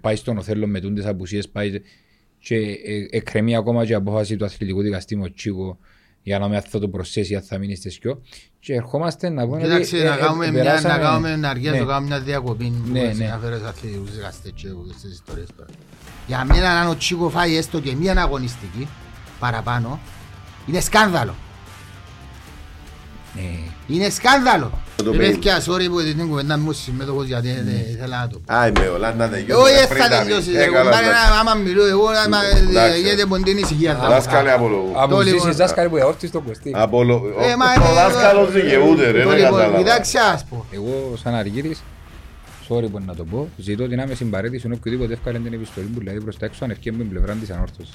πάει στον Οθέλο με τούντες απουσίες, πάει και ε, εκκρεμεί ακόμα και η απόφαση του αθλητικού δικαστή Τσίγο για να με αυτό το προσθέσει αν θα μείνει στη σκιό και ερχόμαστε να πούμε Κοίταξε, ότι να ε, κάνουμε ε, μια, να περάσαμε- κάνουμε να αργία, Ναι. να κάνουμε μια διακοπή που Ναι, έτσι ναι. να φέρεις αθλητικούς δικαστές και εγώ στις ιστορίες πέρα. Για μένα αν ο Τσίκο φάει έστω και μία αγωνιστική παραπάνω, είναι σκάνδαλο. Ναι. Είναι σκάνδαλο. Το Ρε παιδί. παιδιά, sorry που την κουβέντα μου συμμετοχός γιατί δεν ήθελα να το πω. Α, είμαι όλα να τελειώσει. Όχι, ρε, δεν πριν θα τα τελειώσει. πει. ρε, Ε, καλά, κουμπάρε, εντάξει. να- άμα μιλώ εγώ, άμα Εντάξει. γίνεται ποντίνη ησυχία. θα πω. Δάσκαλε απολογού. Από Το ζήσεις λοιπόν- δάσκαλοι που εόρτης στον Κωστή. Απολο... Ε, μα, Ο ε, δάσκαλος ε, δικαιούται ρε, το δεν λοιπόν, κατάλαβα. Κοιτάξτε ας πω. Εγώ σαν Αργύρης, sorry που να το πω, ζητώ την άμεση παρέτηση ενώ οποιοδήποτε εύκαλε την επιστολή που λέει προς τα έξω αν ευκαιρία με την πλευρά της ανόρθωσης.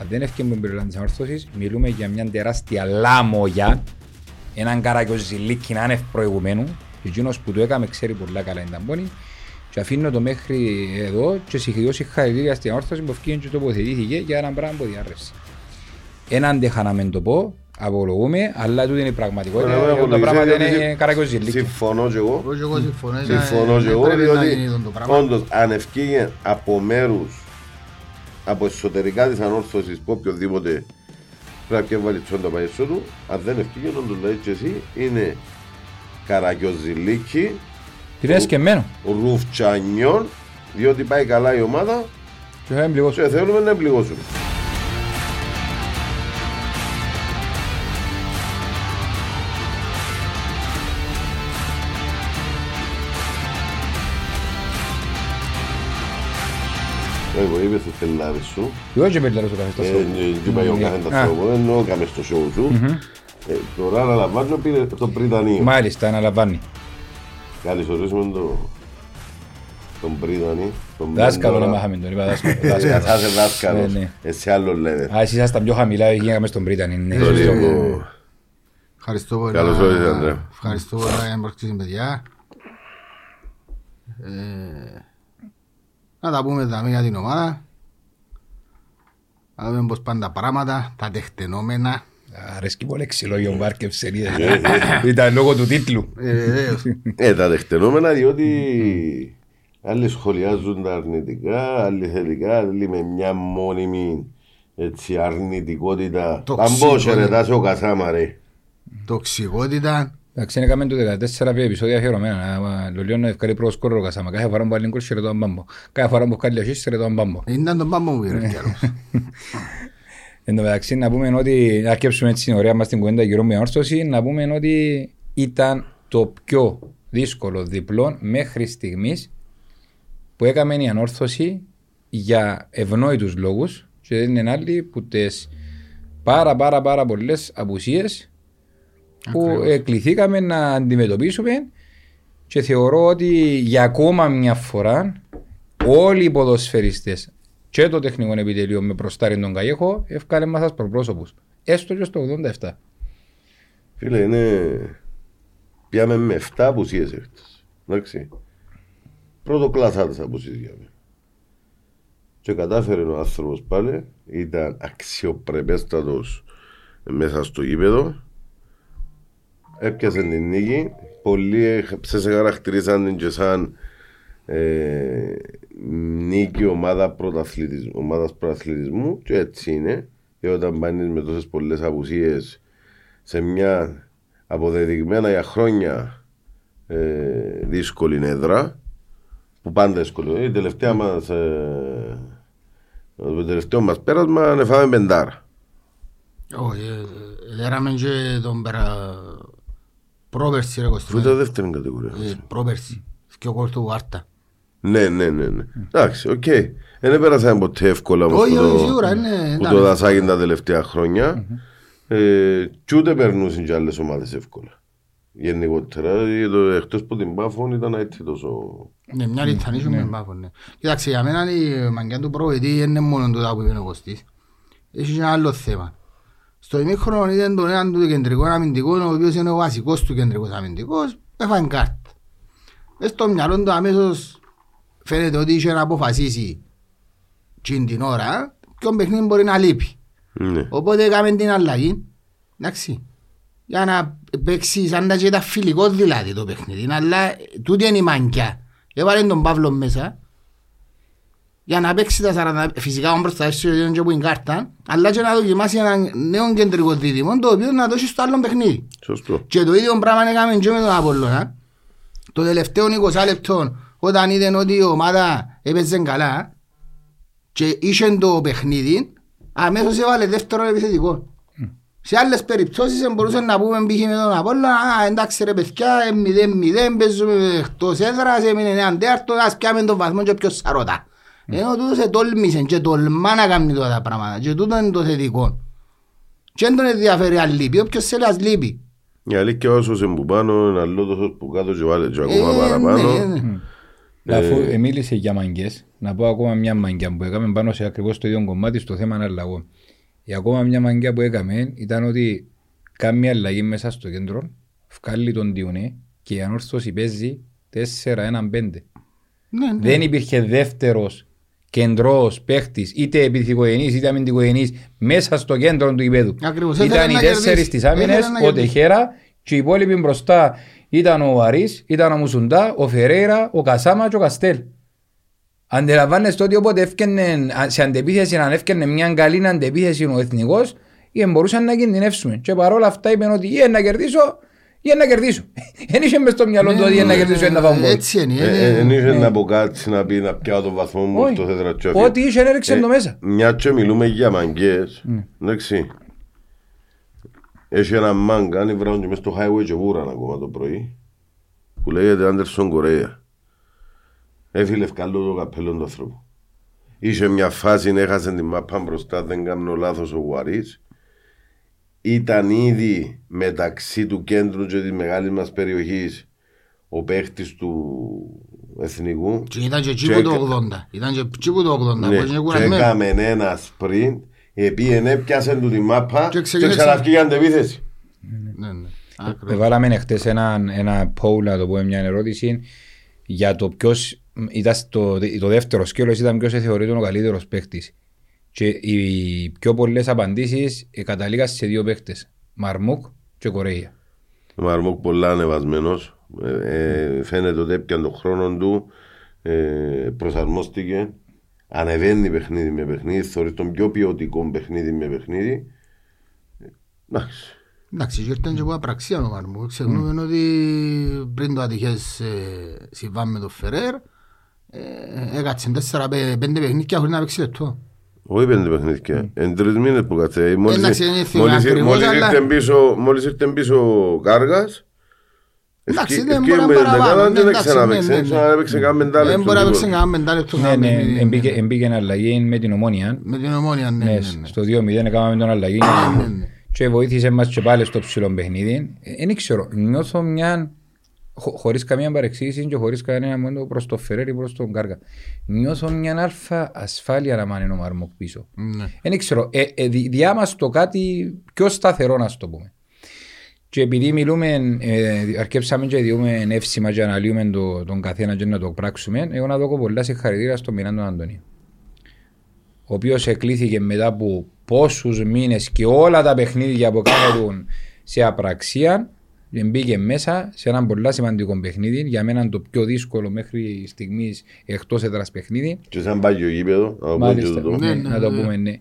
Αν δεν ευκαιρία με την πλευρά της ανόρθωσης, μιλούμε για μια τεράστια λάμογια, έναν καρακιοζηλίκι άνευ προηγουμένου, και εκείνος που το έκαμε ξέρει πολλά καλά την ταμπόνη, και αφήνω το μέχρι εδώ και συγχωρώ συγχαρητήρια στην ανόρθωση που ευκαιρία και τοποθετήθηκε για έναν πράγμα που διάρρευσε. Ένα αντέχα να μην το πω, απολογούμε, αλλά τούτη είναι η πραγματικότητα. Ωραία, Τα απολογήσω, πράγματα γιατί είναι καρακιοζηλίκι. Συμφωνώ και εγώ. Εγώ και εγώ συμφωνώ. ήταν- Συμφωνώ και εγώ, πρέπει να διότι γίνει το πράγμα. όντως αν ευκήγε από μέρους, από εσωτερικά της ανόρθωσης που οποιοδήποτε πρέπει να βάλει τσόντα παΐσο του, αν δεν ευκήγε, όντως λέει και εσύ, είναι καρακιοζηλίκι, Τι λες και εμένα. ρουφτσανιών, διότι πάει καλά η ομάδα Και θα εμπληγώσω. και θέλουμε να εμπληγώσουμε. Εγώ είπες το θελάρι σου, Εγώ και πέλτα στο καφέ στο ε, σώμα. και είπα ο Ναι. καθένας Α. το εγώ, ενώ έκαμε στο show σου. Ε, Τώρα αναλαμβάνω πήρε το Πριτανείο. Μάλιστα, αναλαμβάνει. Καλωσορίζουμε το τον Πρίτανη. τον Δάσκαλο να Μέντορα. μάθαμε τον, είπα δάσκαλο. Ε, δάσκαλο. Θα είσαι δάσκαλος, Ναι, ναι. εσύ άλλο λέτε. Α, εσείς ήσασταν πιο χαμηλά, γίναμε στον Πρίτανη. ναι. Το σωστό. λίγο. Ευχαριστώ πολύ. Καλώς όρισες, Ανδρέα. Ευχαριστώ πολύ για την πρόσκληση, παιδιά. Ε, Να τα πούμε τα για την ομάδα. Να δούμε πώς πάνε τα πράγματα, τα τεχτενόμενα. Αρέσκει πολύ εξυλόγιο βάρκευσε. είδε. Ήταν λόγω του τίτλου. Ε, βεβαίως. Ε, τα δεχτενόμενα διότι άλλοι σχολιάζουν τα αρνητικά, άλλοι θετικά, άλλοι με μια μόνιμη έτσι, αρνητικότητα. Τοξικό, Παμπόσε ρε, ναι. τάσαι ο Κασάμα ρε. Τοξικότητα. Εντάξει, έκαμε το 14 πια επεισόδια αφιερωμένα. Άμα Το λέω να ευκάλει πρώτος σκόρο κασάμα. Κάθε φορά που βάλει γκολ σιρετό αμπάμπο. Κάθε φορά που βγάλει ασίστ σιρετό αμπάμπο. Ήταν τον πάμπο μου, ρε, κι άλλος. Εν τω μεταξύ να πούμε ότι, να αρκέψουμε έτσι την ωραία μας την κουβέντα γύρω με όρθωση, να πούμε ότι ήταν το πιο δύσκολο διπλό μέχρι στιγμής που έκαμε η ανόρθωση για ευνόητους λόγους και δεν είναι άλλοι που τις πάρα πάρα πάρα πολλές απουσίες που Ακριβώς. εκληθήκαμε να αντιμετωπίσουμε και θεωρώ ότι για ακόμα μια φορά όλοι οι ποδοσφαιριστές και το τεχνικό επιτελείο με προστάρι τον Καγέχο ευκάλε μας σας προπρόσωπους. Έστω και στο 87. Φίλε, είναι... Πιάμε με 7 απουσίες έφτας. Εντάξει. Πρώτο κλασσάτες απουσίες για μένα. Και κατάφερε ο άνθρωπος πάλι, ήταν αξιοπρεπέστατος μέσα στο γήπεδο. Έπιασε την νίκη. Πολλοί σε χαρακτηρίζαν την και σαν ε, νίκη ομάδα πρωταθλητισμού, ομάδας πρωταθλητισμού και έτσι είναι. Και όταν πάνεις με τόσες πολλές απουσίες σε μια αποδεδειγμένα για χρόνια ε, δύσκολη έδρα που πάντα δύσκολη. Η τελευταία μας ε, το τελευταίο μας πέρασμα ανεφάμε πεντάρα. Όχι, ε, δέραμε και τον πέρα... Πρόπερση, ρε Αφού Κωστή. ήταν δεύτερη κατηγορία. Ε, Πρόπερση. Και ο κόλ του Βάρτα. Ναι, ναι, ναι, ναι. Εντάξει, οκ. Δεν πέρασαμε ποτέ εύκολα όμως Όχι, που όχι, το- σίγουρα, ναι, που ήταν. το δασάγει τα τελευταία χρόνια. Ε, και ούτε περνούσαν και άλλες ομάδες εύκολα. Γενικότερα, το, εκτός που την Πάφων ήταν έτσι τόσο... Ναι, μια λιθανίσου με μπάφο, ναι. Κοίταξε, για μένα η μαγκιά του προβετή δεν είναι μόνο το που είπε ο Κωστής. Έχει και ένα άλλο θέμα. Στο ημίχρονο ήταν τον έναν του κεντρικό αμυντικό, ο οποίος είναι ο βασικός του κεντρικός αμυντικός, έφαγε κάρτα. Μες στο μυαλό του αμέσως φαίνεται ότι είχε να αποφασίσει την την ώρα ποιον παιχνίδι μπορεί να λείπει. Ναι. Οπότε έκαμε την αλλαγή, εντάξει, για να παίξει σαν να και ήταν φιλικός δηλαδή το παιχνίδι, αλλά τούτη είναι η μαγκιά. Έβαλε τον Παύλο μέσα για να παίξει τα 40, φυσικά όμως μπροστά στο ίδιος και που είναι κάρτα, αλλά και να δοκιμάσει ένα νέο κεντρικό δίδυμο, το οποίο να δώσει στο άλλο παιχνίδι. Σωστό. Και το ίδιο πράγμα έκαμε και με τον Απόλλωνα. Το τελευταίο 20 λεπτό, όταν είδαν ότι η ομάδα έπαιζε καλά και είχε το παιχνίδι, αμέσως έβαλε δεύτερο επιθετικό. Σε άλλες περιπτώσεις μπορούσε να πούμε π.χ. με τον Απόλλωνα, «Α, εντάξει ρε παιδιά, 0-0, παίζουμε εκτός έδρας, έμεινε έναν τέταρτος, ας πιάμε τον βαθμό και ποιος σαρώτα. Ενώ τούτος ετόλμησε και τολμά να κάνει τώρα τα πράγματα και τούτο είναι το θετικό. Και δεν τον ενδιαφέρει αν λείπει, όποιος θέλει ας λείπει. Η αλήθεια όσος είναι που πάνω, είναι άλλο τόσο που κάτω και βάλε και ακόμα Ε, παραπάνω. ναι, ναι. Αφού ε, μίλησε για μαγκές, να πω ακόμα μια μαγκιά που έκαμε πάνω σε ακριβώς το ίδιο κομμάτι στο θέμα αναλλαγών. Η ακόμα μια μαγκιά που έκαμε ήταν ότι κάνει μια αλλαγή μέσα στο κέντρο, βγάλει τον Διουνέ και η ανόρθωση παίζει 4-1-5. Ναι, ναι. Δεν υπήρχε δεύτερος κεντρός παίχτης, είτε επιθυμογενής είτε αμυντικογενής, μέσα στο κέντρο του υπέδου. Ακριβώς, Ήταν ήθελε οι να τέσσερις κερδίσει. της άμυνες, Ήθελε να ο κερδίσει. Τεχέρα και οι υπόλοιποι μπροστά ήταν ο Βαρύς, ήταν ο Μουσουντά, ο Φερέιρα, ο Κασάμα και ο Καστέλ. Αντιλαμβάνεστε ότι όποτε έφτιανε, σε αντεπίθεση, αν έφτιανε μια καλή αντεπίθεση ο εθνικός, ή μπορούσαν να κινδυνεύσουμε. Και παρόλα αυτά είπαν ότι ή να κερδίσω ή να κερδίσω. Δεν είχε μες στο μυαλό του ότι ή να κερδίσω ή να φάω γκολ. Έτσι είναι. Ε, είναι- Δεν είχε να αποκάτσει να πει να πιάω τον βαθμό μου Όχι. στο τετρατσόφι. Ό,τι είχε έριξε το μέσα. Μια και μιλούμε για μαγκές, Ναι. εντάξει. Έχει ένα μάγκα, αν βράζουν και μες στο highway και βούραν ακόμα το πρωί, που λέγεται Άντερσον Κορέα. Έφυλε ευκάλλω το καπέλο του άνθρωπου. Είχε μια φάση, έχασε την μάπα μπροστά, δεν κάνω λάθος ο Γουαρίς. Ήταν ήδη μεταξύ του κέντρου και της μεγάλης μας περιοχής ο παίχτης του εθνικού Και ήταν και εκεί Και που το έκα- 80. Ήταν και εκεί που το 80. ναι, που είναι και κουρασμένο. έκαμε ένας sprint, επίενε, πιάσε του τη μάπα Και και ξεκίνησε- ξαναρκεί για αντεπίθεση. Ναι, ναι. Ακριβώς. Εβάλαμε χτες ένα, ένα poll, να το πούμε μια ερώτηση, για το ποιος ήταν στο, το δεύτερο σκέλος ήταν ποιος θεωρείται ο καλύτερος παίχτης. Και οι πιο πολλές απαντήσεις ε, καταλήγαν σε δύο παίχτες. Μαρμούκ και Κορέια. Ο Μαρμούκ πολλά ανεβασμένος. Ε, ε, φαίνεται ότι έπιαν τον χρόνο του, ε, προσαρμόστηκε. Ανεβαίνει παιχνίδι με παιχνίδι, θεωρεί τον πιο ποιοτικό παιχνίδι με παιχνίδι. Ε, Εντάξει. Εντάξει, και ήρθαν και από απραξία ο Μαρμού. Ξεχνούμε ότι πριν το ατυχές ε, συμβάν με τον Φερέρ, ε, έκατσε 4-5 παιχνίδια χωρίς να παίξει λεπτό. Όχι πέντε παιχνίδια. Εν τρεις μήνες που κάτσε. Μόλις, Εντάξει, δεν θυμάμαι μόλις, ακριβώς, μόλις, αλλά- ήρθε πίσω, μόλις ήρθε πίσω ο Κάργας, Εντάξει, ευκεί- δεν ευκεί μπορεί να με παραπάνω, δεκάδα, ναι, δεν εντάξει, ξαναπαίξε. ναι, ναι, ναι. Ξαναπαίξε κανένα πεντάλεπτο, Δεν μπορεί να παίξει τίποτα. κανένα πεντάλεπτο Ναι, να ναι, μην- εμπήκε, εμπήκε αλλαγή με την ομόνια. με την ομόνια, ναι, Ναι, ναι, ναι. στο 2-0 έκαναμε τον αλλαγή ναι, ναι. και βοήθησε μας και πάλι στο ψηλό παιχνίδι. Ε, Δεν ξέρω, νιώθω μια, χω, χωρίς καμία παρεξήγηση και χωρίς κανένα μόνο προς το Φερέρ ή προς τον Κάργα. Νιώθω μια αλφα ασφάλεια να μάνε ο Μαρμόκ πίσω. Ναι. Δεν ξέρω, ε, ε, δι- διά μας το κάτι πιο σταθερό να το πούμε. Και επειδή μιλούμε, ε, αρκέψαμε και διούμε εύσημα και αναλύουμε το, τον καθένα και να το πράξουμε, εγώ να δω πολλά συγχαρητήρια στον Μινάντο Αντωνίου. Ο οποίος εκλήθηκε μετά από πόσους μήνες και όλα τα παιχνίδια που κάνουν σε απραξία, και μπήκε μέσα σε ένα πολύ σημαντικό παιχνίδι. Για μένα το πιο δύσκολο μέχρι στιγμής εκτός έδρας παιχνίδι. Και σαν πάει και ο γήπεδο, να το πω και Μάλιστα, τούτο. ναι, Ναι, να το ναι. πούμε, ναι.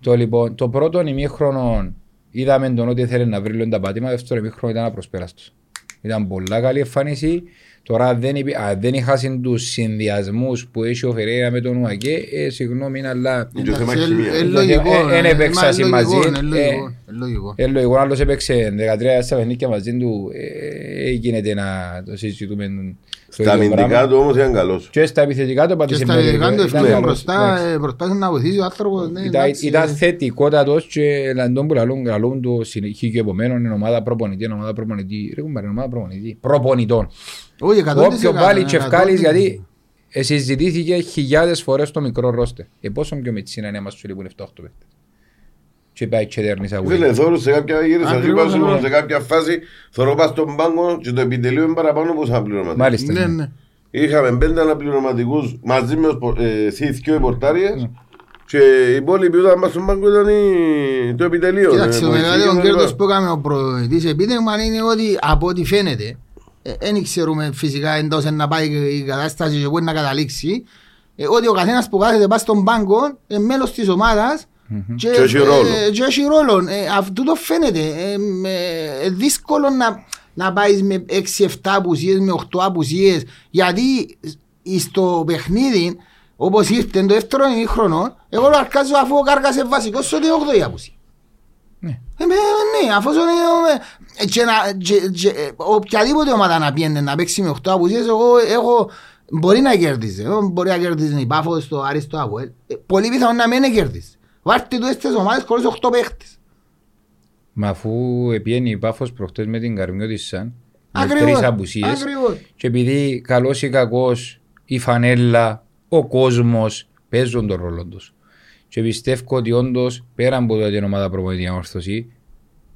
Το, λοιπόν, το πρώτο ημίχρονο είδαμε τον ότι ήθελε να βρει λίγο τα πατήματα, δεύτερο ημίχρονο ήταν απροσπέραστος. Ήταν πολλά καλή εμφάνιση. Τώρα δεν, υπή, α, δεν είχα του συνδυασμού που έχει ο Φεραίρα με τον Ουακέ. Ε, συγγνώμη, αλλά. Και θέμα Εντάξει, χημία. ε, ε, λογικό, Ε, ε, ε, εν έπαιξα μα, συ- λογικό, μαζί, ε, λογικό, ε, ε, λογικό. Ε, λογικό, άλλος έπαιξε 13 στα παιχνίδια μαζί του. Ε, ε, γίνεται να το συζητούμε. Το Στα ίδιο αμυντικά πράγμα. του όμως ήταν καλός. Και στα επιθετικά το Και πατήσε στα με ειδικά του ήταν ευκαιρία καλός, μπροστά, εντάξει. ε, προσπάθησε να βοηθήσει ο άνθρωπος. ναι, Ήταν, εντάξει, ήταν ε, θετικότατος και λαντών που λαλούν, λαλούν του συνεχεί και επομένως είναι ομάδα προπονητή, είναι ομάδα προπονητή. Ρε κουμπάρε, είναι ομάδα προπονητή. Προπονητών. Όχι, 100%, Όποιο βάλει και 100%. ευκάλεις γιατί ε, συζητήθηκε χιλιάδες φορές το μικρό ρόστερ. Ε, πόσο πιο μετσίνα είναι μας σου λείπουν 7-8 παίκτες. Και πάει και δέρνεις αγούγι. Φίλε, θέλω σε κάποια γύρισα, Ακριβώς, είπα σου, ναι. σε κάποια φάση, θέλω πας στον πάγκο και το επιτελείο είναι παραπάνω από σαν πληρωματικό. Μάλιστα. Ναι, ναι. ναι. Είχαμε πέντε αναπληρωματικούς μαζί με θύθκιο οι πορτάριες και οι υπόλοιποι που ήταν πας στον πάγκο ήταν οι- το επιτελείο. Κοίταξε, ε, το βοηθοί μεγαλύτερο και τα κέρδος λοιπά. που έκαμε ο προεδρής επίτευγμα είναι ότι από ό,τι φαίνεται δεν ξέρουμε φυσικά εντός να πάει η κατάσταση και πού να καταλήξει ε, ότι ο καθένας που κάθεται πάνω στον πάγκο είναι μέλος της ομάδας και, Και έχει ρόλο. ε, και έχει ρόλο. Ε, Αυτό το φαίνεται. Ε, με- ε, δύσκολο να, να πάεις με 6-7 απουσίες, με 8 απουσίες. Γιατί στο παιχνίδι, όπως ήρθε το δεύτερο ημίχρονο, εγώ το αρκάζω αφού ο Κάρκας είναι βασικός ότι 8 απουσία. Ναι. Ε, με- ναι, αφού είναι, ε, και να- και- και, ε, οποιαδήποτε ομάδα να πιένει να παίξει με 8 απουσίες, εγώ έχω, μπορεί να κέρδιζε. Ε, Μπορεί να κέρδιζε η Πάφος, το Άρης, το Αβουέλ. Ε, Πολύ πιθανόν να μην κέρδιζε. Βάρτε του στις ομάδες χωρίς 8 παίχτες. Μα αφού επιένει η Πάφος προχτές με την Καρμιώτισσα με Ακριβώς, τρεις απουσίες ακριβώς. και επειδή καλός ή κακός η φανέλα, ο κόσμος παίζουν τον ρόλο τους. Και πιστεύω ότι όντως πέρα από το ότι είναι ομάδα προπονητή όρθωση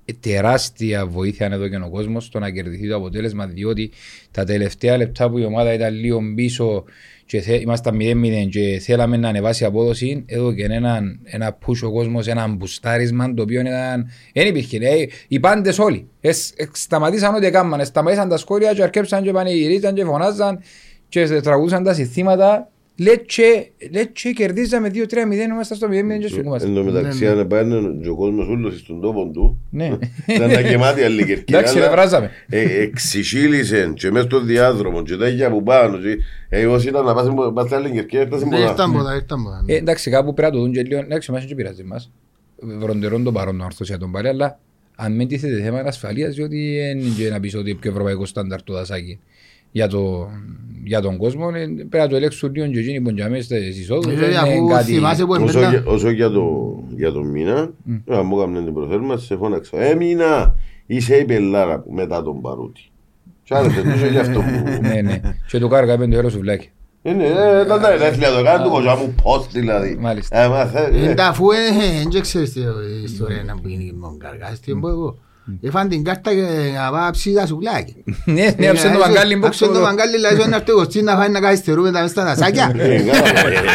ε, τεράστια βοήθεια είναι εδώ και ο κόσμος στο να κερδιθεί το αποτέλεσμα διότι τα τελευταία λεπτά που η ομάδα ήταν λίγο πίσω και θε, ήμασταν 0-0 και θέλαμε να ανεβάσει απόδοση. Εδώ και ένα, ένα push ο κόσμος, ένα μπουστάρισμα το οποίο ήταν, δεν υπήρχε. Ε, οι πάντες όλοι. Ε, ε, σταματήσαν ό,τι έκαναν, σταματήσαν τα σχόλια και αρκέψαν και πανηγυρίζαν και φωνάζαν και τραγουδούσαν τα συστήματα Λέτσε, λέτσε κερδίζαμε 2-3-0, είμαστε στο 0-0 και σφυγούμαστε. Εν τω μεταξύ, αν πάνε και ο κόσμος όλος στον τόπο του, Ναι. ήταν να γεμάτη άλλη κερκίδα. Εντάξει, ρε, βράζαμε. Εξισύλισε και μέσα στον διάδρομο και τέτοια που πάνω. και, ε, Εγώ ήταν να πας πας στην άλλη κερκίδα, έφτασε Δεν πολλά. ήρθαν ποτέ, ήρθαν ποτέ. Ε, εντάξει, κάπου πρέπει να το δουν και λίγο. Εντάξει, εμάς δεν πειράζει μας. Βροντερών το παρόν τον ορθωσία τον πάρει, αλλά αν μην τίθεται θέμα ασφαλείας, διότι είναι και να πεις ότι πιο ευρωπαϊκό στάνταρ το δασάκι για, το, για τον κόσμο, ε, πρέπει να το ελέγξουν λίγο και εκείνοι που είναι μέσα στις εισόδους. Ε, δεν είναι Αφού κάτι- θυμάσαι που Όσο, έμπαιρνα- για- όσο για, το, για τον μήνα, mm. μου έκαμε την προθέρμανση, σε φώναξα. Ε, μήνα, είσαι η πελάρα που μετά τον παρούτη. Και άρεσε τόσο γι' αυτό που... Ναι, ναι. Και του κάργα πέντε ευρώ σουβλάκι. Ε, ναι, ε, ήταν τα ελεύθερα το κάνω του κοζά μου πώς δηλαδή. Μάλιστα. Ε, μα, θε- ε, Ε, τα αφού ε, δεν ξέρεις τι ιστορία να που γίνει με τον Καρκάς, τι πω εγώ. Έφαν την κάρτα και να πάω ψήτα σουβλάκι. Ναι, ναι, άψε το μαγκάλι μου. Άψε το μαγκάλι, λέει, να έρθει ο Κωστής να φάει να καθυστερούμε τα μες στα δασάκια. ε, καλά,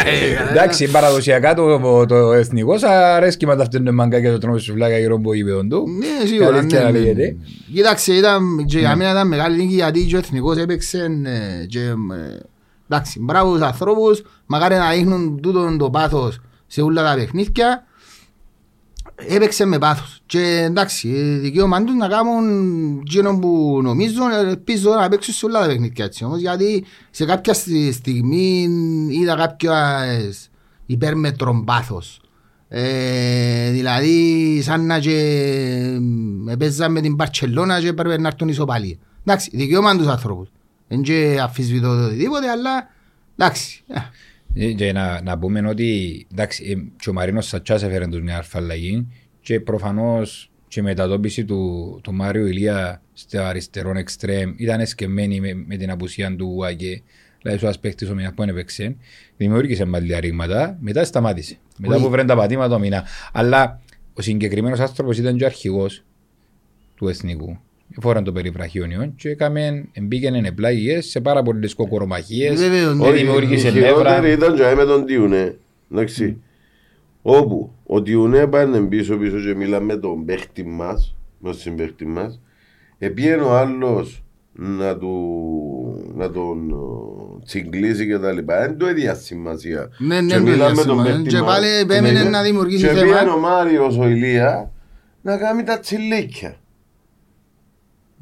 ε, Εντάξει, παραδοσιακά το, το εθνικό αρέσκει με τα φτύνουν μαγκά και το τρώμε σουβλάκια γύρω από γήπεδον του. Ναι, σίγουρα. Αλήθεια ναι, να ναι. λέγεται. Κοίταξε, ήταν, και για μένα ήταν μεγάλη νίκη γιατί και ο εθνικός έπαιξε ε, και, ε, εντάξει, μπράβο στους ανθρώπους, μακάρι να δείχνουν τούτο το πάθος σε όλα τα παιχνίδια. Έπαιξε με πάθος και εντάξει, ε, δικαίωμα τους να κάνουν εκείνο που νομίζουν, ελπίζω να παίξουν σε όλα τα παιχνίδια έτσι όμως, γιατί σε κάποια στη- στιγμή είδα κάποιες υπέρμετρον πάθος. Ε, δηλαδή σαν να και ε, παίζαν με την Παρτσελώνα και έπρεπε να έρθουν ισοπαλία. Εντάξει, δικαίωμα τους ανθρώπους. Δεν και αφισβητώ το οτιδήποτε, αλλά εντάξει. Ε, Ε, Και να, να πούμε ότι εντάξει, ε, και ο Μαρίνος Σατσάς έφερε τους μια αρφαλλαγή και προφανώς και η μετατόπιση του, του Μάριου Ηλία στο αριστερό εξτρέμ ήταν εσκεμμένη με, με την απουσία του Ουάκε. Δηλαδή ο ασπέκτης ο Μινάς που έπαιξε, δημιούργησε μαλλιά ρήγματα, μετά σταμάτησε. Μετά Όχι. που βρέν τα πατήματα ο Μινά. Αλλά ο συγκεκριμένος άνθρωπος ήταν και ο αρχηγός του εθνικού. Φόραν το περιβραχιόνιο και έκαμε, μπήκαινε πλάγιες σε πάρα πολλές κοκορομαχίες. Βεβαίως, ναι. Δεν Όχι, δημιούργησε η νεύρα. χειρότερη ήταν και με τον Τιουνέ. Εντάξει. Όπου ο Τιουνέ πάνε πίσω πίσω και μιλά με τον παίχτη μας, με τον συμπαίχτη μας. Επίεν ο άλλος να, του, να τον ε, τσιγκλίσει και τα λοιπά. Δεν του έδιας σημασία. Ναι, ναι, Και δεν του μιλά έδιας με τον σημασία. παίχτη Και μας. πάλι επέμενε Ναι, να δημιουργήσει Και θέμα. πήγαινε ο Μάριος ο Ηλία να κάνει τα τσιλίκια.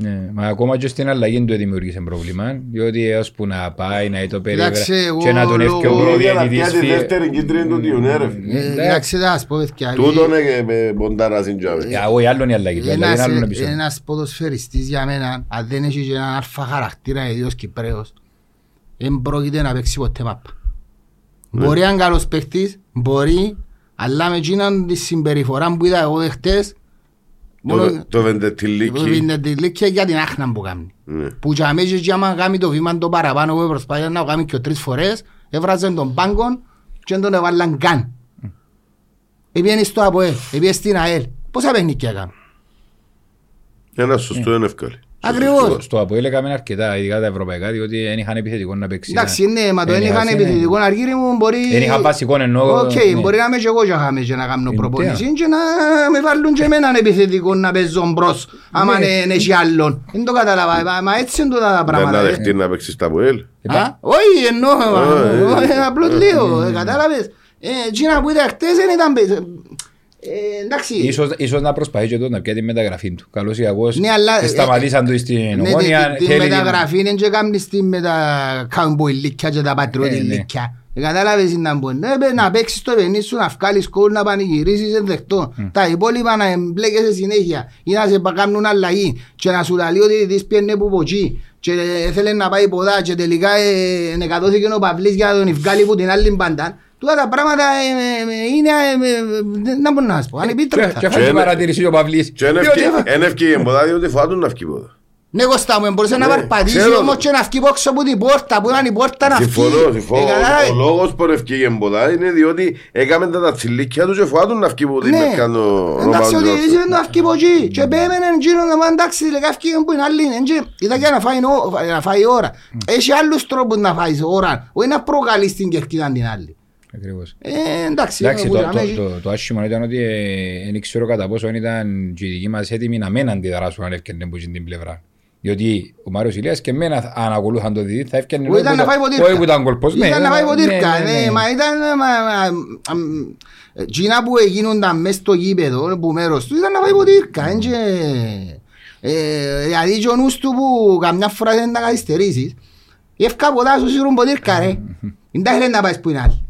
Ναι, μα ακόμα και στην αλλαγή του δημιούργησε πρόβλημα, διότι έως που να πάει, να το περίβρα Κοιτάξε, εγώ και να τον λόγω- έφυγε ο Λόγω για να προδιαιτητής πιάσει φύε. δεύτερη κίτρινη του Τιουνέ ρε φίλε. Ε, Εντάξει, θα σας πω, παιδιά, Τούτο είναι με ποντάρα στην τζάβη. Για όχι άλλον η αλλαγή, του αλλαγή Ένας, είναι άλλον ε, επεισόδιο. ένας ποδοσφαιριστής για μένα, αν δεν έχει και έναν αλφα χαρακτήρα ιδίως Κυπρέος, δεν πρόκειται να παίξει ποτέ μάπα. Ναι. Μπορεί να είναι καλός παίχτης, μπορεί, αλλά με εκείνον τη συμπεριφορά που είδα εγώ χτες, μόνο Το- Το βεντετιλίκι. είναι τη λύκεια για την άχνα που κάνει. Ναι. Που για μέσα και άμα κάνει το βήμα το παραπάνω που προσπάθησε να το κάνει και τρεις φορές, έβραζαν τον πάγκον και δεν τον έβαλαν καν. Επιένει στο ΑΠΟΕ, επιένει στην ΑΕΛ. Πόσα παιχνίδια έκανε. Ένα σωστό είναι εύκολο. Ακριβώς. Στο Αποέλ έκαμε αρκετά, ειδικά τα ευρωπαϊκά, διότι δεν είχαν επιθετικό να παίξει. Εντάξει, ναι, μα το Εν δεν είχαν είχαν, επιθετικό αργύρι μου μπορεί... Δεν είχαν βασικό εννοώ. Οκ, ναι. μπορεί να είμαι και εγώ και χάμε και να κάνω Ε, προπονήση και να με βάλουν και εμέναν επιθετικό να παίζω μπρος άμα Ναι. είναι έχει άλλον. Δεν το καταλαβα, μα- μα έτσι είναι τούτα τα Δεν να πράγματα. ε. δεχτεί να παίξεις τα Αποέλ. Α, Όχι, εννοώ, ε, ε, απλώς λέω, ε, κατάλαβες. Ε, Εκείνα που ήταν χτες δεν ήταν... πε- ε, Εντάξει, Ίσως, ίσως να προσπαθεί και τότε να πιάσει τη μεταγραφή του. Καλός ή κακός, Ναι, αλλά, ε, ε, σταματήσαν το στην Ναι, ομόνια. τη- τη θέλει την- μεταγραφή είναι και κάνεις τη με τα καμποϊλίκια και τα Ε, ναι. πατριωτιλίκια. Ε, Κατάλαβες τι να μπουν. Ναι, παι- Να παίξεις το βενί σου, να βγάλεις κόλ, να πανηγυρίσεις, είναι δεκτό. Τα υπόλοιπα να εμπλέκεσαι συνέχεια ή να σε πα- κάνουν αλλαγή και να σου λέει ότι της πιένε που ποτσί και θέλει να πάει ποδά και τελικά ε, νεκατώθηκε ο Παυλής για να τον βγάλει που την άλλη μπάντα. Τούτα τα πράγματα ε, ε, ε, είναι, ε, ε, δεν μπορώ να σας πω, Και- Και ανεπίτρεπτα. φάει την είναι- παρατήρηση ο Παυλής. Και είναι Διότι- ευκαι- είναι ευκαιρία ποδά διότι φοβάτουν να βγει ποδά. Ναι Κώστα μου, μπορούσε να Ναι, παρπατήσει ξέρω όμως το. και να βγει πόξω από την πόρτα, που ήταν η πόρτα να βγει. Συμφωνώ, συμφωνώ. Ε, κατάλαβες. Ο λόγος που ευκαιρία ποδά είναι διότι έκαμε τα τα τσιλίκια τους και φοβάτουν να βγει από την Ναι, Μερκάνο εντάξει ότι Ρωμάνο. είσαι να βγει από εκεί και πέμενε γύρω να πάνε εντάξει τελικά βγήκε που είναι άλλη εντζε, ήταν για να φάει ο- να φάει ώρα. Έχει άλλους τρόπους να φάεις ώρα, όχι να προκαλείς την κερκίδα την άλλη. Ακριβώς. Ε, εντάξει, Εντάξει, που το, να το, με- το, το άσχημο ήταν ότι ε, δεν ξέρω κατά πόσο ήταν και οι δικοί μας έτοιμοι να μην αντιδράσουν αν έφτιανε από την πλευρά. Διότι ο Μάριος Ηλίας και εμένα αν ακολούθαν το δίδυ θα έφτιανε Που ήταν να φάει ποτήρκα. όχι που ήταν κολπός. ναι, Ήταν να ναι, φάει ναι, ποτήρκα. ναι, ναι, ναι. Μα ήταν... μα- μα- αμ, Εκείνα που έγινονταν μες στο γήπεδο που μέρος του ήταν να φάει ποτήρκα. εν και- ε, Δηλαδή και ο νους του που καμιά φορά δεν να καθυστερήσεις Εύκα ποτά σου σύρουν ποτήρκα ρε. Δεν τα θέλει να πάεις που είναι άλλη.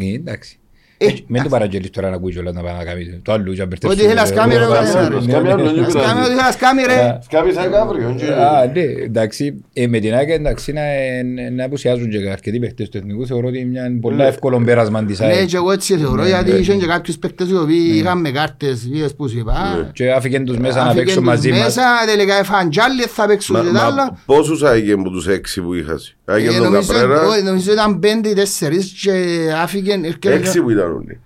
Ε, εντάξει. Ε, Μην το παραγγελείς τώρα να ακούει κιόλας να πάει να κάνει το άλλο και να μπερδέψει. Ότι θέλεις να σκάμει, ρε, Ναι, ο καθένας. ναι, Σκάμει ναι, άλλο, ναι. δεν Ας πειράζει. κάνουμε ό,τι θέλεις κάμει ρε. Σκάβεις αύριο. και- Α, ναι, εντάξει. Ε, με την ΑΕΚ εντάξει να, να απουσιάζουν και αρκετοί παίχτες του εθνικού θεωρώ ότι είναι μια πολλά εύκολο πέρασμα της Ναι ΑΕΚ. και εγώ έτσι θεωρώ Ναι, γιατί ναι. είχαν και κάποιους παίκτες οι οποίοι είχαν με κάρτες είδες που σου είπα. Και άφηγαν τους μέσα να Άφηγαν παίξουν τους μαζί μας. Μέσα τελικά έφαγαν τζάλι θα παίξουν Μα- και τα μα άλλα. Πόσους άγιε από τους έξι που είχας. Άγιε Ε, τον νομίζω- Καπρέρα, όχι, Νομίζω ήταν πέντε ή τέσσερις και άφηγαν. έξι που ήταν όλοι.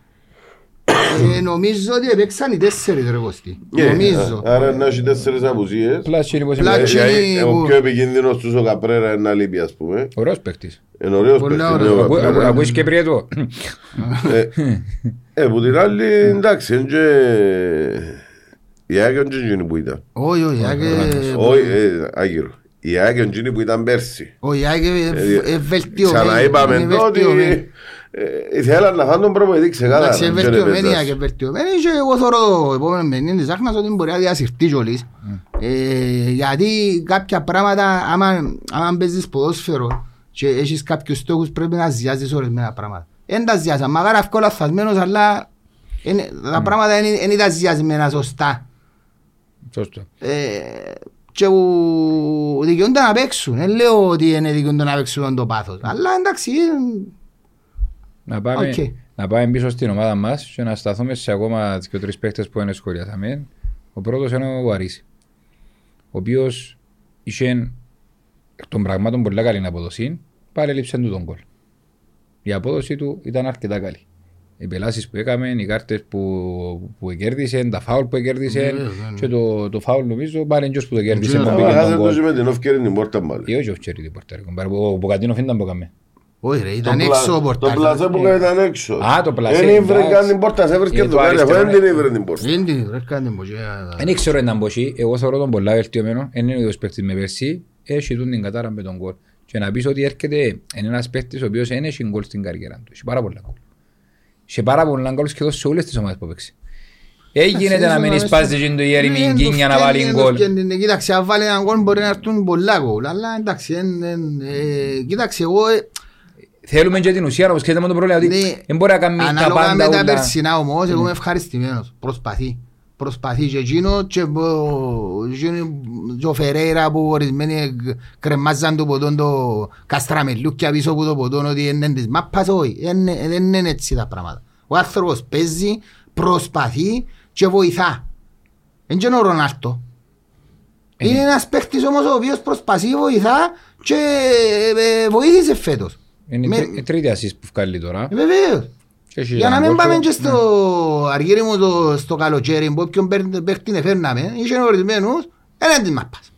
ε, Νομίζω ότι έπαιξαν οι τέσσερις ρε Κωστή. Ε, Νομίζω. α- Άρα να έχει τέσσερις απουσίες. Πλάς είναι πως Πλάς είναι και- Ε, είναι ε, Ο που- πιο επικίνδυνος τους ο Καπρέρα είναι να λείπει ας πούμε. ωραίος παίχτης. Είναι ωραίος Πολύ παίκτης, ωραίος. ναι, ο Ακού- Καπρέρα. ακού- Ακούεις και πριέτο. Ε, που την άλλη εντάξει, είναι και... Η Άγιο είναι εκείνη που ήταν. Όχι, όχι, Άκε- Όχι, ε, Άγιο. Η Άγιο είναι εκείνη που ήταν πέρσι. όχι, Άκε, ε, ε, βελτιωμένη. Ξαναείπαμε είναι το ότι βελτιωμένη. ε, ήθελαν να φάνε τον προπονητή ξεκάθαρα. Εντάξει, είναι και δεν βελτιωμένη, έπαιζες. Άκε, βελτιωμένη και εγώ θεωρώ το επόμενο μενή της Άχνας ότι μπορεί να διασυρθεί κιόλις. Ε, Γιατί κάποια πράγματα, άμα, άμα παίζεις ποδόσφαιρο και έχεις κάποιους στόχους πρέπει να ζιάζεις ορισμένα πράγματα. Δεν τα ζιάζα, μαγάρα αυκό λαθασμένος, αλλά είναι- τα πράγματα δεν είναι- δεν ήταν ζιασμένα σωστά. Σωστό. Ε, και που δικαιούνται να παίξουν. Δεν λέω ότι είναι δικαιούνται να παίξουν το πάθος. Αλλά εντάξει, ε, Να πάμε, Οκ. να πάμε πίσω στην ομάδα μας και να σταθούμε σε ακόμα και τρεις παίχτες που είναι σχολιάσαμε. Ο πρώτος είναι ο Βαρύς, ο οποίος είχε εκ των πραγμάτων πολλά καλή αποδοσή, πάλι έλειψε του τον γκολ. Η απόδοση του ήταν αρκετά καλή. Οι πελάσεις που έκαμε, οι κάρτες που, που κέρδισε, τα φάουλ που κέρδισε Ναι, ναι. και το, το φάουλ νομίζω πάλι είναι ποιος που το κέρδισε Ναι, που Α, πήγε χάσε τον το κόλ. και με την ευκαιρία την πόρτα μάλλον. Ή όχι, όχι, ξέρει την πορτάρι. κομπάρε, Ο Μποκατίνοφ ήταν που έκαμε. Όχι ρε, ήταν Το έξω ο πλα- Το πορτάρι. πλασέ που ήταν έξω. Α, το πλασέ, Δεν ήβρε εντάξει. καν την πόρτα, σε έβρισκε Ε, το το κάρι, αφού αριστερό, δεν την ναι. ήβρε την πόρτα. Δεν την βρε κάνει μπογιά. Δεν ξέρω αν μπορεί, εγώ θεωρώ τον πολλά βελτιωμένο, δεν είναι ο ίδιος παίκτης με πέρσι, έχει τούν την κατάρα με τον κόλ. Και να πεις ότι έρχεται, είναι ένας παίκτης ο οποίος δεν έχει γκολ στην καριέρα του, έχει πάρα πολλά γκολ. Έχει πάρα πολλά γκολ σχεδόν σε όλες τις ομάδες που παίξει. Έγινε να μην σπάζει και το Ιέρη Μιγκίν για να βάλει γκολ. Κοίταξε, αν βάλει έναν γκολ μπορεί να έρθουν πολλά γκολ. Αλλά εντάξει, εν- εν- ε, κοίταξε, εγώ ε, Θέλουμε και την ουσία, όπως ξέρετε με το πρόβλημα, ότι Ναι. δεν μπορεί να κάνει τα Ανάλογα πάντα με τα όλα. περσινά όμως, εγώ είμαι ευχαριστημένος. Προσπαθεί. Προσπαθεί και εκείνο και ο- εκείνο και ο Φερέιρα που ορισμένοι κρεμάζαν το ποτόν το καστραμελούκια πίσω από το ποτόν ότι είναι της μάπας, όχι. Δεν είναι- Δεν είναι έτσι τα πράγματα. Ο άνθρωπος παίζει, προσπαθεί και βοηθά. Δεν είναι ο Ρονάλτο. Είναι ένας παίχτης όμως ο οποίος προσπαθεί, βοηθά και ε, βοήθησε φέτος. Είναι η Με- τρι- η τρίτη assist που βγάλει τώρα. Ε, Βεβαίως. Και έχει Για να έναν μην γκολ πάμε και- και στο αργύρι μου το, στο καλοκαίρι που όποιον παίρ- παίχτη εφέρναμε, είχε ορισμένους, έναν της μάπας.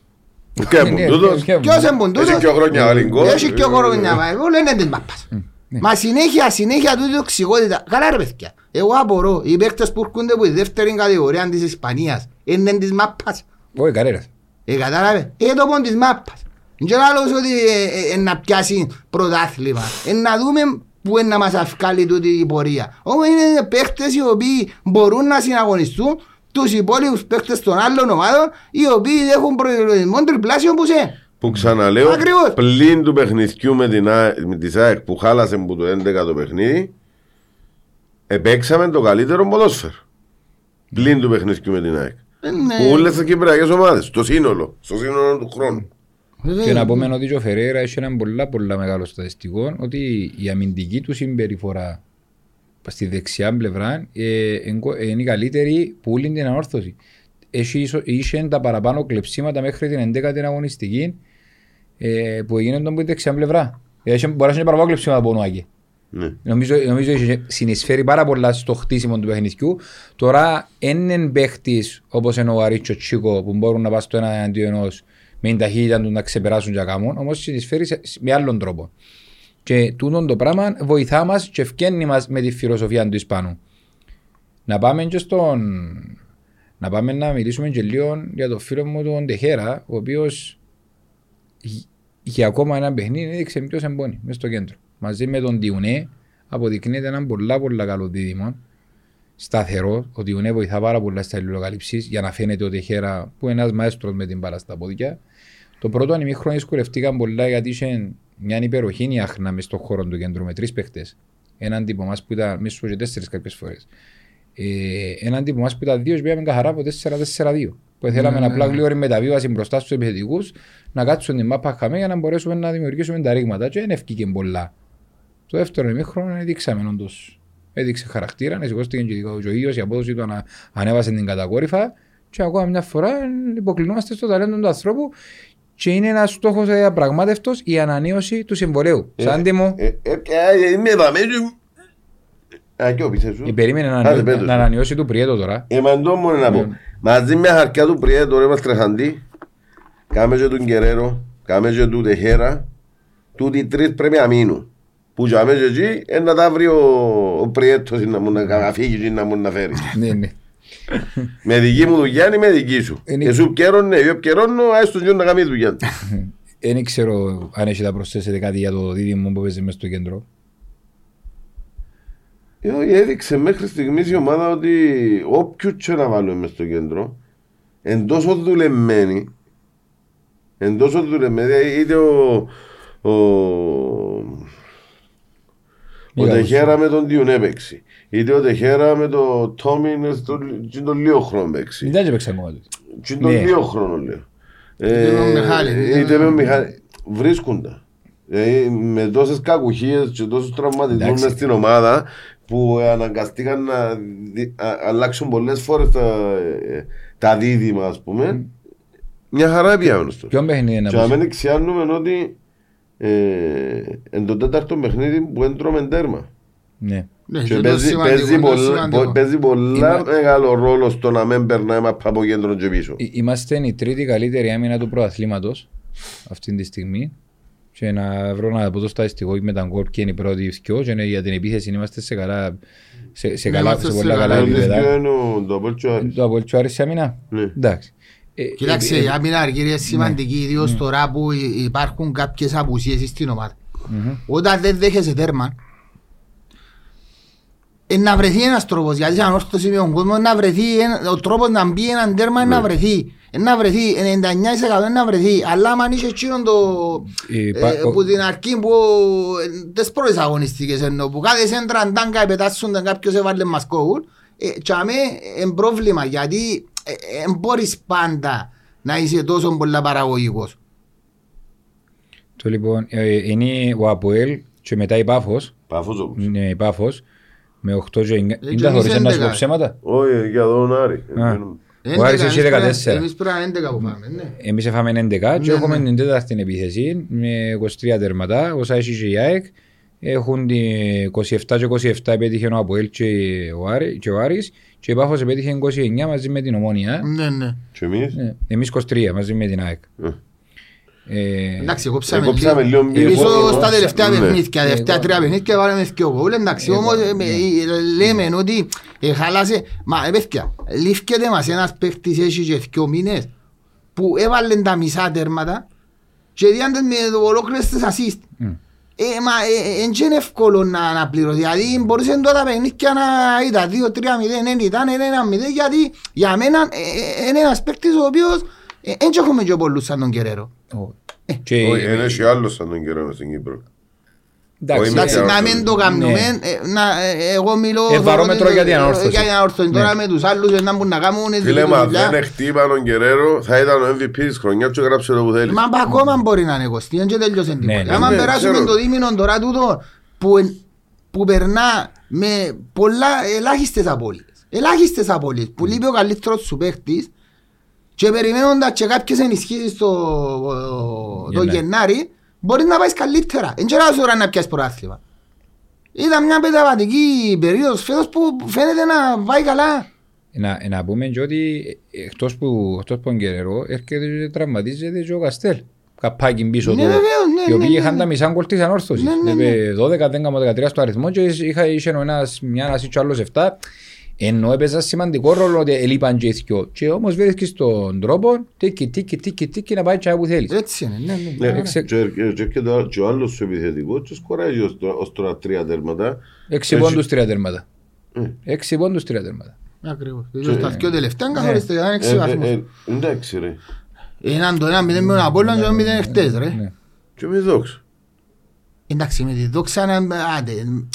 Και Ναι, μου τούτος; και- Ποιος είναι τούτος; Έχει και χρόνια βάλει γκολ. Έχει και χρόνια βάλει γκολ, είναι της μάπας. Μα συνέχεια, συνέχεια τούτη τοξικότητα. Καλά ρε παιδιά. Εγώ απορώ, οι παίκτες που έρχονται από τη δεύτερη κατηγορία της Ισπανίας είναι της μάπας. Όχι, καρέρας. Ε, κατάλαβε. Ε, το πον της μάπας. Και άλλος ότι ε, ε, ε, να πιάσει πρωτάθλημα. Ε, να δούμε που είναι να μας αυκάλει τούτη η πορεία. Όμως είναι παίχτες οι οποίοι μπορούν να συναγωνιστούν τους υπόλοιπους παίχτες των άλλων ομάδων οι οποίοι έχουν προϋπολογισμό τριπλάσιο που σε. Που ξαναλέω, Ακριβώς. πλην του παιχνιδιού με, την, Α- με της ΣΑΕΚ που χάλασε από το 11 το παιχνίδι, επέξαμε το καλύτερο ποδόσφαιρο. Πλην του παιχνιδιού με την ΑΕΚ. Ε, ναι. Που όλες τις κυπριακές ομάδες, το σύνολο, στο σύνολο του χρόνου. Βέβαια. Και να πούμε ότι και ο Φεραίρα έχει έναν πολλά πολλά μεγάλο στατιστικό ότι η αμυντική του συμπεριφορά στη δεξιά πλευρά ε, εγκο- ε, είναι η καλύτερη που όλη την ανόρθωση. Έχει, ίσο- είχε τα παραπάνω κλεψίματα μέχρι την 11η αγωνιστική ε, που έγινε τον που η δεξιά πλευρά. Ε, Έχει, μπορεί να είναι παραπάνω κλεψίματα από Νοάκη. Ναι. Νομίζω, νομίζω έχει συνεισφέρει πάρα πολλά στο χτίσιμο του παιχνιδιού. Τώρα είναι παίχτης όπως είναι ο Αρίτσο Τσίκο που μπορούν να πάνε στο ένα εναντίον ενός με την ταχύτητα του να ξεπεράσουν και να κάνουν, όμως συνεισφέρει σε- με άλλον τρόπο. Και τούτο το πράγμα βοηθά μας και ευκαινεί μας με τη φιλοσοφία του Ισπανού. Να πάμε και στον. Να πάμε να μιλήσουμε και λίγο για το φίλο μου τον Τεχέρα, ο οποίος για ακόμα ένα παιχνίδι έδειξε ποιος εμπόνι μέσα στο κέντρο. Μαζί με τον Διουνέ αποδεικνύεται έναν πολλά πολλά καλό δίδυμο. Σταθερό, ο Διουνέ βοηθά πάρα πολλά στα αλληλοκαλύψεις για να φαίνεται ότι χέρα που είναι ένας μαέστρος με την μπάλα στα πόδια. Το πρώτο ανημίχρονο δυσκολευτήκαν πολλά γιατί είχε μια υπεροχή άχνα μες στον χώρο του κέντρου με τρεις παίχτες. Έναν τύπο μας που ήταν μίσου και τέσσερις κάποιες φορές. Ε, έναν τύπο μας που ήταν δύο και πήγαμε καθαρά από 4-4-2. Που θέλαμε απλά γλύωρη μεταβίβαση μπροστά στους επιθετικούς να κάτσουν την μάπα χαμέ για να μπορέσουμε να δημιουργήσουμε τα ρήγματα και δεν ευκήκε πολλά. Το δεύτερο ημίχρονο έδειξαμε όντως. Έδειξε χαρακτήρα, σηκώστηκε και ο ίδιος, η απόδοση του ανα, ανέβασε την κατακόρυφα και ακόμα μια φορά υποκλεινόμαστε στο ταλέντο του ανθρώπου και είναι ένας στόχος αδιαπραγμάτευτος η ανανέωση του συμβολέου. Σαν τι μου, Ε, ε, ε, Είμαι εδώ μέσα. Α, και ο πίσω σου. η περίμενε να, Άντε, ανανεώ- πέτω σου. να ανανεώσει του Πριέτο τώρα. Εμαντό μόνο να πω. Μαζί με χαρκιά του Πριέτο ρε μας τρεχαντή. Κάμε και τον Κεραίρο. Κάμε και του Τεχέρα. Τούτοι τρεις πρέπει να μείνουν. Που για μέσα εκεί ε, να τα βρει ο, ο Πριέτος να μου να να φύγει και να μου να φέρει. Ναι, ναι. Με δική μου δουλειά είναι με δική σου. Είναι- Εσύ πιέρωνε, εγώ πιέρωνω, άσε τον γιο να κάνει δουλειά. του. Δεν ξέρω αν έχει να προσθέσετε κάτι για το δίδυμο που παίζει μέσα στο κέντρο. Ε, όχι, έδειξε μέχρι στιγμής η ομάδα ότι όποιου και να βάλουμε μες στο κέντρο εν τόσο δουλεμένοι εν τόσο δουλεμένοι δηλαδή είτε ο ο, ο Μίγαλος. Τεχέρα με τον Διουνέ παίξει είτε ο Τεχέρα με τον Τόμι είναι στο- και τον λίγο χρόνο παίξει Μην τα παίξει ακόμα του. και τον Ναι. λίγο χρόνο λέω Είτε με τον Μιχάλη, είτε είτε με με- τον Μιχάλη βρίσκονται Δηλαδή, με τόσες κακουχίες και τόσους τραυματισμούς Εντάξει. μες στην ομάδα που αναγκαστήκαν να δι- α- αλλάξουν πολλές φορές τα, ε, τα δίδυμα ας πούμε μια χαρά πιάνουν στο Ποιον παιχνίδι είναι και να να πω. μην εξιάνουμε ότι ε, εν το τέταρτο παιχνίδι που έντρωμε τέρμα Ναι. Ναι, και και το παίζει, σημαντικό, παίζει, το πολλά, σημαντικό. πο- παίζει πολλά Είμα- μεγάλο ρόλο στο να μην περνάμε από κέντρο και πίσω Εί- Είμαστε η τρίτη καλύτερη άμυνα του πρωταθλήματος αυτή τη στιγμή και να βρω να πω το στατιστικό με τα γκολ και είναι η πρώτη δυο και είναι για την επίθεση είμαστε σε καλά σε, σε, Ναι, καλά, είμαστε σε σε πολλά καλά καλά Το επίπεδα. δεύτερο είναι ο- το Απόλλων και ο Άρης; Το Απόλλη του Άρης σε άμυνα; Ναι. Εντάξει. Ε, Κοιτάξτε, ε, η άμυνα αργή είναι σημαντική, ιδίως τώρα που υ- υπάρχουν κάποιες απουσίες στην ομάδα. μμμ. Όταν δεν δέχεσαι τέρμα, ε, να βρεθεί ένας τρόπος, γιατί σαν όρθωση με τον κόσμο να βρεθεί, ένα- ο τρόπος να μπει έναν τέρμα είναι να βρεθεί. Ε, Να βρεθεί, 99% είναι να βρεθεί, αλλά αν είσαι εκείνον το... Υπά- ε, που την αρχή που ε, τις πρώτες αγωνιστικές εννοώ, που κάθε σέντρα ντάγκα πετάσσονταν κάποιος έβαλε μας κόβουν, ε, και αμέ είναι πρόβλημα, γιατί δεν μπορείς πάντα να είσαι τόσο πολλά παραγωγικός. Το λοιπόν ε, είναι ο Αποέλ και μετά η Πάφος. Πάφος όπως. Είναι η Πάφος με 8 και 9. και Είναι τα εμείς χωρίς να σου πω 11. ψέματα. Όχι, για τον Άρη. Α. Ο Άρης έχει 14. Εμείς πρέπει να είναι 11 που πάμε, ναι. Εμείς έφαμε 11 και Ναι, έχουμε ναι. την τέταρτη επίθεση με 23 τερματά, όσα έχει και η ΑΕΚ. Έχουν την 27 και 27 επέτυχε ο Αποέλ και ο, Άρη, και ο Άρης και η Πάφος επέτυχε 29 μαζί με την Ομόνια. Ναι, ναι. Και εμείς; Ναι, Εμείς 23 μαζί με την ΑΕΚ. Ε. Ε, Εντάξει, κόψαμε κόψαμε λίγο λίγο. μη- Πίσω εγώ- στα τελευταία ναι. παιχνίδια, τελευταία Εγώ- τρία παιχνίδια βάλαμε δυο γκολ. Εντάξει, Εγώ- όμως ε, με- ναι. ε, λέμε ότι ε, χαλάσε. Μα ε, παιδιά, λήφκεται μας ένας παίχτης έχει και δυο μήνες που έβαλε τα μισά τέρματα και διάντες με ολόκληρες τις assist. μ. Ε, μα ε, ε, εν και είναι εύκολο να, να πληρώσει. Δηλαδή μπορούσε τώρα τα παιχνίδια να ήταν 2-3-0, δεν ήταν 1-0 γιατί για μένα ε, ε, είναι ένας παίκτης ο οποίος ε, εν και έχουμε και πολλούς σαν τον Κεραίρο. Ο- και- Όχι, είναι και άλλος σαν τον καιρό στην Κύπρο. εντάξει, Όχι, Εντάξει, με να όρθωση. μην το κάνουμε, Ναι. ε, να, ε, εγώ μιλώ Ε, βαρόμετρο θεωρώ για την ότι- ανόρθωση. για την ανόρθωση. Τώρα Ναι. με τους άλλους ε, να μπορούν να κάνουν Φίλε δική τους μα δουλειά. δεν χτύπαν τον Κεραίρο θα ήταν ο MVP της χρονιάς και γράψε το που θέλεις. Μα πα- ακόμα μπορεί να είναι κοστί, δεν και τελειώσε Ναι, τίποτα. ναι, Άμα ναι, περάσουμε ξέρω. το δίμηνο τώρα τούτο που, εν- που περνά με πολλά ελάχιστες απώλειες. Ελάχιστες απώλειες που λείπει ο καλύτερος σου παίχτης και περιμένοντας και κάποιες ενισχύσεις το, το Γενάρη. Γενάρη μπορείς να πάεις καλύτερα. Εν τώρα σου ώρα να πιάσεις πρωτάθλημα. Ήταν μια πενταβατική περίοδος φέτος που φαίνεται να πάει καλά. Να, να πούμε και ότι εκτός που, εκτός που τον Κεραίρο έρχεται και τραυματίζεται και ο Καστέλ. Καπάκι πίσω Ναι, του. βεβαίως, ναι, Οι οποίοι ναι, είχαν ναι. τα μισά γκολ της ανόρθωσης. Ναι, ναι, ναι. Είπε 12, 10, 13 στο αριθμό και είχα, είχε ο ένας μια ένας και ο άλλος 7. Ενώ έπαιζα σημαντικό ρόλο ότι έλειπαν και οι δυο. Και όμως βρίσκεις τον τρόπο τίκι, τίκι, τίκι, τίκι να πάει τσάι που θέλεις. Έτσι είναι, ναι, ναι. Ναι, Ε, ξε- και έρχεται- και έρχεται ο- και ο άλλος σου επιθετικός και σκοράζει ως τώρα- ως τώρα τρία τέρματα. Έξι Έτσι. πόντους τρία τέρματα. Ε. Έξι πόντους τρία τέρματα. Ακριβώς. Και- Στα δυο τελευταία Ναι. καθοριστικά ήταν Ε, έξι ε, βαθμούς. ε, Εντάξει ρε. Έναν το ένα μηδέν με τον Απόλλωνα και το μηδέν χτες ρε. Ναι. Και με δόξα. Εντάξει με τη δόξα να... Άντε,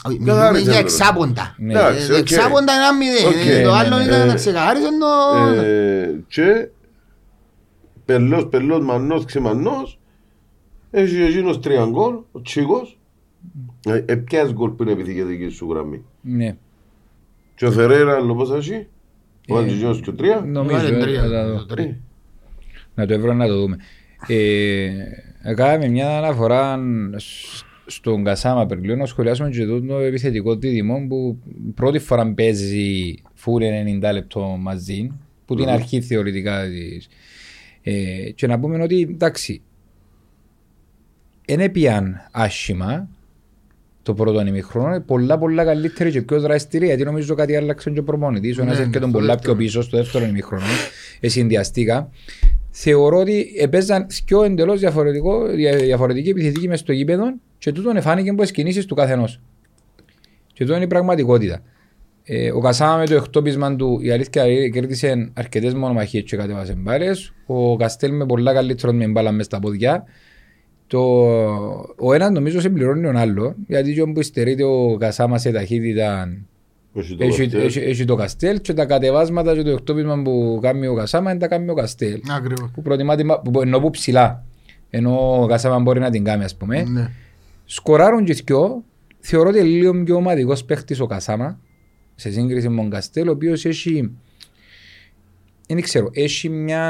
μιλούμε Καθάρισε για το. εξάποντα. Ναι. Εντάξει, Ε, οκ. Εξάποντα ένα μηδέν. Οκ. Ε, Το Ναι, άλλο ναι, ήταν ναι. να ξεκαθάρισε το... Ε, Και πελός, πελός, μανός, ξεμανός. Έχει εκείνος τρία γκολ, ο Τσίκος. Ε, ε, ποιας γκολ που είναι επιθηκετική σου γραμμή; Ναι. Και ο Φερέρα, άλλο πώς έχει; Ο Ε, Αντζηγιός και ο τρία; Νομίζω Βάλε ε, τρία, θα τα δω. το τρία. Ε, Να το ευρώ να το δούμε. Ε, Κάναμε μια αναφορά σ- στον Κασάμα πριν λίγο να σχολιάσουμε και το επιθετικό δίδυμο που πρώτη φορά παίζει φούρ 90 λεπτό μαζί που την Μμμ. αρχή θεωρητικά της. Ε, και να πούμε ότι εντάξει δεν πιαν άσχημα το πρώτο ημιχρόνο, πολλά πολλά καλύτερη και πιο δραστηρία γιατί νομίζω κάτι άλλαξε και ο προπονητής, ο ένας Ναι, έρχεται στο πολλά πιο δεύτερο. πίσω στο δεύτερο ημιχρόνο, ε, συνδυαστήκα. Θεωρώ ότι έπαιζαν πιο εντελώς διαφορετικό, δια- διαφορετική επιθετική μες στο γήπεδο και τούτον εφάνηκε από τις κινήσεις του καθενός. Και τούτο είναι η πραγματικότητα. Ε, ο Κασάμα με το εκτόπισμα του, η αλήθεια είναι, κέρδισε αρκετές μονομαχίες και κατέβασε μπάλες. Ο Καστέλ με πολλά καλύτερο με μπάλα μες στα πόδια. Το, ο ένας νομίζω συμπληρώνει τον άλλο, γιατί και όπου υστερείται ο Κασάμα σε ταχύτητα όχι το έχει, Καστέλ. έχει, έχει το Καστέλ και τα κατεβάσματα και το εκτόπισμα που κάνει ο Κασάμα είναι τα κάνει ο Καστέλ. Ακριβώς. Που προτιμά την- που, ενώ που ψηλά, ενώ ο Κασάμα μπορεί να την κάνει ας πούμε. Ναι. Σκοράρουν και δυο, θεωρώ ότι είναι λίγο πιο ομαδικός παίχτης ο Κασάμα σε σύγκριση με τον Καστέλ, ο οποίος έχει δεν ξέρω, έχει μια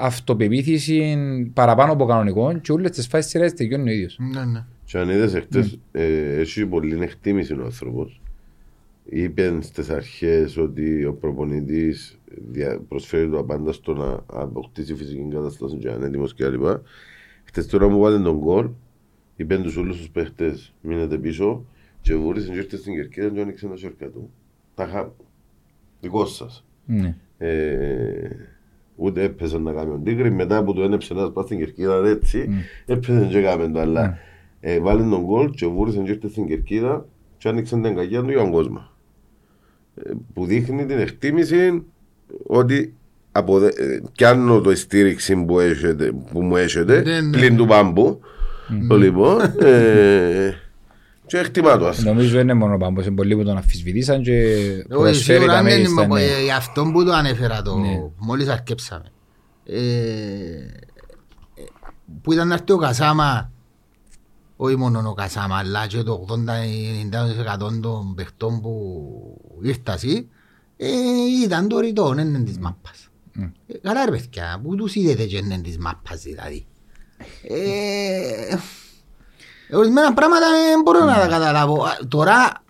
αυτοπεποίθηση παραπάνω από κανονικό και όλες τις φάσεις σειράς τελειώνει ο ίδιος. Ναι, ναι. Και αν είδες εχθές, ε, έχει πολύ εκτίμηση ο άνθρωπος. Είπε στις αρχές ότι ο προπονητής δια- προσφέρει το απάντα στο να αποκτήσει φυσική κατάσταση και ανέτοιμος κλπ. Χτες τώρα μου βάλει τον γκολ, είπε τους όλους τους παίχτες μείνετε πίσω και βούρισαν και ήρθε στην κερκίδα και άνοιξε τα σέρκα του. Τα είχα δικό σας. Ναι. Ε, ούτε έπαιζε να κάνει ο Τίγρη, μετά που του ένεψε ένας πας στην κερκίδα έτσι, έπαιζε και έκαμε το, αλλά ε, βάλει τον γκολ και βούρησε και ήρθε στην κερκίδα και άνοιξε την κακιά του για τον κόσμο. Ε, που δείχνει την εκτίμηση ότι αποδε... ε, πιάνω το στήριξη που, έχετε, που μου έχετε, Ναι, ναι. πλην του πάμπου, το λοιπόν, ε, και εκτιμά το ας. Νομίζω είναι μόνο πάμπος, είναι πολλοί που τον αμφισβητήσαν και Εγώ προσφέρει σίγουρα τα δεν μέγιστα. είμαι ναι. ε, γι' αυτό που το ανέφερα το Ναι. μόλις αρκέψαμε. Ε, ε, που ήταν να έρθει ο Κασάμα όχι μόνο ο Κασάμα αλλά και το 80-90% των παιχτών που ήρθασαι ε, ήταν το ρητό, δεν είναι της μάπας. Μμ. Ε, Καλά ρε παιδιά, που τους είδετε και είναι της μάπας δηλαδή. Ε, Ορισμένα πράγματα δεν μπορώ να τα καταλάβω. Α, Τώρα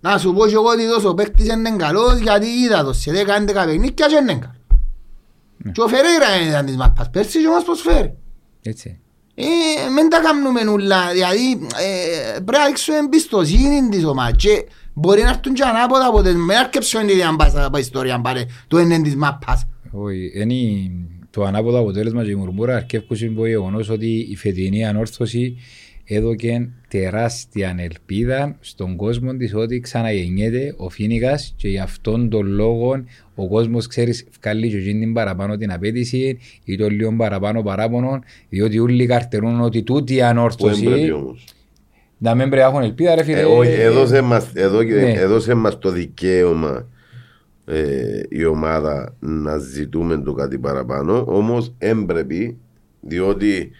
να σου πω και εγώ ότι τόσο παίκτης είναι καλός γιατί είδα το σε 10-11 παιχνίδια και είναι καλός. Και ο Φερέιρα ήταν της μάπας πέρσι και μας προσφέρει. Έτσι. Ε, Μην τα κάνουμε ούλα, δηλαδή ε, πρέπει να δείξουμε εμπιστοσύνη της ομάδας και μπορεί να έρθουν και ανάποδα αποτελέσματα. Μην αρκεψουμε την ίδια μπάσα από ιστορία πάρε το είναι της μάπας. Όχι, είναι το ανάποδο αποτέλεσμα και η μουρμούρα αρκεύκουν το γεγονός ότι η φετινή ανόρθωση έδωκε τεράστια ελπίδα στον κόσμο της ότι ξαναγεννιέται ο Φίνικας και γι' αυτόν τον λόγο ο κόσμος ξέρεις βγάλει και εκείνη την παραπάνω την απέτηση ή το λίγο παραπάνω παράπονο διότι όλοι καρτερούν ότι τούτη η Που ανόρθωση έμπρεπε όμως. Να μην πρέπει να έχουν ελπίδα ρε φίλε. Ε, όχι, έδωσε μας, εδώ, Ναι. έδωσε μας το δικαίωμα ε, η ομάδα να ζητούμε το κάτι παραπάνω. Όμως έμπρεπε διότι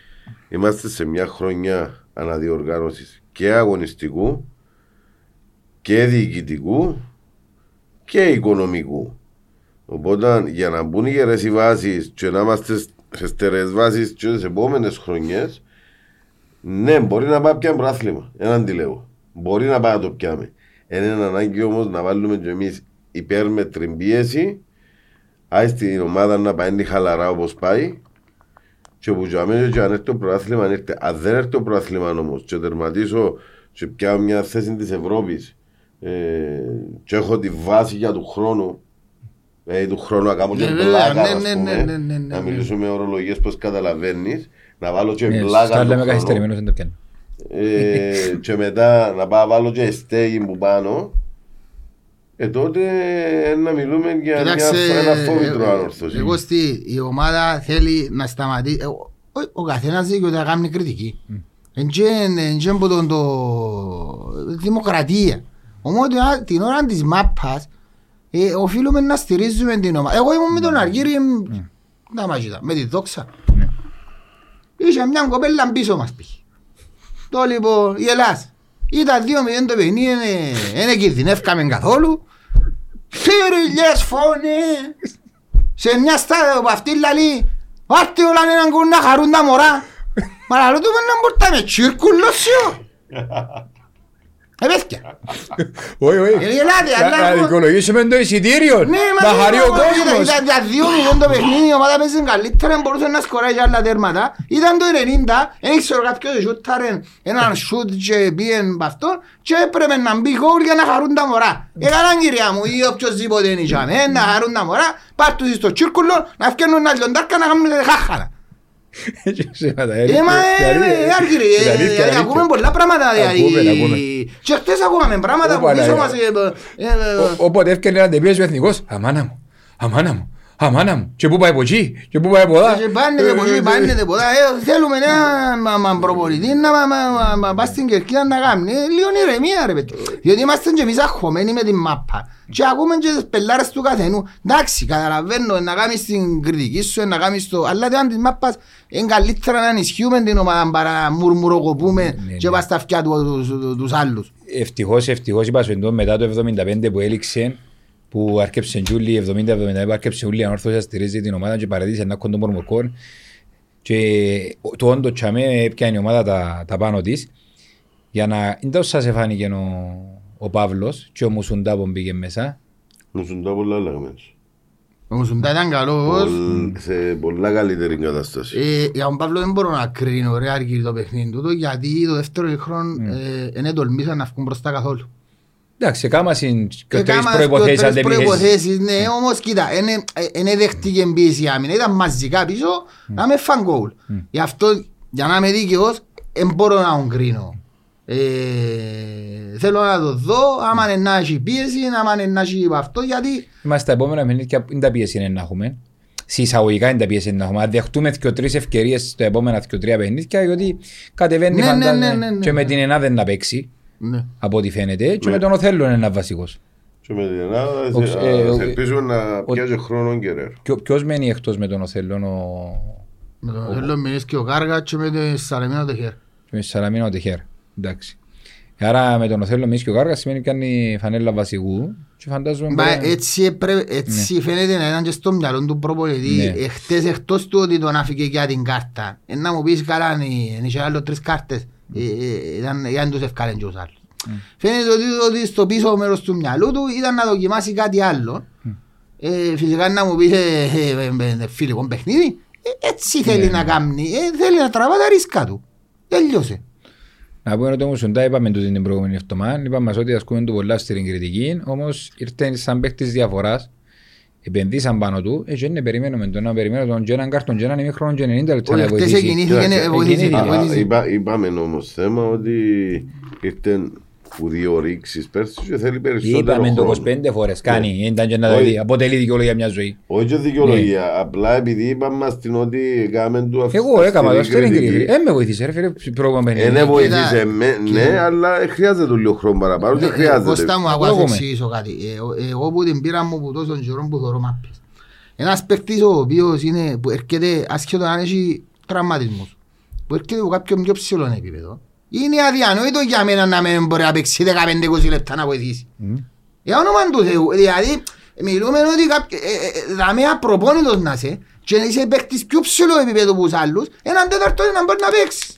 είμαστε σε μια χρονιά αναδιοργάνωσης και αγωνιστικού και διοικητικού και οικονομικού. Οπότε για να μπουν οι γερές οι βάσεις και να είμαστε σε στερεές βάσεις και τις επόμενες χρονιές ναι, μπορεί να πάει πια πράθλημα. Έναν τι λέω. Μπορεί να πάει να το πιάμε. Είναι ανάγκη όμως να βάλουμε κι εμείς υπέρμετρη πίεση. Άι στην ομάδα να πάει χαλαρά όπως πάει. Και που για μένα και αν έρθει το προάθλημα, αν, έρθει. αν δεν έρθει το προάθλημα όμως, και τερματίσω και πιάω μια θέση της Ευρώπης ε, και έχω τη βάση για του χρόνου. Ε, του χρόνου να κάνω και Ναι, βέβαια, πλάκα, ναι, ας ναι, πούμε, ναι, ναι, ναι, ναι. να μιλήσουμε ορολογίες πως καταλαβαίνεις, να βάλω και Ναι, πλάκα στα του λέμε χρόνου. καθυστερημένος δεν το πιάνω Ε, και μετά να πάω να βάλω και στέγη που πάνω ε, τότε ε, να μιλούμε για μια, Κοίταξε, ένα φόβητρο ε, ανόρθωση. Εγώ στη, η ομάδα θέλει να σταματήσει. ε, Ο, ο, ο καθένας δικαιούται να κάνει κριτική. Εν και από τον το δημοκρατία. Όμως την- την ώρα της μάπας ε, οφείλουμε να στηρίζουμε την ομάδα. Εγώ ήμουν με τον Αργύρι να μαγίτα, με τη δόξα. Ναι. Είχε μια κοπέλα πίσω μας πήγε. Το λοιπόν, η Ελλάς. Ήταν δύο μηδέν το παιχνίδι, δεν κινδυνεύκαμε καθόλου. Θηριλιές φωνές. Σε μια στάδια που αυτή λαλεί, Άρτε όλα έναν κουν να χαρούν τα μωρά. Μα λαλό του να μπορείτε με τσίρκουλος Ε, παιδιά. Όχι, όχι. Ε, γελάτε, αλλά Να- Να εγώ- δικαιολογήσουμε το εισιτήριο Ναι, Να χαρεί ο ήταν- κόσμος Ήταν για δύο μηδέν το παιχνίδι, η ομάδα παίζει καλύτερα, μπορούσε να σκοράει και άλλα τέρματα. Ήταν το 90, δεν ξέρω κάποιος σούταρε έναν σούτ και πήγεν με αυτό και έπρεπε να μπει γκολ για να χαρούν τα μωρά. Έκαναν κυρία μου ή οποιοςδήποτε είναι είχαμε, ε, να χαρούν τα μωρά, πάρ' τους στο τσίρκουλο, να φτιάχνουν ένα λιοντάρκα να κάνουν χάχανα. Ακούμε πολλά πράγματα Ακούμε, δηλαδή. ακούμε. Και χτες ακούμαμε πράγματα που Όπα, πίσω ναι. μας... ε, ε, ε, Όποτε έφτιανε να τεπιέσει ο εθνικός Αμάνα μου, αμάνα μου, αμάνα μου Και πού πάει από εκεί, και πού πάει από εδώ Και πάνε από εκεί, πάνε από εδώ. Ε, Θέλουμε ένα μα- μα προπονητή να μα- μα- μα- μα πάει στην κερκίδα να κάνει. Ε, Λίγο ηρεμία ρε παιδί. Διότι είμαστε και εμείς αγχωμένοι με την μάπα. Και ακούμε και τις πελάρες του καθενού. Εντάξει, καταλαβαίνω να κάνεις την κριτική σου, να κάνεις το... Αλλά το αν της μάπας είναι καλύτερα να ενισχύουμε την ομάδα παρά να μουρμουροκοπούμε ναι. και πας στα αυτιά του- τους- τους- τους άλλους. Ευτυχώς, ευτυχώς είπα σου εντός μετά το 75 που έληξε που άρκεψε Τζούλη 70-75 που άρκεψε Τζούλη ανόρθωσε να στηρίζει την ομάδα και παραδείσει ένα κοντό μορμοκόν και το όντο τσαμέ έπιανε η ομάδα τα, τα πάνω της για να δεν τόσο σας εφάνηκε ο, ο Παύλος και ο Μουσουντά που μπήκε μέσα Μου σου τα πολλά λαγμένος. Ο Μουσουντά ήταν καλός. Πολ- Σε πολλά καλύτερη κατάσταση. Ε, για τον Παύλο δεν μπορώ να κρίνω ρε Άργυρη το παιχνίδι του γιατί το δεύτερο χρόνο δεν τολμήσαν να βγουν μπροστά καθόλου. Εντάξει κάμασαν και τρεις Έκαμα προϋποθέσεις τρεις αν δεν πήγες προϋποθέσεις, ναι, όμως κοίτα, δεν δέχτηκε πίεση άμυνα, ήταν μαζικά πίσω να με φαν γκολ. Γι' αυτό, για να είμαι δίκαιος, δεν μπορώ να τον κρίνω. Ε, θέλω να το δω, άμα είναι να έχει πίεση, άμα είναι να έχει αυτό, γιατί Είμαστε τα επόμενα παιχνίδια είναι τα πίεση είναι να έχουμε. Συσσαγωγικά είναι τα πίεση είναι να έχουμε. Αν δεχτούμε και τρεις ευκαιρίες στα επόμενα και τρία παιχνίδια, γιατί κατεβαίνει Ναι, ναι, φαντάζομαι ναι, ναι, ναι, και με ναι. την Ελλάδα να παίξει, ναι. από ό,τι φαίνεται, και Ναι. με τον Οθέλο είναι ένας βασικός. Και με την Ελλάδα, Ο- σε- ε, ας ο- ελπίζουμε να ο- πιάσει χρόνος και ρε. Ποιο- Ποιος μένει εκτός με τον Οθέλο, ο... Με τον θέλω μιλήσεις και ο Κάργα και με το Σαλεμίνο το χέρι. με Σαλαμίνο Τεχέρ. Εντάξει. Άρα με τον Οθέλο εμείς και ο Κάργας σημαίνει πιάνει φανέλα βασικού και φαντάζομαι... Μα μπορεί να- έτσι, έπρεπε- έτσι φαίνεται να ήταν και στο μυαλό του προπονητή Ναι. εχθές εκτός του ότι τον άφηκε για την κάρτα. Ε, να μου πεις καλά, είναι είχε άλλο τρεις κάρτες. Ε, ε, Ήταν ήταν τους ευκάλεν και τους άλλους. Φαίνεται ότι, ότι στο πίσω μέρος του μυαλού του ήταν να δοκιμάσει κάτι άλλο. Ε, φυσικά να μου πεις ε, ε, ε, ε, φιλικό παιχνίδι. Ε, Έτσι θέλει να κάνει, ε, θέλει να τραβά τα ρίσκα του. Τελειώσε. Να πούμε ότι όμως οντά είπαμε το την προηγούμενη εβδομάδα, είπαμε μας ότι ασκούμε του πολλά στην κριτική, όμως ήρθε σαν παίκτης διαφοράς, επενδύσαν πάνω του, έτσι είναι περιμένουμε τον να περιμένουμε τον και έναν κάρτον και έναν ημίχρονο και 90 λεπτά Όλοι να χτες βοηθήσει. εκινήθηκε, Κοίταξε, ε, βοήθησε, εκινήθηκε. Α, βοήθησε. είπα- Είπαμε όμως θέμα ότι ήρθε που δύο ρίξεις πέρσι και θέλει περισσότερο Είπαμε το χρόνο. 25 φορές, κάνει, ήταν και να το Όχι. δει, αποτελεί δικαιολογία μια ζωή. Όχι και δικαιολογία, απλά επειδή είπαμε μας την ότι έκαμε του αυτή Εγώ έκανα το αυτή αυτή την την κριτική. κριτική. Ε, με βοήθησε ρε φίλε, προηγούμενο Ε, παιχνίδι. ναι, βοήθησε Κοίτα, με, ναι, αλλά ε, χρειάζεται το λίγο χρόνο παραπάνω, δεν Ε, χρειάζεται. Κώστα μου, Εγώ αγώ να σου είμαι. εξηγήσω κάτι. Ε, ο- Εγώ που την πήρα μου που τόσο καιρό που θωρώ μάπες. Ένας παίκτης ο οποίος είναι, που έρχεται ασχέτω αν έχει τραυματισμούς, που έρχεται από κάποιον πιο ψηλό επίπεδο, είναι αδιανόητο για μένα να μην μπορεί να παίξει 15-20 λεπτά να βοηθήσει. Μμ. Για όνομα του Θεού, δηλαδή μιλούμε ότι κάποιο- ε, ε, ε, δαμε απροπόνητος να είσαι και να είσαι παίκτης πιο ψηλό επίπεδο από τους άλλους, έναν τέταρτο είναι να μπορεί να παίξεις.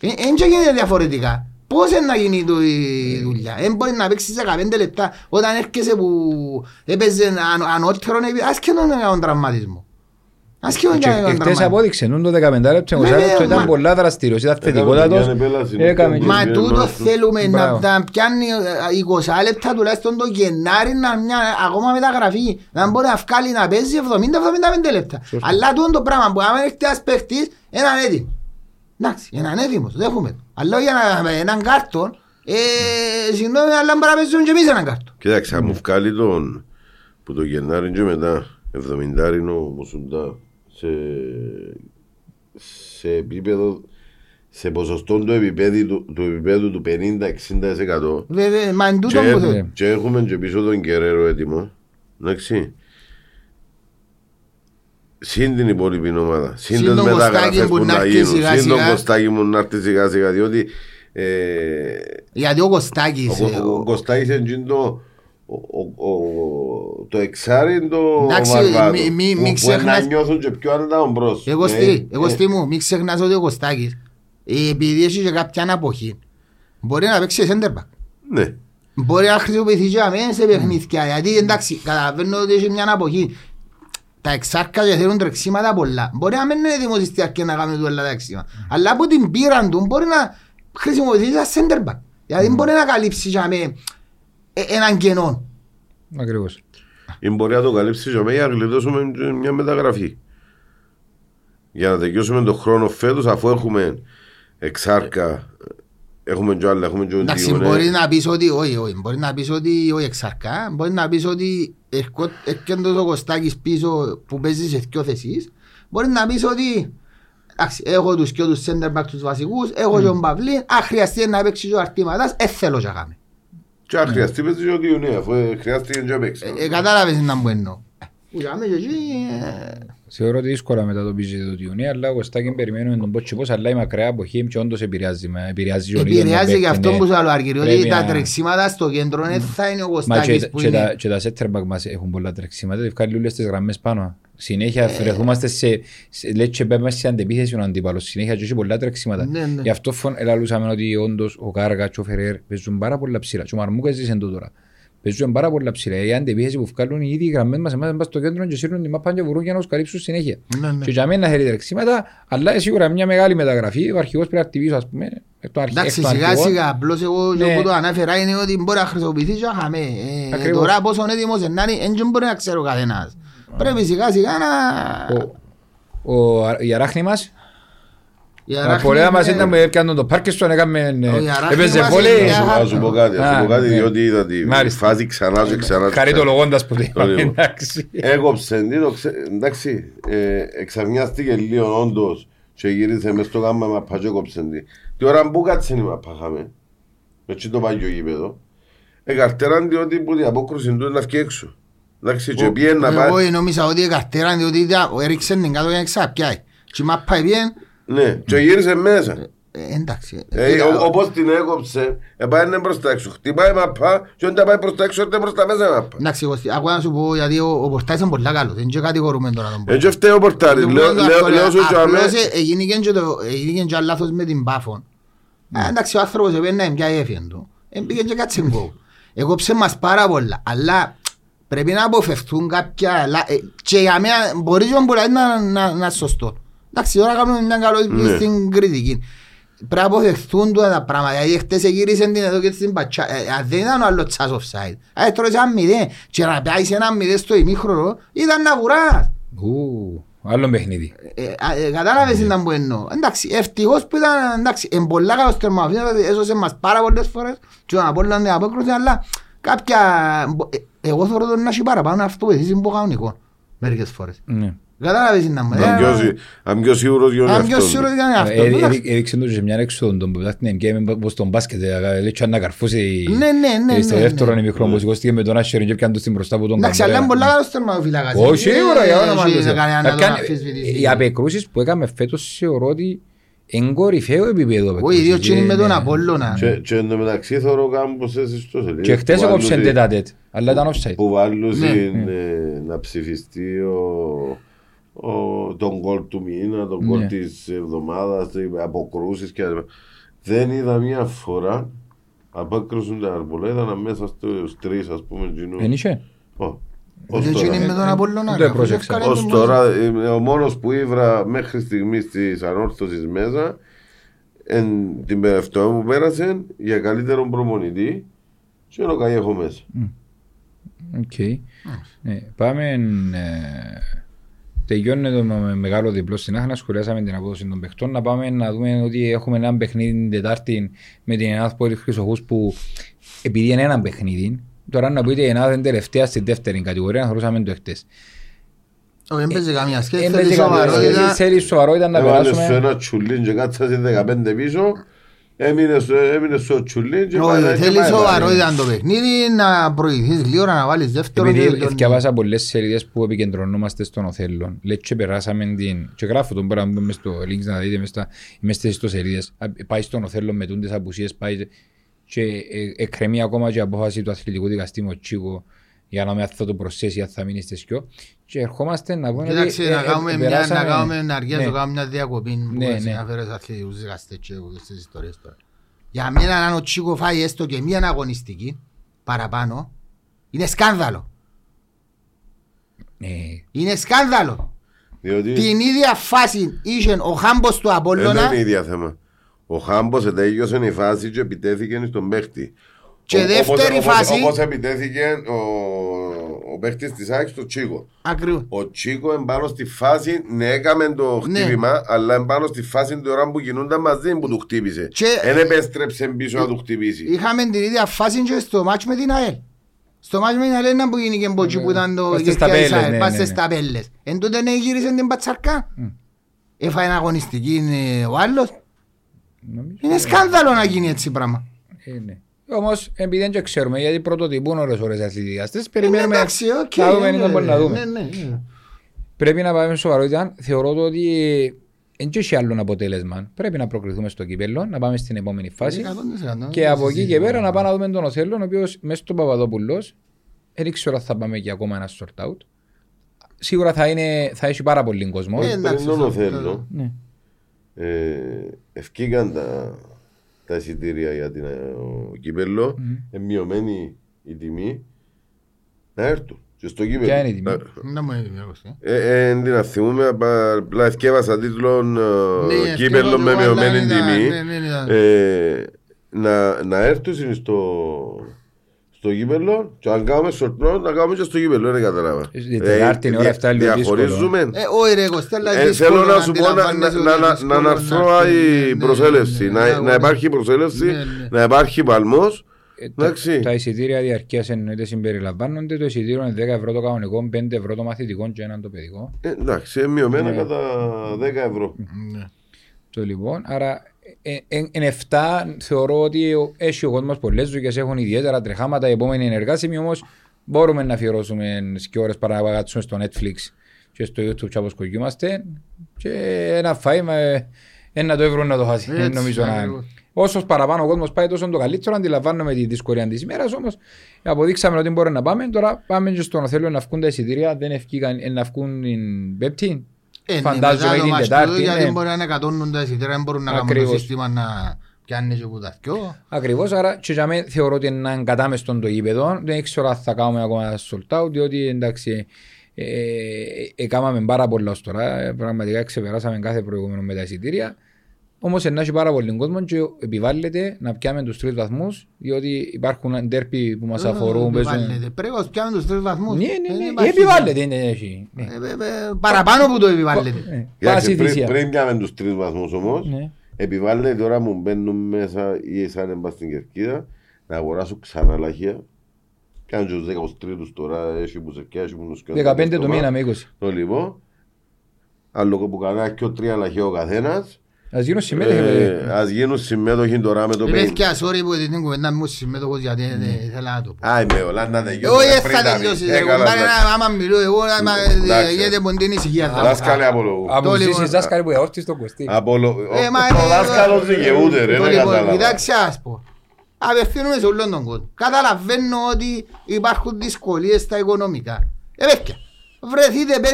Δεν γίνεται διαφορετικά. Πώς είναι να γίνει το- η δουλειά; Δεν μπορεί να παίξεις 15 λεπτά όταν έρχεσαι που έπαιζε ανώ- ανώτερον επίπεδο, άσχετον να κάνουν τραυματισμό. Άσχετον Και να κάνουν χτες τραυματισμό. απόδειξε, νουν το 15 λεπτό, Βέβαια, 20 λεπτό ήταν μα- πολλά δραστήριος, ήταν Έκαμε θετικότατος. μια επέλαση, Έκαμε ναι. Μα Μα τούτο τούτο θέλουμε να Μπράβο. τα πιάνει ε, 20 λεπτά τουλάχιστον το Γενάρη να μια ακόμα μεταγραφή να μπορεί να βγάλει να παίζει 70-75 λεπτά. Σωστό. Αλλά τούτο το πράγμα που άμα έρχεται ένας παίχτης έναν έτοιμο. Εντάξει, έναν έτοιμο, το δέχομαι το. Αλλά για να έναν κάρτον, ε, συγγνώμη, αλλά μπορεί να παίζουν και εμείς έναν κάρτον. Κοίταξε, αν μου βγάλει τον που το Γενάρη και μετά 70 είναι ο Μουσουντά σε, σε επίπεδο σε ποσοστό του επίπεδου του, του, επίπεδου του 50-60% Βέβαια, μα εν τούτο και, που ναι. θέλω. και έχουμε και πίσω τον Κεραίρο έτοιμο εντάξει Συν την υπόλοιπη ομάδα. Συν Συν τις τον μεταγραφές Κωστάκη που που να να έρθει γίνουν. σιγά Συν τον σιγά. Κωστάκη μου να έρθει σιγά σιγά. Διότι ε, Γιατί ο Κωστάκης, ο, ε, ο, ο Κωστάκης είναι εκείνο το, ο, ο, ο, το εξάρι είναι το Εντάξει, βαρβάτο. μη- μη- που, μη που ξεχνάς- να νιώθουν και πιο άνετα μπρος. Εγώ Ε, στη, εγώ ε, στη μου, μην ξεχνάς ότι ο Κωστάκης, ε, επειδή έχει και κάποια αναποχή, μπορεί να παίξει center back. Ναι. Μπορεί να χρησιμοποιηθεί και αμέσως σε παιχνίδια, γιατί εντάξει, καταλαβαίνω ότι έχει μια αναποχή. Τα εξάρκα και θέλουν τρεξίματα πολλά. Μπορεί να μην είναι έτοιμος στη αρχή να κάνουν όλα τα τρεξίματα. Αλλά από την πείρα του μπορεί να χρησιμοποιηθεί σαν center back. Δηλαδή μπορεί να καλύψει και αμέ, ε, έναν κενό. Ακριβώς. Ή μπορεί να το καλύψει και για να γλιτώσουμε και μια μεταγραφή. Για να τελειώσουμε τον χρόνο φέτος αφού έχουμε εξάρκα, έχουμε και άλλα, έχουμε και τον Εντάξει, Διονέ. μπορεί να πεις ότι, όχι, όχι, μπορεί να πεις ότι όχι εξαρκά, μπορεί να πεις ότι ερχό- έρχεται ο Κωστάκης πίσω που παίζει σε δυο θέσεις, μπορεί να πεις ότι εντάξει, έχω τους και τους center back τους βασικούς, έχω και τον Παυλή, αν χρειαστεί να παίξει και ο Αρτήματας, δεν θέλω και να κάνει. Και αν χρειαστεί παίζει και ο Διονέ, αφού ε, χρειάστηκε και να παίξει. Ε, ε, Κατάλαβες να μου εννοώ. Ε, Που κάμε και εκεί, ε, Θεωρώ ότι δύσκολα μετά το πίζι του Τιουνί, αλλά ο Κωστάκη περιμένουμε τον πώς και πώς, αλλά η μακριά εποχή και όντως επηρεάζει με, επηρεάζει τον ίδιο τον Επηρεάζει και παίκτη, αυτό ναι. που σου άλλο Αργύρι, ότι Πρέπει τα να- τρεξίματα στο κέντρο δεν θα είναι ο Μα και, Κωστάκης που και, τα, είναι. και τα center back μας έχουν πολλά τρεξίματα, δεν βγάλει όλες τις γραμμές πάνω. Συνέχεια βρεθούμαστε σε, σε λέει και πέμπουμε σε αντεπίθεση ο αντίπαλος, συνέχεια και έχει πολλά τρεξίματα. Ναι, ναι. Γι' αυτό φων, ελαλούσαμε ότι όντως ο Κάργα και ο Φερέρ παίζουν πάρα πολλά ψηλά. Και ο Μαρμούκας ζήσαν το τώρα. Παίζουν πάρα πολλά ψηλά. Η αντεπίθεση που βγάλουν οι ίδιοι γραμμές μας, εμάς πας στο κέντρο και σύρνουν τη μάπα και βουρούν για να τους καλύψουν συνέχεια. Ναι, ναι. Και για μένα θέλει τρεξίματα, αλλά σίγουρα μια μεγάλη μεταγραφή, ο αρχηγός πρέπει να χτυπήσει, ας πούμε, εκ των αρχ- Εντάξει, εκ των σιγά αρχηγών. σιγά, απλώς εγώ Ναι. ναι. που το ανάφερα είναι ότι μπορεί να χρησιμοποιηθεί και χαμέ. Ε, Ακριβώς. τώρα πόσο έτοιμος είναι να είναι, δεν μπορεί να ξέρω κανένας. Πρέπει σιγά σιγά να... Ο, ο, η αράχνη μας, Η η Αράχνη απορία μας είναι- ήταν που έπιανε το Πάρκεστον, έκαμε, ε, Ο, η αράχνη έπαιζε μας βόλεϊ. είναι μια Ας σου- Ας σου πω κάτι, ας σου Α, πω κάτι, ναι. διότι είδα τη Μάλιστα. φάση ξανά και ξανά. και Χαριτολογώντας που το Το είπαμε, λίγο. εντάξει. Έκοψε, τι το ξέ- εντάξει, ε, εξαρνιάστηκε λίγο όντως και γύρισε μες στο γάμμα μαπά και έκοψε τι. Τι ώρα που κάτσε η μαπά χάμε, με τσι το πάγιο γήπεδο, εκαρτέραν διότι που την απόκρουση του είναι να βγει έξω. Εντάξει, και πιέν να Εγώ πάει, νόμιζα ότι η καρτέρα διότι ήταν- έριξε την κάτω για να ξαπιάει. Και μα πάει bien, ναι, και γύρισε μέσα. ε, εντάξει. Ε, Κοίτα, ο- Όπως την έκοψε, επάνε προς τα έξω. Χτυπάει μαπά και όταν πάει προς τα έξω, έρθει προς τα μέσα μαπά. Εντάξει, Κωστή, ακούω να σου πω γιατί ο, ο Πορτάρης είναι πολύ καλός, δεν είναι και κατηγορούμε τώρα τον Έτσι φταίει ο Πορτάρης. Λέω λέω- λέω σου και αμέ- Απλώς ε, έγινε και το- έγινε και λάθος με την Πάφον. Α, Εντάξει, ο άνθρωπος επένε πια έφυγε του. Έμπηκε και κάτσε γκολ. Εγώ ψε μας πάρα πολλά, αλλά Πρέπει να αποφευθούν κάποια... λα- ε, Και για μένα μπορεί και μπορεί να, να, να είναι σωστό. Εντάξει, τώρα κάνουμε μια καλή Ναι. στην κριτική. Πρέπει να αποφευθούν τώρα τα πράγματα. Γιατί χτες γύρισε την εδώ και στην πατσά. Ε, αν δεν ήταν ο άλλος τσάς offside. Ε, τώρα σε ένα μηδέν. Και να πιάσεις ένα μηδέν στο ημίχρονο ήταν να βουράς. Ου, άλλο παιχνίδι. Ε, α, ε, Κατάλαβες τι να που εννοώ. Εντάξει, ευτυχώς που ήταν, εντάξει, εν πολλά καλός τερμαφύλακας, έσωσε μας πάρα πολλές φορές και τον Απόλλωνα την απόκρουση, αλλά κάποια, ε, εγώ θεωρώ τον να έχει παραπάνω αυτοβοηθήσει που κανονικό, μερικές φορές. Ναι. Κατάλαβες τι να μου Αν πιο σι- Αν πιο σίγουρος για Αν πιο αυτό. σίγουρος ήταν αυτό. Ε, ε, εντάξει. ε, Έδειξε του σε μια έξοδο τον που πετάχτηκε και με- πως τον μπάσκετ ε, λέει και να καρφώσει Ναι, ναι, ναι, στο ναι, δεύτερο ναι. ημίχρονο που σηκώστηκε με τον Άσχερ και έπιανε του στην μπροστά που τον Εντάξει, αλλά είναι καμπέρα. πολλά καλός τερμαφύλακας. Όχι, Ε, σίγουρα, για όνομα έχει του Θεού. κανένα να Να τον κάνει- αμφισβητήσει. Οι απεκρούσεις που έκαμε φέτος θεωρώ ότι είναι κορυφαίο επίπεδο Όχι, απεκρούσεις. δύο τσίνοι με τον Ναι. Απόλλωνα. Και- Και εν τω μεταξύ θεωρώ κάμπος σε ιστοσελίδες Και χτες που έκοψε βάλουν- τετάτετ, αλλά ήταν offside. που βάλουν Ναι. ε, να ψηφιστεί ο, ο, τον κόλ του μήνα, τον κόλ Ναι. της εβδομάδας, οι αποκρούσεις και άλλα. Δεν είδα μία φορά απέκρουσαν τα αρμπολέτα μέσα στους τρεις ας πούμε γίνουν. Εν είχε; Ω, ως Δύο τώρα. τσίνοι με τον Απόλλωνα. Δεν το αφού πρόσεξα. ευκάλε Ως τον τώρα ε, ο μόνος που ήβρα μέχρι στιγμής της ανόρθωσης μέσα εν την τελευταία μου πέρασε για καλύτερον προμονητή και είναι ο Καγέχο μέσα. Οκ. Ναι, Πάμε. ε, Τελειώνει το με μεγάλο διπλό στην Άχνα, σχολιάσαμε την απόδοση των παιχτών. Να πάμε να δούμε ότι έχουμε ένα παιχνίδι την Τετάρτη με την Ελλάδα Πόλη Χρυσοχούς που επειδή είναι ένα παιχνίδι, τώρα να πείτε η Ελλάδα είναι τελευταία στη δεύτερη κατηγορία, να θεωρούσαμε το χτες. Όχι, δεν παίζει καμία σχέση. Ε, Θέλει παίζει καμία σοβαρότητα. σχέση. Θέλει σοβαρότητα να Έβαλε σου περάσουμε. ένα τσουλίν και κάτσε 15 πίσω, έμεινε στο, έμεινε στο τσουλίν και Όχι, πάει- και θέλει πάει πάλι. σοβαρότητα το παιχνίδι, να προηγηθείς λίγο, να βάλεις δεύτερο και Επειδή τελειώνει. διαβάσα πολλές σελίδες που επικεντρωνόμαστε στον Οθέλλον, λέει και περάσαμε την... και γράφω τον πράγμα μες στο link να δείτε μες, στα, μες στις ιστοσελίδες. Α, Πάει στον Οθέλλον με τούντες απουσίες, πάει και ε, εκκρεμεί ακόμα και η απόφαση του αθλητικού δικαστήμου ο Τσίκο για να με αυτό το προσθέσει αν θα μείνει στη σκιό. Και ερχόμαστε να πούμε Κοίταξε, ότι, να ε, κάνουμε ε, μια, να περάσαμε- κάνουμε να αργία Ναι. να κάνουμε μια διακοπή που Ναι, έτσι ναι. να φέρεις αθλητικούς δικαστές και εγώ στις ιστορίες τώρα. Για μένα αν ο Τσίκο φάει έστω και μια αγωνιστική παραπάνω, είναι σκάνδαλο. Ε, Είναι σκάνδαλο. Διότι Την ίδια φάση είχε ο Χάμπος του δεν Απόλλωνα είναι ίδια θέμα. Ο Χάμπος ετέγιωσε η φάση και επιτέθηκε στον παίχτη. Και Ο- δεύτερη όπως, φάση- Όπως, επιτέθηκε ο, ο παίχτης της ΑΕΚ στο Τσίκο. ακριβώς. Ο Τσίκο εμπάνω στη φάση, ναι έκαμε το Ναι. χτύπημα, αλλά εμπάνω στη φάση την ώρα που κινούνταν μαζί που του χτύπησε. Και- Δεν επέστρεψε πίσω να του χτυπήσει. Είχαμε την ίδια φάση και στο μάτς με την ΑΕΛ. Στο μάτς με την ΑΕΛ ήταν που γίνηκε μποτσί που ήταν το Πάστε στα γεφτιά της πέλες, ΑΕΛ. ναι, Πάστε ναι, ναι. στα πέλες. Εν τότε ναι γύρισε την πατσαρκά. Έφαγε αγωνιστική ε, ο άλλος. Νομίζω- Είναι σκάνδαλο να γίνει έτσι πράγμα. Ε, ναι. Όμως επειδή δεν το ξέρουμε γιατί πρωτοτυπούν ώρες ώρες αθλητικαστές Είναι περιμένουμε εντάξει, οκ. να δούμε ε, είναι μπορεί να δούμε. ναι, ναι, ναι. Πρέπει να πάμε σοβαρότητα. Θεωρώ το ότι δεν έχει άλλο αποτέλεσμα. Πρέπει να προκριθούμε στο κύπελο, να πάμε στην επόμενη φάση. 100%. Και από εκεί και πέρα να πάμε να δούμε τον Οθέλο, ο οποίος μέσα στο Παπαδόπουλος, δεν ξέρω αν θα πάμε για ακόμα ένα short out. Σίγουρα θα, είναι, θα έχει πάρα πολύ κόσμο. Ε, εντάξει, Πριν τον αυτό- θέλω, Ναι. Ε, ευκήκαν τα, τα εισιτήρια για την ε, ο κύπελλο, mm. μειωμένη η τιμή, να έρθουν. Και στο κύπελλο. Ποια είναι η τιμή; Να- Να μου έδινε, Κωστή. Ε, ε, την θυμούμε, απλά ευκέβασα τίτλον Ναι, ε, κύπελλο ευκαιρία με του, μειωμένη αλλά ήταν- τιμή. ναι, ναι, ήταν. Ε, να, να έρθουν στο, στο κύπελλο και αν κάνουμε σορτνό να κάνουμε και στο κύπελλο, δεν κατάλαβα. Η Τετάρτη είναι ώρα, αυτά είναι λίγο δύσκολο. Διαχωρίζουμε. Ε, όχι ρε Κωστή, αλλά Ε, δύσκολο θέλω να σου πω να, να, αντιλαμβάνεσαι να, ότι να, δύσκολο να αναρθώ έρθει. η Ναι, προσέλευση, ναι, ναι, να, ναι, να υπάρχει προσέλευση, Ναι, ναι. να υπάρχει παλμός. Ε, τα, Εντάξει. τα εισιτήρια διαρκείας εννοείται συμπεριλαμβάνονται. Το εισιτήριο είναι 10 ευρώ το κανονικό, 5 ευρώ το μαθητικό και έναν το παιδικό. Ε, εντάξει, είναι μειωμένα Ναι. κατά 10 ευρώ. Ναι. Το λοιπόν, άρα ε, ε, εν 7 θεωρώ ότι ο- έχει ο κόσμος πολλές δουλειές, έχουν ιδιαίτερα τρεχάματα. Οι επόμενοι εργάσιμοι όμως μπορούμε να αφιερώσουμε και ώρες παρά να κάτσουμε στο Netflix και στο YouTube και αποσκογιούμαστε. Και ένα φάιμα, ε, ένα το ευρώ να το χάσει. Έτσι, Ε, νομίζω να... ακριβώς. Όσος παραπάνω ο κόσμος πάει, τόσο το καλύτερο. Αντιλαμβάνομαι τη δυσκολία της ημέρας όμως. Αποδείξαμε ότι μπορεί να πάμε. Τώρα πάμε και στον θέλω να βγουν τα εισιτήρια. Δεν ευκήκαν ε, να βγουν την Πέπτη. Ε, ναι, Φαντάζομαι μετά το την μάτς Τετάρτη. του, Γιατί ναι. μπορεί να είναι εκατόνουν τα εισιτήρια, δεν μπορούν να κάνουν το Ακριβώς. σύστημα να πιάνεις και που τα δυο. Ακριβώς, άρα και για μένα θεωρώ ότι είναι κατάμεστον το γήπεδο. Δεν ξέρω αν θα κάνουμε ακόμα sold out, διότι εντάξει, ε, ε, έκαναμε πάρα πολλά ως τώρα. ε, Πραγματικά ξεπεράσαμε κάθε προηγούμενο με τα εισιτήρια. Όμως να έχει πάρα πολύ κόσμο και επιβάλλεται να πιάμε τους τρεις βαθμούς, διότι υπάρχουν ντέρπι που μας αφορούν. παίζουν- Επιβάλλεται. Πρέπει να πιάνουν τους τρεις βαθμούς. Ναι, Δεν ναι, ναι, υπάρχει- επιβάλλεται. είναι, έχει. Ναι. Ε, ε, ε, Παραπάνω που το επιβάλλεται. Ε, Κοιτάξτε, Βάση πριν, θυσία. πριν πιάμε τους τρεις βαθμούς όμως, Ναι. επιβάλλεται τώρα μου μπαίνουν μέσα ή σαν έμπα στην κερκίδα να αγοράσω ξανά λαχεία. Κάνουν τους 13 τώρα, έχει που σε πιάσει, έχει που τους πιάνουν 15 το στο μήνα μάτι. με 20. Το λοιπόν, άλλο που κανένα και τρία λαχεία ο καθένας. Ας γίνω συμμέτοχοι. Ε, ας γίνουν συμμέτοχοι τώρα με το Ε, 50. παιδιά, sorry που την κουβέντα μου συμμετοχός γιατί δεν ήθελα να το πω. Α, είμαι όλα να τελειώσω. Όχι, ε, δεν πριν θα τα τελειώσει. πει. ρε Ε, καλά, κουμπάρε, εντάξει. να- άμα μιλώ εγώ, άμα Εντάξει. γίνεται ποντή ησυχία. θα- Δάσκαλε απολογού. Από Το ζήσεις λοιπόν- δάσκαλοι που εόρτης στον Κωστή. Απολο... Ε, μα, Ο ε, δάσκαλος ε, δικαιούται ρε, το δεν λοιπόν, κατάλαβα. Κοιτάξτε ας πω. Απευθύνουμε σε όλον τον κόσμο. Καταλαβαίνω ότι υπάρχουν δυσκολίες στα οικονομικά. Ε, παιδιά, βρεθείτε 5-6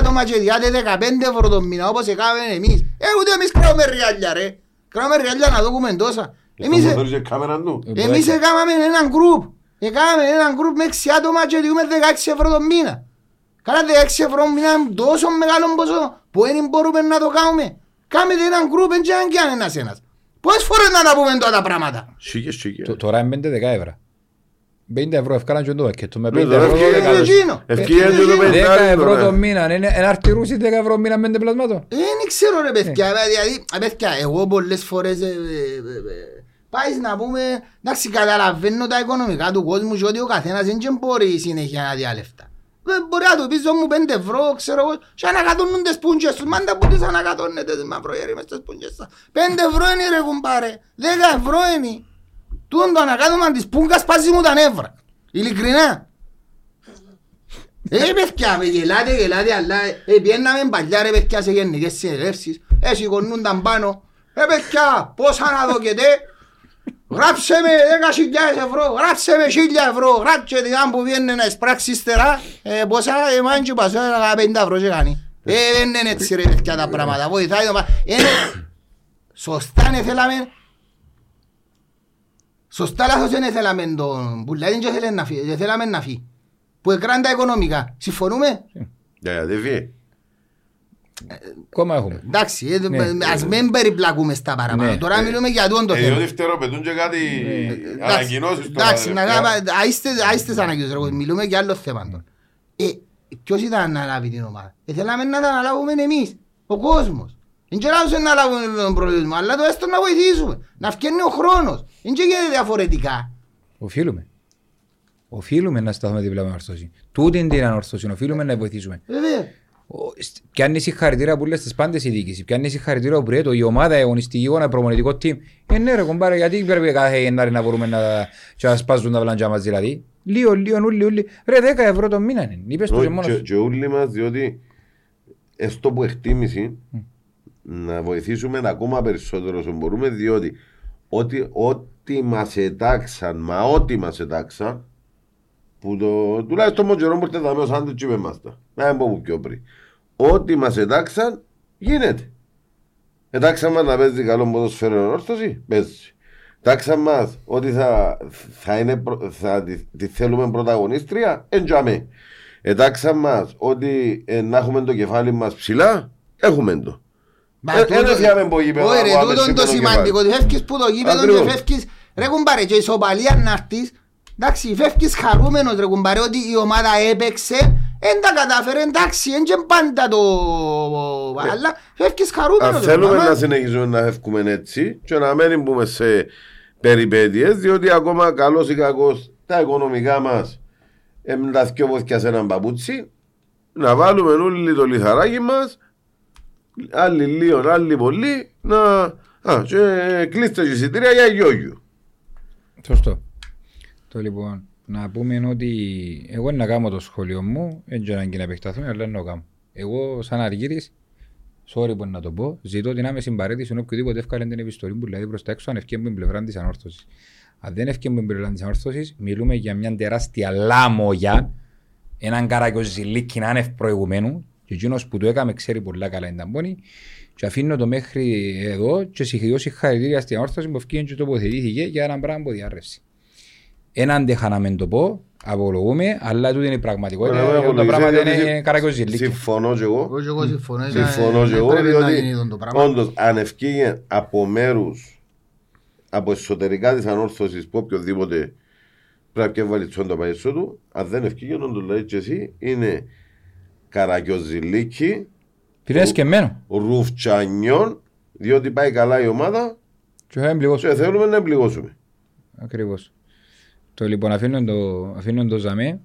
άτομα και διάτε 15 ευρώ το μήνα όπως έκαμε εμείς. Ε, ούτε εμείς κράουμε ριάλια ρε. Κράουμε ριάλια να δούμε τόσα. Εμείς, Εμείς... Θέλεις και κάμερα του. Ε, εμείς έκαναμε έναν γκρουπ. Έκαναμε έναν γκρουπ με 6 άτομα και διούμε 16 ευρώ το μήνα. Καλά 16 ευρώ το μήνα είναι τόσο μεγάλο ποσό που δεν μπορούμε να το κάνουμε. Κάμετε έναν γκρουπ και αν κι αν ένας ένας. Πόσες φορές να τα πούμε τώρα τα πράγματα; Σίγε, σίγε. Το- Τώρα είναι 5-10 ευρώ. 50 ευρώ ευκάλαν και το πακέτο με Ναι, 50 τώρα ευρώ ευκαιρία- 12 Είναι εκείνο. Ευκαιρία Ε, και το είναι 10 πεντάρι ευρώ τώρα. το μήνα. Είναι ένα αρτηρούσι 10 ευρώ μήνα με πλασμάτων. Ε, Δεν ξέρω ρε παιδιά, δηλαδή, ε, παιδιά, εγώ πολλές φορές ε, ε, ε, ε, πάεις να πούμε, εντάξει καταλαβαίνω τα οικονομικά του κόσμου και ότι ο καθένας δεν και μπορεί συνέχεια να διαλεφτά. Ε, Μπορεί να του πεις δώσ' μου πέντε ευρώ, ξέρω εγώ, και ανακατώνουν τις πούντжες τους, μάντα που τις ανακατώνετε τις μαυρογέροι μες στις πούντжες σας. Πέντε ευρώ είναι ρε κουμπάρε, δέκα ευρώ είναι. Τούτον το ανακάτωμα της πούγκας πάζει μου τα νεύρα. Ειλικρινά. Ε, παιδιά, με γελάτε, γελάτε, αλλά ε, πιέναμε παλιά ρε παιδιά σε γενικές συνελεύσεις, ε, σηκωνούνταν πάνω. Ε, παιδιά, πόσα να δοκετε, γράψε με 10.000 ευρώ, γράψε με 1.000 ευρώ, γράψε την αν που βγαίνει να εισπράξει ύστερα, ε, πόσα, ε, μάιν και πασό, ε, 50 ευρώ και κάνει. Ε, δεν είναι έτσι ρε παιδιά τα πράγματα, βοηθάει το πα- είναι, σωστά ναι θέλαμε, σωστά λάθος δεν θέλαμε τον πουλάτη και θέλαμε να φύγει, δεν θέλαμε να φύγει. Που έκραν τα οικονομικά. Συμφωνούμε. Για γιατί φύγε. Κόμμα έχουμε. Εντάξει, ε, Ναι. ας μην περιπλακούμε στα παραπάνω. Ναι. Τώρα μιλούμε για τούτο το Ε, θέμα. διότι φτεροπετούν και κάτι Εντάξει, ανακοινώσεις τώρα. Εντάξει, ρε, να παιδιά. κάνουμε, άιστε, άιστε σαν ανακοινώσεις, ρε, μιλούμε για άλλο θέμα τώρα. Ε, ποιος ήταν να αναλάβει την ομάδα. Ε, θέλαμε να τα αναλάβουμε εμείς, ο κόσμος. Δεν ξέραμε να λάβουμε τον προβλήμα, αλλά το έστω να βοηθήσουμε. Να φτιάχνει ο χρόνος. Δεν γίνεται διαφορετικά. Οφείλουμε. Οφείλουμε να σταθούμε δίπλα με ορθώση. Τούτη είναι την ανορθώση. Οφείλουμε να βοηθήσουμε. Βέβαια. Ο- στ- Πιάνει συγχαρητήρια που λες στις πάντες η διοίκηση. Πιάνει συγχαρητήρια που έτω η ομάδα, η αγωνιστική, ένα προπονητικό team. Ε, ναι ρε κομπάρε, γιατί πρέπει κάθε Γενάρη να μπορούμε να, και να σπάζουν τα βλαντζά μας δηλαδή. Λίγο, λίγο, ούλι, ούλι. Ρε 10 ευρώ το μήνα είναι. Είπες το και Όχι, μόνος και- σου. Και όλοι μας, διότι έστω που εκτίμηση να βοηθήσουμε ακόμα περισσότερο όσο μπορούμε, διότι ό,τι, ό,τι μας ετάξαν, μα ό,τι μας ετάξαν, που το, τουλάχιστον με καιρό που ήρθε δάμε ο Σάντουιτς είπε μας τα. Να μην πω που πιο πριν. Ό,τι μας ετάξαν, γίνεται. Ετάξαν μας να παίζει καλό ποδοσφαίρο ενόρθωση, παίζει. Τάξαν μας ότι θα, θα, είναι, προ- θα τη, τη θέλουμε πρωταγωνίστρια, εντιαμέ. Ετάξαν μας ότι ε, να έχουμε το κεφάλι μας ψηλά, έχουμε το. Μα Ε, τούτο- δεν έφυγαμε από γήπεδο Όχι να ρε, πάμε τούτο είναι το σύμπαινο σημαντικό. κεφάλι. Φεύγεις που το γήπεδο και Ακριβώς. φεύγεις... Ρε κουμπάρε, και η ισοπαλία να έρθεις, εντάξει, φεύγεις χαρούμενος ρε κουμπάρε ότι η ομάδα έπαιξε, δεν τα κατάφερε, εντάξει, δεν και πάντα το... Αλλά φεύγεις χαρούμενος Αν ρε θέλουμε κουμπάρε. να συνεχίζουμε να φεύγουμε έτσι και να μην μπούμε σε περιπέτειες, διότι ακόμα καλός ή κακός τα οικονομικά μας εμ, τα δυο πόθηκια σε έναν παπούτσι, να βάλουμε όλοι το λιθαράκι μας, άλλοι λίγο, άλλοι πολύ, να... Α, και κλείστε και εισιτήρια για γιόγιο. Σωστό. Το λοιπόν, να πούμε ότι εγώ να κάνω το σχολείο μου, δεν ξέρω αν και να επεκταθούμε, αλλά να το κάνω. Εγώ σαν αργύρης, sorry που να το πω, ζητώ την άμεση παρέτηση οποιοδήποτε εύκαλε την επιστολή μου, δηλαδή προς τα έξω, αν ευκαιρία μου την πλευρά της ανόρθωσης. Αν δεν ευκαιρία μου την πλευρά της ανόρθωσης, μιλούμε για μια τεράστια λάμογια, έναν καρακιοζηλίκι άνευ προηγουμένου, Και εκείνος που το έκαμε ξέρει πολλά καλά την ταμπόνι. Και αφήνω το μέχρι εδώ και συγχωρώ συγχαρητήρια στην όρθωση που ευκήγεν και τοποθετήθηκε για έναν πράγμα που διάρρευση. Έναν αντέχα να μην το πω, απολογούμε, αλλά τούτη είναι η πραγματικότητα. Ωραία, Τα απολογείς, πράγματα διότι είναι καρακοζηλίκια. Συμφωνώ και εγώ. Εγώ και εγώ συμφωνώ. ήταν- Συμφωνώ και εγώ, πρέπει να διότι γίνει αυτό το πράγμα. όντως αν ευκήγε από μέρους, από εσωτερικά της ανόρθωσης που οποιοδήποτε πρέπει να βάλει τσόντα παΐσο του, αν δεν ευκήγε να το λέει και εσύ, είναι καρακιοζηλίκι, Πήρες και εμένα. ρουφτσανιών, διότι πάει καλά η ομάδα Και θα εμπληγώσω. και θέλουμε να εμπληγώσουμε. Ακριβώς. Το λοιπόν αφήνω το, αφήνω το ζαμέ.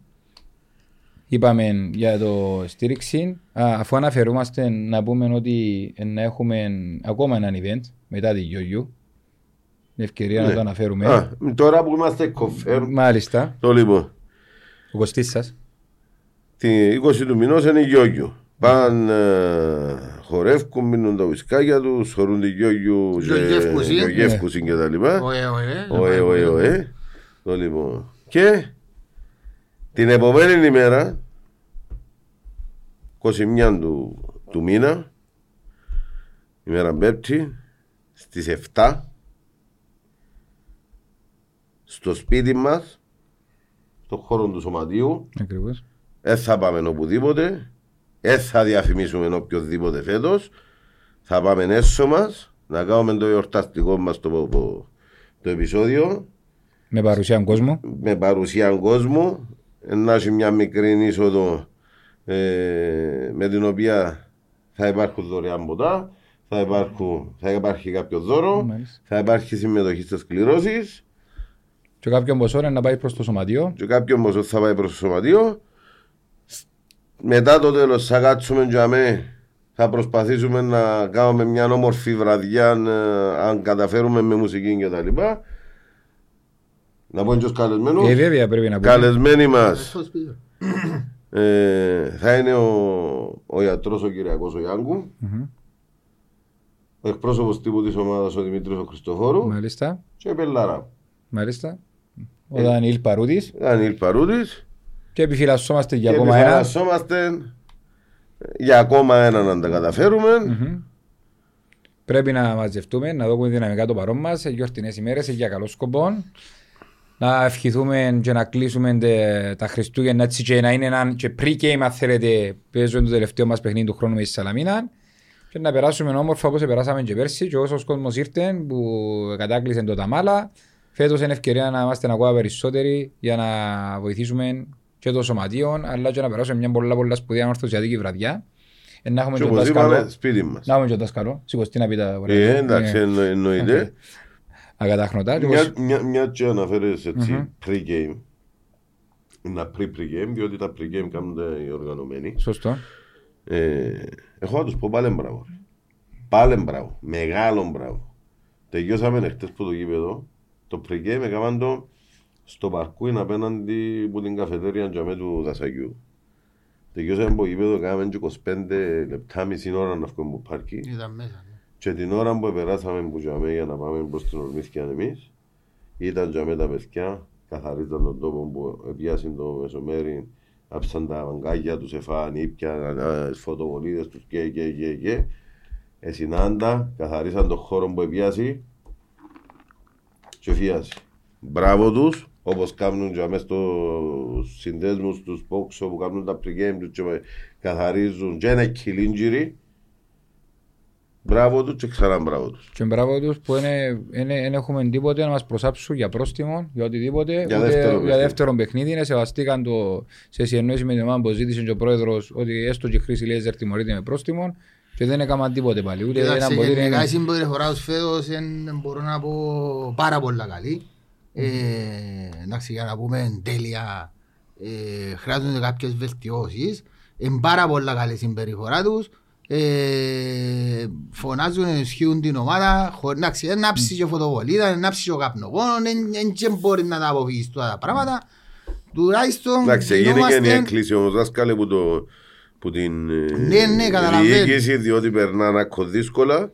Είπαμε για το στήριξη. Α, αφού αναφερούμαστε να πούμε ότι να έχουμε ακόμα έναν event μετά τη Γιώγιου. Είναι ευκαιρία να Ναι. το αναφέρουμε. Α, τώρα που είμαστε confirm, Μάλιστα. το λοιπόν, Ο Κωστής σας. Τη 20 του μηνός είναι Γιώγιο. Παν ε, χορεύκουν, μείνουν τα ουισκάκια τους, χωρούν τη Γιώγιου και Γιογεύκουσι. Γιογεύκουσι και τα λοιπά. Ωε, ωε. Ωε, ωε, ωε. Το λοιπόν. Και την επόμενη ημέρα, 21 του, του μήνα, ημέρα Πέμπτη, στις 7, στο σπίτι μας, στο χώρο του σωματείου, Ακριβώς. Δεν θα πάμε οπουδήποτε, δεν θα διαφημίσουμε οποιοδήποτε φέτος, θα πάμε έσω μας, να κάνουμε το εορταστικό μας το, το, το επεισόδιο, Με παρουσία κόσμου. με παρουσία κόσμου, να έχει μια μικρή είσοδο ε, με την οποία θα υπάρχουν δωρεάν ποτά, θα, υπάρχουν, θα υπάρχει κάποιο δώρο, Μάλιστα. θα υπάρχει συμμετοχή στις κληρώσεις Και κάποιον ποσό είναι να πάει προς το σωματείο. και κάποιον ποσό θα πάει προς το σωματείο. Μετά το τέλος θα κάτσουμε για με, θα προσπαθήσουμε να κάνουμε μια όμορφη βραδιά ε, αν καταφέρουμε με μουσική και τα λοιπά. Να πω και τους καλεσμένους. Ε, βέβαια πρέπει να πούμε. Καλεσμένοι μας Στο σπίτι. ε, θα είναι ο, ο ιατρός ο Κυριακός ο Γιάνκου, Μμμ. ο εκπρόσωπος τύπου της ομάδας ο Δημήτρης ο Χριστοφόρου Μάλιστα. και η Πελάρα. Μάλιστα. Ο Δανιήλ Παρούτης. Δανίλ Παρούτης Και επιφυλασσόμαστε για και ακόμα ένα. επιφυλασσόμαστε για ακόμα ένα να τα καταφέρουμε. Μμμ. Πρέπει να μαζευτούμε, να δούμε δυναμικά το παρόν μας, σε γιορτινές ημέρες, για καλό σκοπό. Να ευχηθούμε και να κλείσουμε τε- τα Χριστούγεννα έτσι και να είναι έναν και pre-game αν θέλετε παίζουμε το τελευταίο μας παιχνίδι του χρόνου με τη Σαλαμίνα και να περάσουμε όμορφα όπως περάσαμε και πέρσι και όσος κόσμος ήρθε που κατάκλεισε το Ταμάλα φέτος είναι ευκαιρία να είμαστε ακόμα περισσότεροι για να βοηθήσουμε και το σωματείο αλλά και να περάσουμε μια πολλά πολλά σπουδαία ορθωσιατική βραδιά Ε, να έχουμε Και και το όπως δάσκαλο είπαμε, σπίτι μας. να έχουμε και το δάσκαλο. Σηκωστεί να πει τα Ε, εντάξει, Ναι. εννο- εννοείται. Ακατάχνωτα. Μια, μια, μια και αναφέρεις έτσι pre-game. Είναι pre-pre-game, διότι τα pre-game κάνονται οι οργανωμένοι. Σωστό. Ε, έχω να τους πω πάλι μπράβο. ρε. Πάλι μπράβο. Μεγάλο μπράβο. Τελειώσαμε χτες που το γήπεδο. Το pre-game έκαναν το στο παρκούιν απέναντι από την καφετέρια τζαμέ του Δασαγιού. Τελειώσαμε από το γήπεδο, κάναμε και 25 λεπτά, μισή ώρα να βγούμε από το πάρκι. Ήταν μέσα. ναι. Και την ώρα που περάσαμε που τζαμέ για να πάμε προς την Ορμήθκια εμείς, ήταν τζαμέ τα παιδιά, καθαρίζαν τον τόπο που πιάσαν το μεσομέρι, άψαν τα βαγκάγια τους, εφάν, ήπια, τις φωτοβολίδες τους και και και και. Εσυνάντα, καθαρίσαν τον χώρο που πιάσει και φιάσει. Μπράβο τους, όπως κάνουν και μέσα στους συνδέσμους τους πόξο που κάνουν τα pre-game τους και καθαρίζουν και ένα κιλίντζιρι. Μπράβο τους και ξανά μπράβο τους. Και μπράβο τους που δεν έχουμε τίποτε να μας προσάψουν για πρόστιμο, για οτιδήποτε. Για ούτε δεύτερο για παιχνίδι. δεύτερο παιχνίδι. Είναι σεβαστήκαν το σε συνεννόηση με την ομάδα που ζήτησε και ο πρόεδρος ότι έστω και η χρήση Λέιζερ τιμωρείται με πρόστιμο και δεν έκαναν τίποτε πάλι. Ούτε ένα Κοίταξε, ποτήρι. γενικά η είναι- συμπεριφορά τους φέτος είναι, μπορώ να πω πάρα πολλά καλή. Ε, εντάξει, για να πούμε τέλεια, ε, χρειάζονται κάποιες βελτιώσεις. Είναι πάρα πολλά καλή η συμπεριφορά τους. Ε, φωνάζουν, ενισχύουν την ομάδα. χωρίς- Εντάξει, είναι άψης και φωτοβολίδα, είναι άψης και ο καπνογόνο, δεν μπορεί να τα αποφύγεις τώρα τα πράγματα. Τουλάχιστον Εντάξει, έγινε και η γινόμαστε- έκκληση όμως δάσκαλε που, το, που την ε, Ναι, ναι, καταλαβαίνω. διοίκηση διότι περνάνε ακόμα δύσκολα.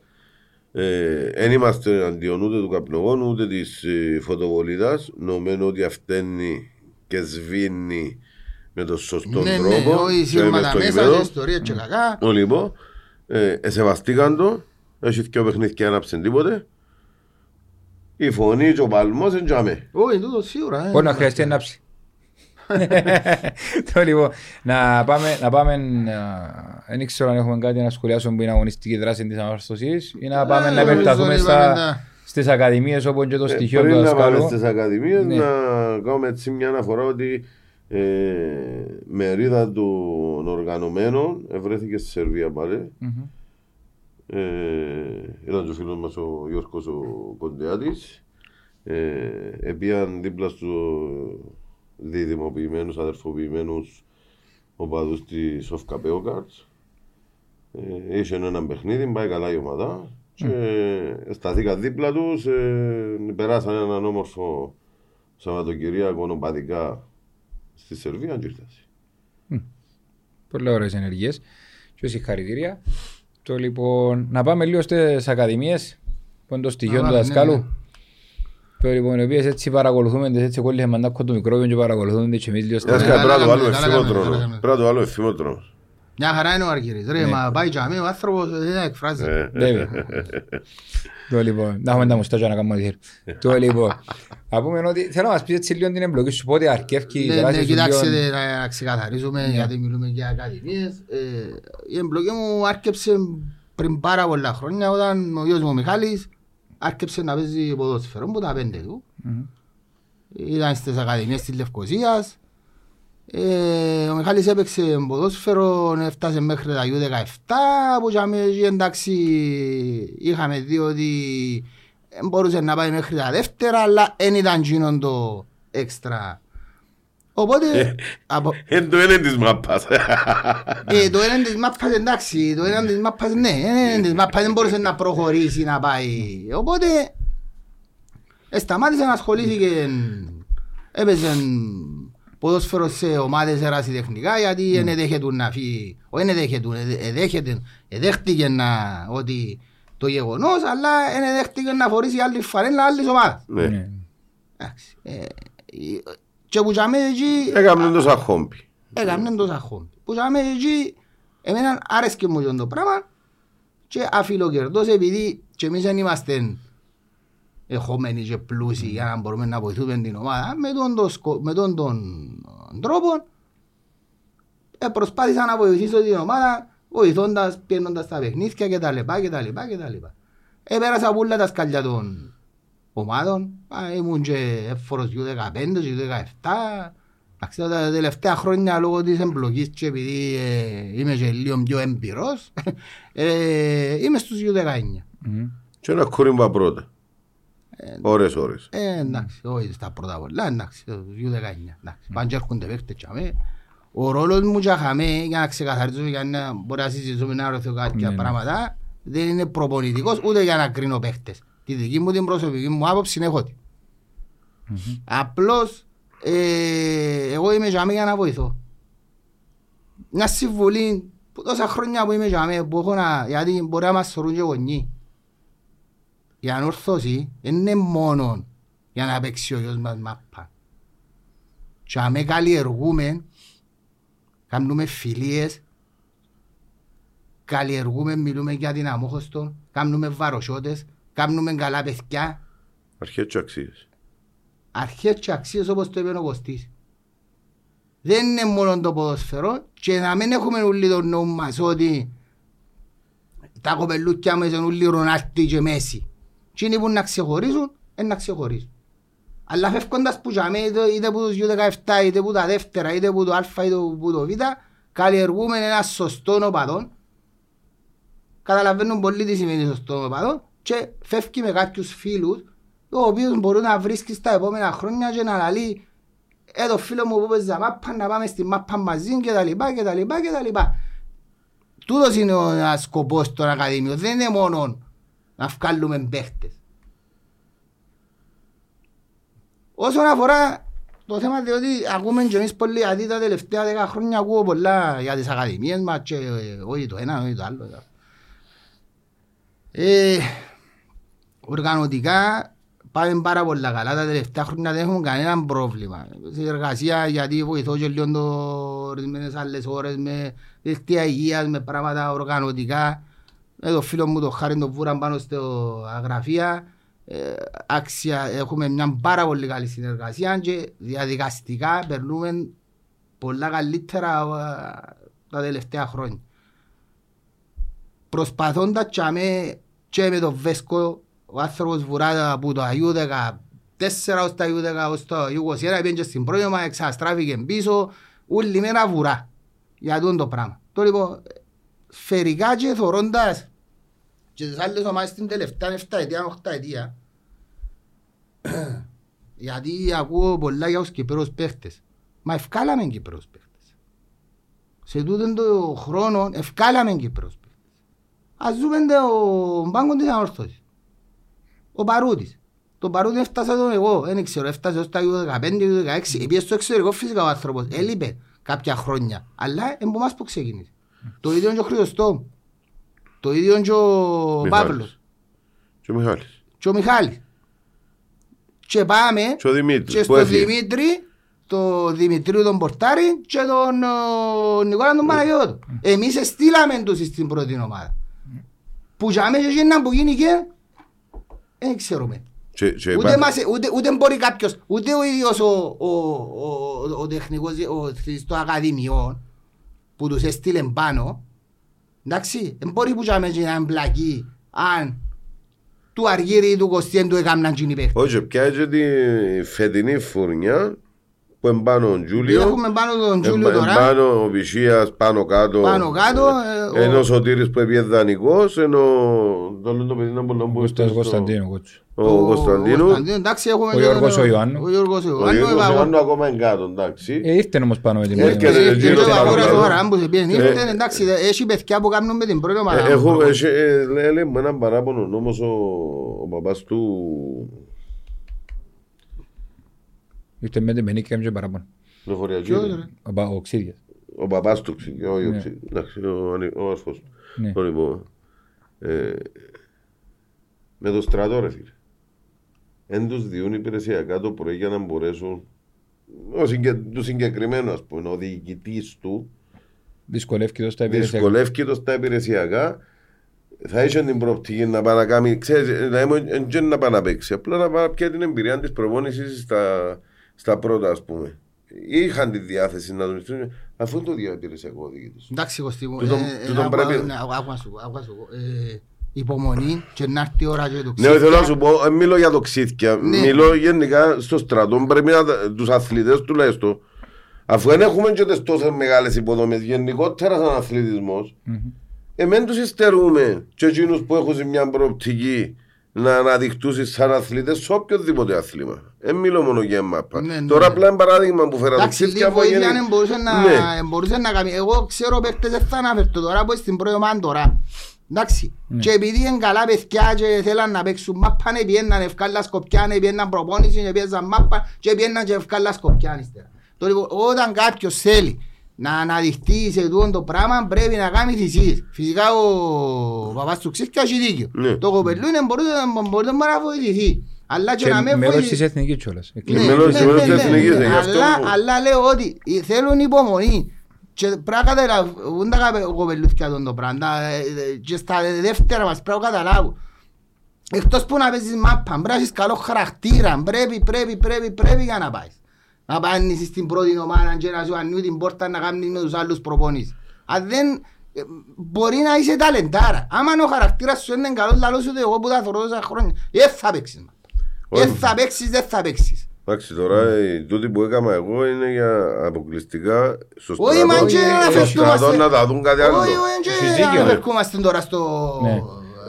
Δεν είμαστε αντιον ούτε του καπνογόνου ούτε της ε, φωτοβολίδας. Νομίζω ότι αυταίνει και σβήνει με τον σωστό Ναι, ναι, τρόπο. όχι και σύρματα μες στο μέσα, γήπεδο. και ιστορία και κακά. Ο, Λοιπόν, ε, εσεβαστήκαν το, έχει δυο παιχνίδια και άναψε τίποτε. Η φωνή και ο παλμός είναι τζαμέ. Όχι, τούτο σίγουρα. ε. Μπορεί να χρειαστεί ενάψη. Το λοιπόν, να πάμε, να πάμε, α, δεν ξέρω αν έχουμε κάτι να σχολιάσουμε που είναι αγωνιστική δράση της ανόρθωσης ή να πάμε Ε, να επεκταθούμε νομίζω στα, είπαμε τα- στις ακαδημίες όπου είναι και το Ε, στοιχείο του Πριν να πάμε δασκάλου. στις ακαδημίες Ναι. να κάνουμε έτσι μια αναφορά ότι ε, μερίδα των οργανωμένων ευρέθηκε στη Σερβία πάλι. Μμμ. Ε, ήταν και ο φίλος μας ο Γιώργος ο Κοντιάτης. Ε, επίαν δίπλα στου διδημοποιημένους, αδερφοποιημένους οπαδούς της Σοφκα Πέοκαρτς. Ε, είχε ένα παιχνίδι, πάει καλά η ομάδα και σταθήκα δίπλα τους, ε, περάσαν έναν όμορφο Σαββατοκυριακό οπαδικά στη Σερβία και ήρθασε. Πολύ ωραίες ενεργείες και συγχαρητήρια. Το λοιπόν, να πάμε λίγο στις ακαδημίες που είναι το στοιχείο του πάμε, ναι, δασκάλου. Ναι. Το λοιπόν, οι οποίες έτσι παρακολουθούμε, τις έτσι κόλλησε μαντάκο το μικρόβιο και παρακολουθούμε τις και εμείς λίγο στα... Ένας καλά πρέπει να το κάνουμε, βάλουμε καλά ευθύμοτρον. κάνουμε, καλά κάνουμε. Πρέπει να το βάλουμε ευθύμοτρον. Μια χαρά είναι ο Αργύρης. Ρε, μα πάει τζαμί, ο άνθρωπος δεν εκφράζει. Ε, Βέβαια. Το λοιπόν, να έχουμε τα μουστάκια να κάνουμε ό,τι θέλει. Το λοιπόν, να πούμε ότι θέλω να μας πεις έτσι λίγο την εμπλοκή σου, πότε αρκεύει η Ναι, ναι, δράση σου κοιτάξτε λίγο... να ξεκαθαρίζουμε γιατί μιλούμε για ακαδημίες. Ε, Η εμπλοκή μου άρκεψε πριν πάρα πολλά χρόνια όταν ο γιος μου ο Μιχάλης άρκεψε να παίζει ποδόσφαιρο από τα πέντε του. Μμμ. Ήταν στις ακαδημίες της Λευκοσίας. Ε, ο Μιχάλης έπαιξε ποδόσφαιρο, έφτασε μέχρι τα U17 που για μένα, εντάξει είχαμε δει ότι δεν μπορούσε να πάει μέχρι τα δεύτερα αλλά δεν ήταν γίνον το έξτρα. Οπότε, από, Εν το είναι της μάπας. ε, το έναν της μάπας εντάξει, το έναν της μάπας ναι, έναν της μάπας δεν μπορούσε να προχωρήσει να πάει. Οπότε ε, σταμάτησε να ασχολήθηκε, έπαιζε ποδόσφαιρο σε ομάδες ερασιτεχνικά γιατί δεν εδέχεται να φύγει, όχι δεν εδέχεται, εδέχεται, εδέχτηκε να, ότι το γεγονός αλλά δεν εδέχτηκε να φορήσει άλλη φανέλα άλλης ομάδας. Ναι. Ναι. Εντάξει, ε, ε, και που τζάμε εκεί Έκαμε το σαν χόμπι. έκαναν το σαχόν. Που τζάμε εκεί, εμένα άρεσκε μου και το πράγμα και αφιλοκερδός επειδή και εμείς δεν είμαστε εχόμενοι και πλούσιοι για να μπορούμε να βοηθούμε την ομάδα με τον, το σκο- με τον, τον τρόπο ε, προσπάθησα να βοηθήσω την ομάδα βοηθώντας, πιένοντας τα παιχνίδια και τα λοιπά και τα λοιπά και τα λοιπά. Επέρασα από όλα τα σκαλιά των ομάδων. Α, ήμουν και έφορος U15, U17. Εντάξει, τα τελευταία χρόνια λόγω της εμπλοκής και επειδή ε, είμαι και λίγο πιο έμπειρος, ε, είμαι στους U19. Μμμ. Και ένα κούρυμπα πρώτα. Ώρες, ώρες. Ε, εντάξει, όχι στα πρώτα πολλά, εντάξει, το U19. Εντάξει, πάνε και έρχονται παίκτες και αμέ. Ο ρόλος μου και χαμέ, για να ξεκαθαρίζουμε, για να μπορεί να συζητήσουμε να ρωτήσω κάποια Ναι, ναι. πράγματα, δεν είναι προπονητικός ούτε για να κρίνω παίκτες. Τη δική μου την προσωπική μου άποψη έχω τη. Απλώς, ε, εγώ είμαι για για να βοηθώ. Μια συμβουλή, που τόσα χρόνια που είμαι για που έχω να, γιατί μπορεί να μας σωρούν και γονείς. Η ανόρθωση δεν είναι μόνο για να παίξει ο γιος μας μάπα. Και αμέ καλλιεργούμε, κάνουμε φιλίες, καλλιεργούμε, μιλούμε για την αμόχωστο, κάνουμε βαροσιώτες, κάνουμε καλά παιδιά, Αρχές και αξίες. αρχές και αξίες όπως το είπε ο Κωστής. Δεν είναι μόνο το ποδοσφαιρό και να μην έχουμε όλοι τον νόμο μας ότι τα κοπελούκια μας είναι όλοι Ρονάλτι και Μέση. Τι είναι που να ξεχωρίζουν, είναι να ξεχωρίζουν. Αλλά φεύγοντας που για μέ, είτε, είτε που τους U17, είτε που τα δεύτερα, είτε που το Α, είτε που το Β, καλλιεργούμε ένα σωστό οπαδό. Καταλαβαίνουν πολύ τι σημαίνει σωστό οπαδό και φεύγει με κάποιους φίλους ο οποίος μπορεί να βρίσκει στα επόμενα χρόνια και να λαλεί ε, το φίλο μου που παίζει μάπα να πάμε στη μάπα μαζί και τα λοιπά και τα λοιπά και τα λοιπά. Τούτος είναι ο ένας σκοπός των ακαδημίων. Δεν είναι μόνο να βγάλουμε παίχτες. Όσον αφορά το θέμα διότι ακούμε και εμείς πολύ γιατί τα τελευταία δέκα χρόνια ακούω πολλά για τις ακαδημίες μας και ε, όχι το ένα, όχι το άλλο. Ε, οργανωτικά πάμε πάρα πολλά καλά. Τα τελευταία χρόνια δεν έχουμε κανένα πρόβλημα. Σε εργασία γιατί βοηθώ και λίγο το ορισμένες άλλες ώρες με δελτία υγείας, με πράγματα οργανωτικά. Με το φίλο μου το χάρη το βούραν πάνω στο αγραφεία. Ε, άξια, έχουμε μια πάρα πολύ καλή συνεργασία και διαδικαστικά περνούμε πολλά καλύτερα ε, τα τελευταία χρόνια. Προσπαθώντας και με, και με το Βέσκο, ο άνθρωπος βουρά από το Αγίου 14 ως το Αγίου 10 ως το Αγίου 21 πήγαινε και στην πρώτη ομάδα, εξαστράφηκε πίσω, όλη μέρα βουρά για τον το πράγμα. Το λοιπόν, σφαιρικά και θωρώντας και τις άλλες ομάδες στην τελευταία 7 ετία, 8 ετία, γιατί ακούω πολλά για τους Κυπρούς παίχτες. Μα ευκάλαμε Κυπρούς παίχτες. Σε τούτον το χρόνο ευκάλαμε Κυπρούς παίχτες. Ας δούμε το μπάγκο της ανόρθωσης. Ο Παρούτης. Το Παρούτης έφτασα τον εγώ, δεν ξέρω, έφτασε ως τα 15, 16, επίσης στο εξωτερικό φυσικά ο άνθρωπος, έλειπε κάποια χρόνια, αλλά είναι από εμάς που ξεκίνησε. Το ίδιο και ο Χριστό, το ίδιο και ο Παύλος, Και ο Μιχάλης. και ο Μιχάλης. Και πάμε Και ο Δημήτρης. και που στο έφυγε. Δημήτρη, το Δημητρίου τον Πορτάρη και τον ο, Νικόλα τον Παναγιώτο. Εμείς στείλαμε τους στην πρώτη ομάδα. Που για μέσα και να που γίνει και δεν ξέρουμε. Και- και Ούτε, είπα- μας, ούτε, ούτε μπορεί κάποιος, ούτε ο ίδιος ο, ο, ο, ο, ο τεχνικός, ο, στο ακαδημιό που τους έστειλε πάνω, εντάξει, δεν μπορεί που για μέσα να εμπλακεί αν του Αργύρι ή του Κωστιέν του έκαναν γίνει παίχτη. Όχι, πια και τη φετινή φουρνιά που εμπάνω ο Τζούλιο. Έχουμε πάνω τον Τζούλιο Εμπα- τώρα. Εμπάνω ο Πισίας πάνω κάτω. Πάνω κάτω, ε, Ενώ ο- ο Σωτήρης που έπιε δανεικός, ενώ το άλλο το παιδί να μπορεί να μπει Κώστας στο- Κωνσταντίνου, κότσου. Ο Κωνσταντίνου. Κωνσταντίνου, εντάξει, έχουμε Ο και Γιώργος τον- ο Ιωάννου. Ο Γιώργος ο Ο Ιωάννου, Γιώργος είπα, Ιωάννου ακόμα είναι κάτω, εντάξει. Ε, ήρθε όμως πάνω με την Έρχεται, πρώτη. ε, ε, γύρω και πάνω τώρα κάτω. τώρα, αν που σε πήγαινε, Ε, ήρθε, εντάξει, έχει παιδιά που κάνουν με την πρώτη ομάδα. Ε, Έχω, έχει- ε, λέει λέει μου έναν παράπονο όμως ο, ο παπάς του Ήρθε με την Μενίκη και παράπονο. λεωφοριακού. Ποιος, ρε; Ο Πα- Ο Ξύριας. Ο παπάς του ξύ- όχι ο Ναι. ξύ- εντάξει, ο ανι- ο αρφός του. Ναι. Το λοιπόν, ε, με το στρατό ρε φίλε. Εν τους διούν υπηρεσιακά το πρωί για να μπορέσουν ο συγκε, του συγκεκριμένου ας πούμε, ο διοικητής του Δυσκολεύει το στα υπηρεσιακά. δυσκολεύει το στα υπηρεσιακά θα είχε την προοπτική να πάει να κάνει, ξέρεις, δηλαδή δεν να πάει να παίξει, απλά να πάει να πιάσει την εμπειρία της προπόνησης στα, στα πρώτα ας πούμε. Είχαν τη διάθεση να τον στείλουν, αφού είναι το διαπηρεσιακό διοικητής. Εντάξει, Κωστή μου, Τούτον- ε, ε, τούτον άκουα- πρέπει- ναι, άκουα σου πω, άκουα σου πω. Ε, Υπομονή και να έρθει η ώρα και το Ναι, ξύφια. θέλω να σου πω, ε, μιλώ για το ξύθια. Ναι. Μιλώ γενικά στο στρατό. Πρέπει να τα- τους αθλητές τουλάχιστον. Αφού δεν έχουμε και τις τόσες μεγάλες υποδομές, γενικότερα σαν αθλητισμός, Μμμ. εμέν τους υστερούμε και εκείνους που έχουν μια προοπτική να αναδειχτούν σαν αθλητές σε οποιοδήποτε αθλήμα. Δεν μιλώ μόνο για μάπα. Ναι, ναι, Τώρα ναι. απλά είναι παράδειγμα που φέρα το Εντάξει, ξύθια λίγο από βοήθεια γενι- δεν μπορούσε να, Ναι. μπορούσε να κάνει. Εγώ ξέρω παίκτες δεν θα αναφερθώ τώρα που στην πρώτη ομάδα τώρα. Εντάξει. Ναι. Και επειδή είναι καλά παιδιά και θέλαν να παίξουν μάπα, ναι, πιέναν ευκάλα σκοπιά, ναι, πιέναν προπόνηση, ναι, πιέναν μάπα και πιέναν και ευκάλα σκοπιά ύστερα. Το λοιπόν, όταν κάποιος θέλει να αναδειχτείς σε τούτο το πράγμα πρέπει να κάνεις θυσίες. Φυσικά ο παπάς του Ξύφκια έχει δίκιο. Ναι. Το κοπελού είναι μπορούσε μπορούσε να βοηθηθεί. Αλλά και Και να με μέλος βοηθήσει. της εθνικής κιόλας. Ναι, μέλος της εθνικής, γι' αυτό Αλλά, που- αλλά λέω ότι θέλουν υπομονή. Και πρέπει να καταλάβουν τα καπε- κοπελούθια τον το πράγμα. Τα- ε, ε, Και στα δεύτερα μας πρέπει να καταλάβουν. Εκτός που να παίζεις μάπα, πρέπει να έχεις καλό χαρακτήρα. Πρέπει, πρέπει, πρέπει, πρέπει για να πάεις. Να πάνεις στην πρώτη ομάδα και να σου ανοίγει την πόρτα να κάνεις με τους άλλους προπονείς. Αν δεν... ε, Μπορεί να είσαι ταλεντάρα. Άμα ο χαρακτήρας σου είναι καλός, λαλός σου το εγώ που τα θωρώ τόσα χρόνια. Δεν θα παίξεις μάπα. Όχι. Δεν θα παίξεις, δεν θα παίξεις. Εντάξει, τώρα η τούτη που έκανα εγώ είναι για αποκλειστικά στο Όχι, στρατό. μα και ε, να Στο στρατό φερθούμαστε. να τα δουν κάτι άλλο. Όχι, όχι, και Έχεις να δίκιο, ρε. φερκούμαστε τώρα στο...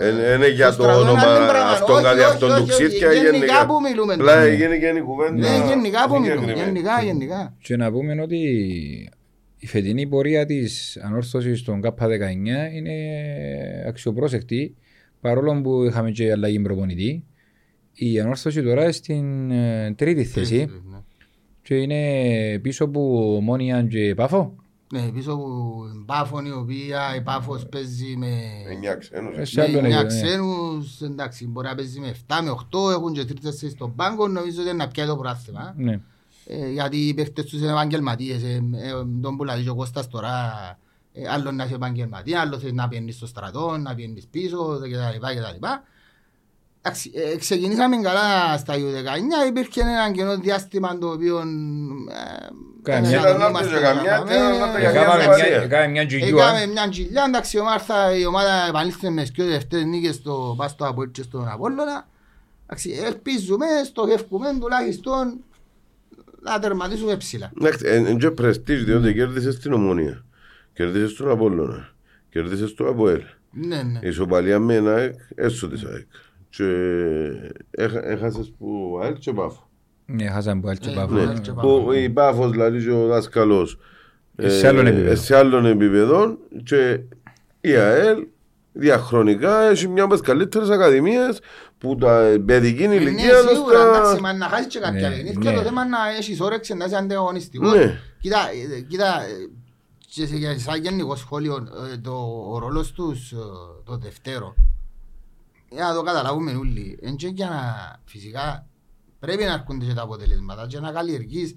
Ναι. Ε, Είναι για Στο το στρατό όνομα είναι άλλο πράγμα. αυτόν Όχι, κάτι όχι, αυτόν του όχι, ξύφια γενικά γενικά. που μιλούμε Απλά τώρα. έγινε και η κουβέντα. Ναι, γενικά που μιλούμε. συγκεκριμένη. Γενικά, γενικά. Και να πούμε ότι η φετινή πορεία της ανόρθωσης των ΚΑΠΑ19 είναι αξιοπρόσεκτη παρόλο που είχαμε και αλλαγή προπονητή. Η ανόρθωση τώρα είναι στην ε, τρίτη θέση Ναι. και είναι πίσω από Μόνιαν και Πάφο. Ναι, πίσω από Πάφων η οποία η Πάφος παίζει με... Εννιά ξένους. Ε, σε με άλλο εννιά επίπεδο, ναι. ξένους, εντάξει, μπορεί να παίζει με 7, με 8, έχουν και τρεις τέσσερις στον πάγκο, νομίζω ότι είναι να πιάει το πρωτάθλημα. Ναι. Ε, γιατί οι παίχτες τους είναι επαγγελματίες, ε, ε, τον που λέει και ο Κώστας τώρα, ε, άλλο να είσαι επαγγελματία, άλλο θέλει να πιένεις στο στρατό, να πιένεις πίσω κτλ. κτλ. Εντάξει, ε, ξεκινήσαμε καλά στα U19, υπήρχε ένα κενό διάστημα το οποίο... ε, Καμιά- δεν Ήταν να αγωνόμαστε τους καμιά, καλά. ήταν να τους Ε, καμιά Έκαμε ασφαλεία. μια- Έκαμε μια τζιγιού. Έκαμε μια τζιλιά, εντάξει, ο Μάρθα, η ομάδα επανήλθε μες σκιο δεύτερες νίκες στο Πάστο Αποέλ και στον Απόλλωνα. Εντάξει, ελπίζουμε, στοχεύουμε τουλάχιστον να τερματίσουμε ψηλά. Εντάξει, εν και πρεστίζ διότι κέρδισες την Ομόνια. Κέρδισες τον Απόλλωνα. Κέρδισες τον Αποέλ. Ναι, ναι. Η ισοπαλία με ένα ΑΕΚ, έσω της ΑΕΚ. Και έχα- έχασες που ΑΕΚ και Πάφο. Ναι, χάσαμε που έλτσε Ε, πάφο. ναι. Ναι. και Που η Πάφος δηλαδή και ο δάσκαλος Ε, σε άλλον επίπεδο. ε, σε άλλων επίπεδων και η ΑΕΛ διαχρονικά έχει μια από τις καλύτερες ακαδημίες που τα παιδική Ναι, ηλικία τους σίγουρα, τα- εντάξει, μα να χάσεις και κάποια Ναι, παιχνίδια, ναι. το θέμα είναι να έχεις όρεξη, να είσαι ανταγωνιστικός. Ναι. Κοίτα, ε, κοίτα, ε, και σε- για- σαν γενικό σχόλιο, ε, το, ο ρόλος τους, ε, το δευτέρο, για να το καταλάβουμε όλοι, εν και για να, φυσικά, πρέπει να έρχονται και τα αποτελέσματα και να καλλιεργείς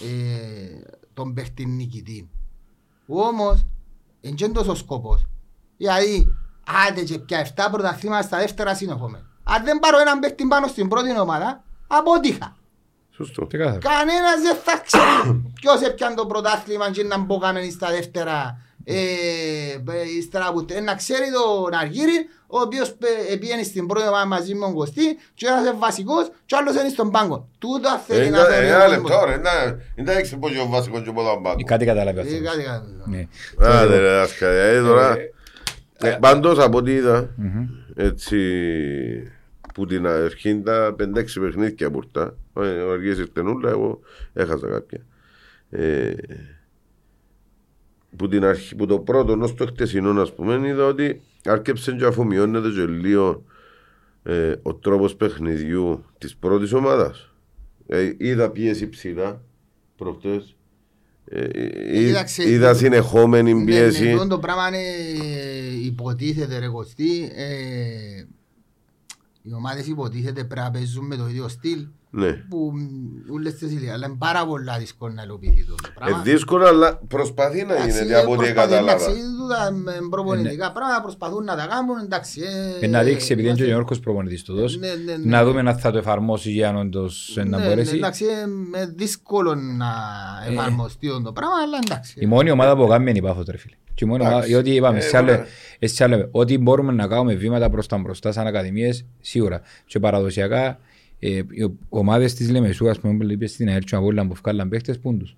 ε, τον παίχτη νικητή. Όμως, εν και τόσο σκοπός. Γιατί, άντε και πια 7 πρωταθλήματα στα δεύτερα συνεχόμενα. Αν δεν πάρω έναν παίχτη πάνω στην πρώτη ομάδα, αποτύχα. Σωστό. Ξεκάθαρα. Κανένας δεν θα ξέρει ποιος έπιαν το πρωτάθλημα και να μπω στα δεύτερα ε, ε, ύστερα που τε- να ξέρει τον Αργύρι ο οποίος πε- πήγαινε στην πρώτη ομάδα μαζί με τον Κωστή και ένας είναι βασικός και άλλος είναι στον πάγκο. Τούτα θέλει να θεωρεί ο Ένα κόσμος. λεπτό ρε, να- δεν τα έχεις πω και ο βασικός και πολλά μπάκο. Ή Κάτι καταλάβει Ε, αυτό. κάτι, κάτι. Ναι. Άντε ρε δάσκαλε, ε, τώρα. Ε, Πάντως από ό,τι είδα, Μμμ. έτσι, που την αρχή τα 5-6 παιχνίδια που ήρθα, ο ο Αργίας ήρθε νουλα, εγώ έχασα κάποια. Ε, που, την αρχή, που το πρώτο ως το χτεσινό ας πούμε είδα ότι άρκεψε και αφομοιώνεται και λίγο ε, ο τρόπος παιχνιδιού της πρώτης ομάδας. Ε, είδα πίεση ψηλά προχτές. Ε, ε, κοίταξε, είδα συνεχόμενη Ναι, πίεση. ναι, το πράγμα είναι υποτίθεται ρε Κωστή. ε, Οι ομάδες υποτίθεται πρέπει να παίζουν με το ίδιο στυλ Ναι. Που μ, ούλες τις ηλίες, αλλά είναι πάρα πολλά δύσκολο να υλοποιηθεί το Ε, πράγμα. δύσκολο, αλλά προσπαθεί να Εντάξει, γίνεται από ό,τι προσπαθεί, κατάλαβα. εντάξει, τούτα με προπονητικά πράγματα προσπαθούν να τα κάνουν, εντάξει. ε, Ε, Να δείξει επειδή είναι και ο είμαστε- Γιώργος προπονητής του δώσ, Ναι, ναι, ναι. να δούμε αν θα το εφαρμόσει για να όντως ε, να Ναι, ναι, μπορέσει. Εντάξει, ε, με δύσκολο να εφαρμοστεί το πράγμα, αλλά εντάξει. Η μόνη ομάδα που κάνουμε είναι η Πάφος ρε φίλε. Και η μόνη ομάδα, Εντάξει. διότι είπαμε, Ε, σε άλλο- ναι. ε, σε άλλο- ότι μπορούμε να κάνουμε βήματα προς τα μπροστά σαν ακαδημίες, σίγουρα. Και παραδοσιακά, ε, οι ομάδες της Λεμεσού, ας πούμε, που είπες στην ΑΕΛ και Απόλλωνα που βγάλαν παίχτες, πούν τους.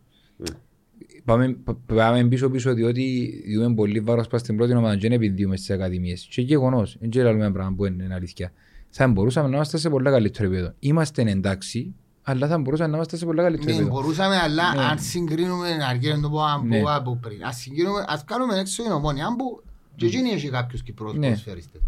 Πάμε, πα- πάμε πίσω πίσω διότι διούμε πολύ βάρος πας στην πρώτη ομάδα και δεν επενδύουμε στις ακαδημίες. Και γεγονός, δεν και λέμε πράγμα που είναι αλήθεια. Θα μπορούσαμε να είμαστε σε πολύ καλύτερο επίπεδο. Είμαστε εντάξει, αλλά θα μπορούσαμε να είμαστε σε πολύ καλύτερο Ναι, επίπεδο. μπορούσαμε, αλλά Ναι. αν συγκρίνουμε, αργία να το πω αν Ναι. πω από πριν, ας συγκρίνουμε, ας κάνουμε έξω την ομόνια, αν που και εκείνοι έχει κάποιους Κυπρός Ναι. ποδοσφαιριστές.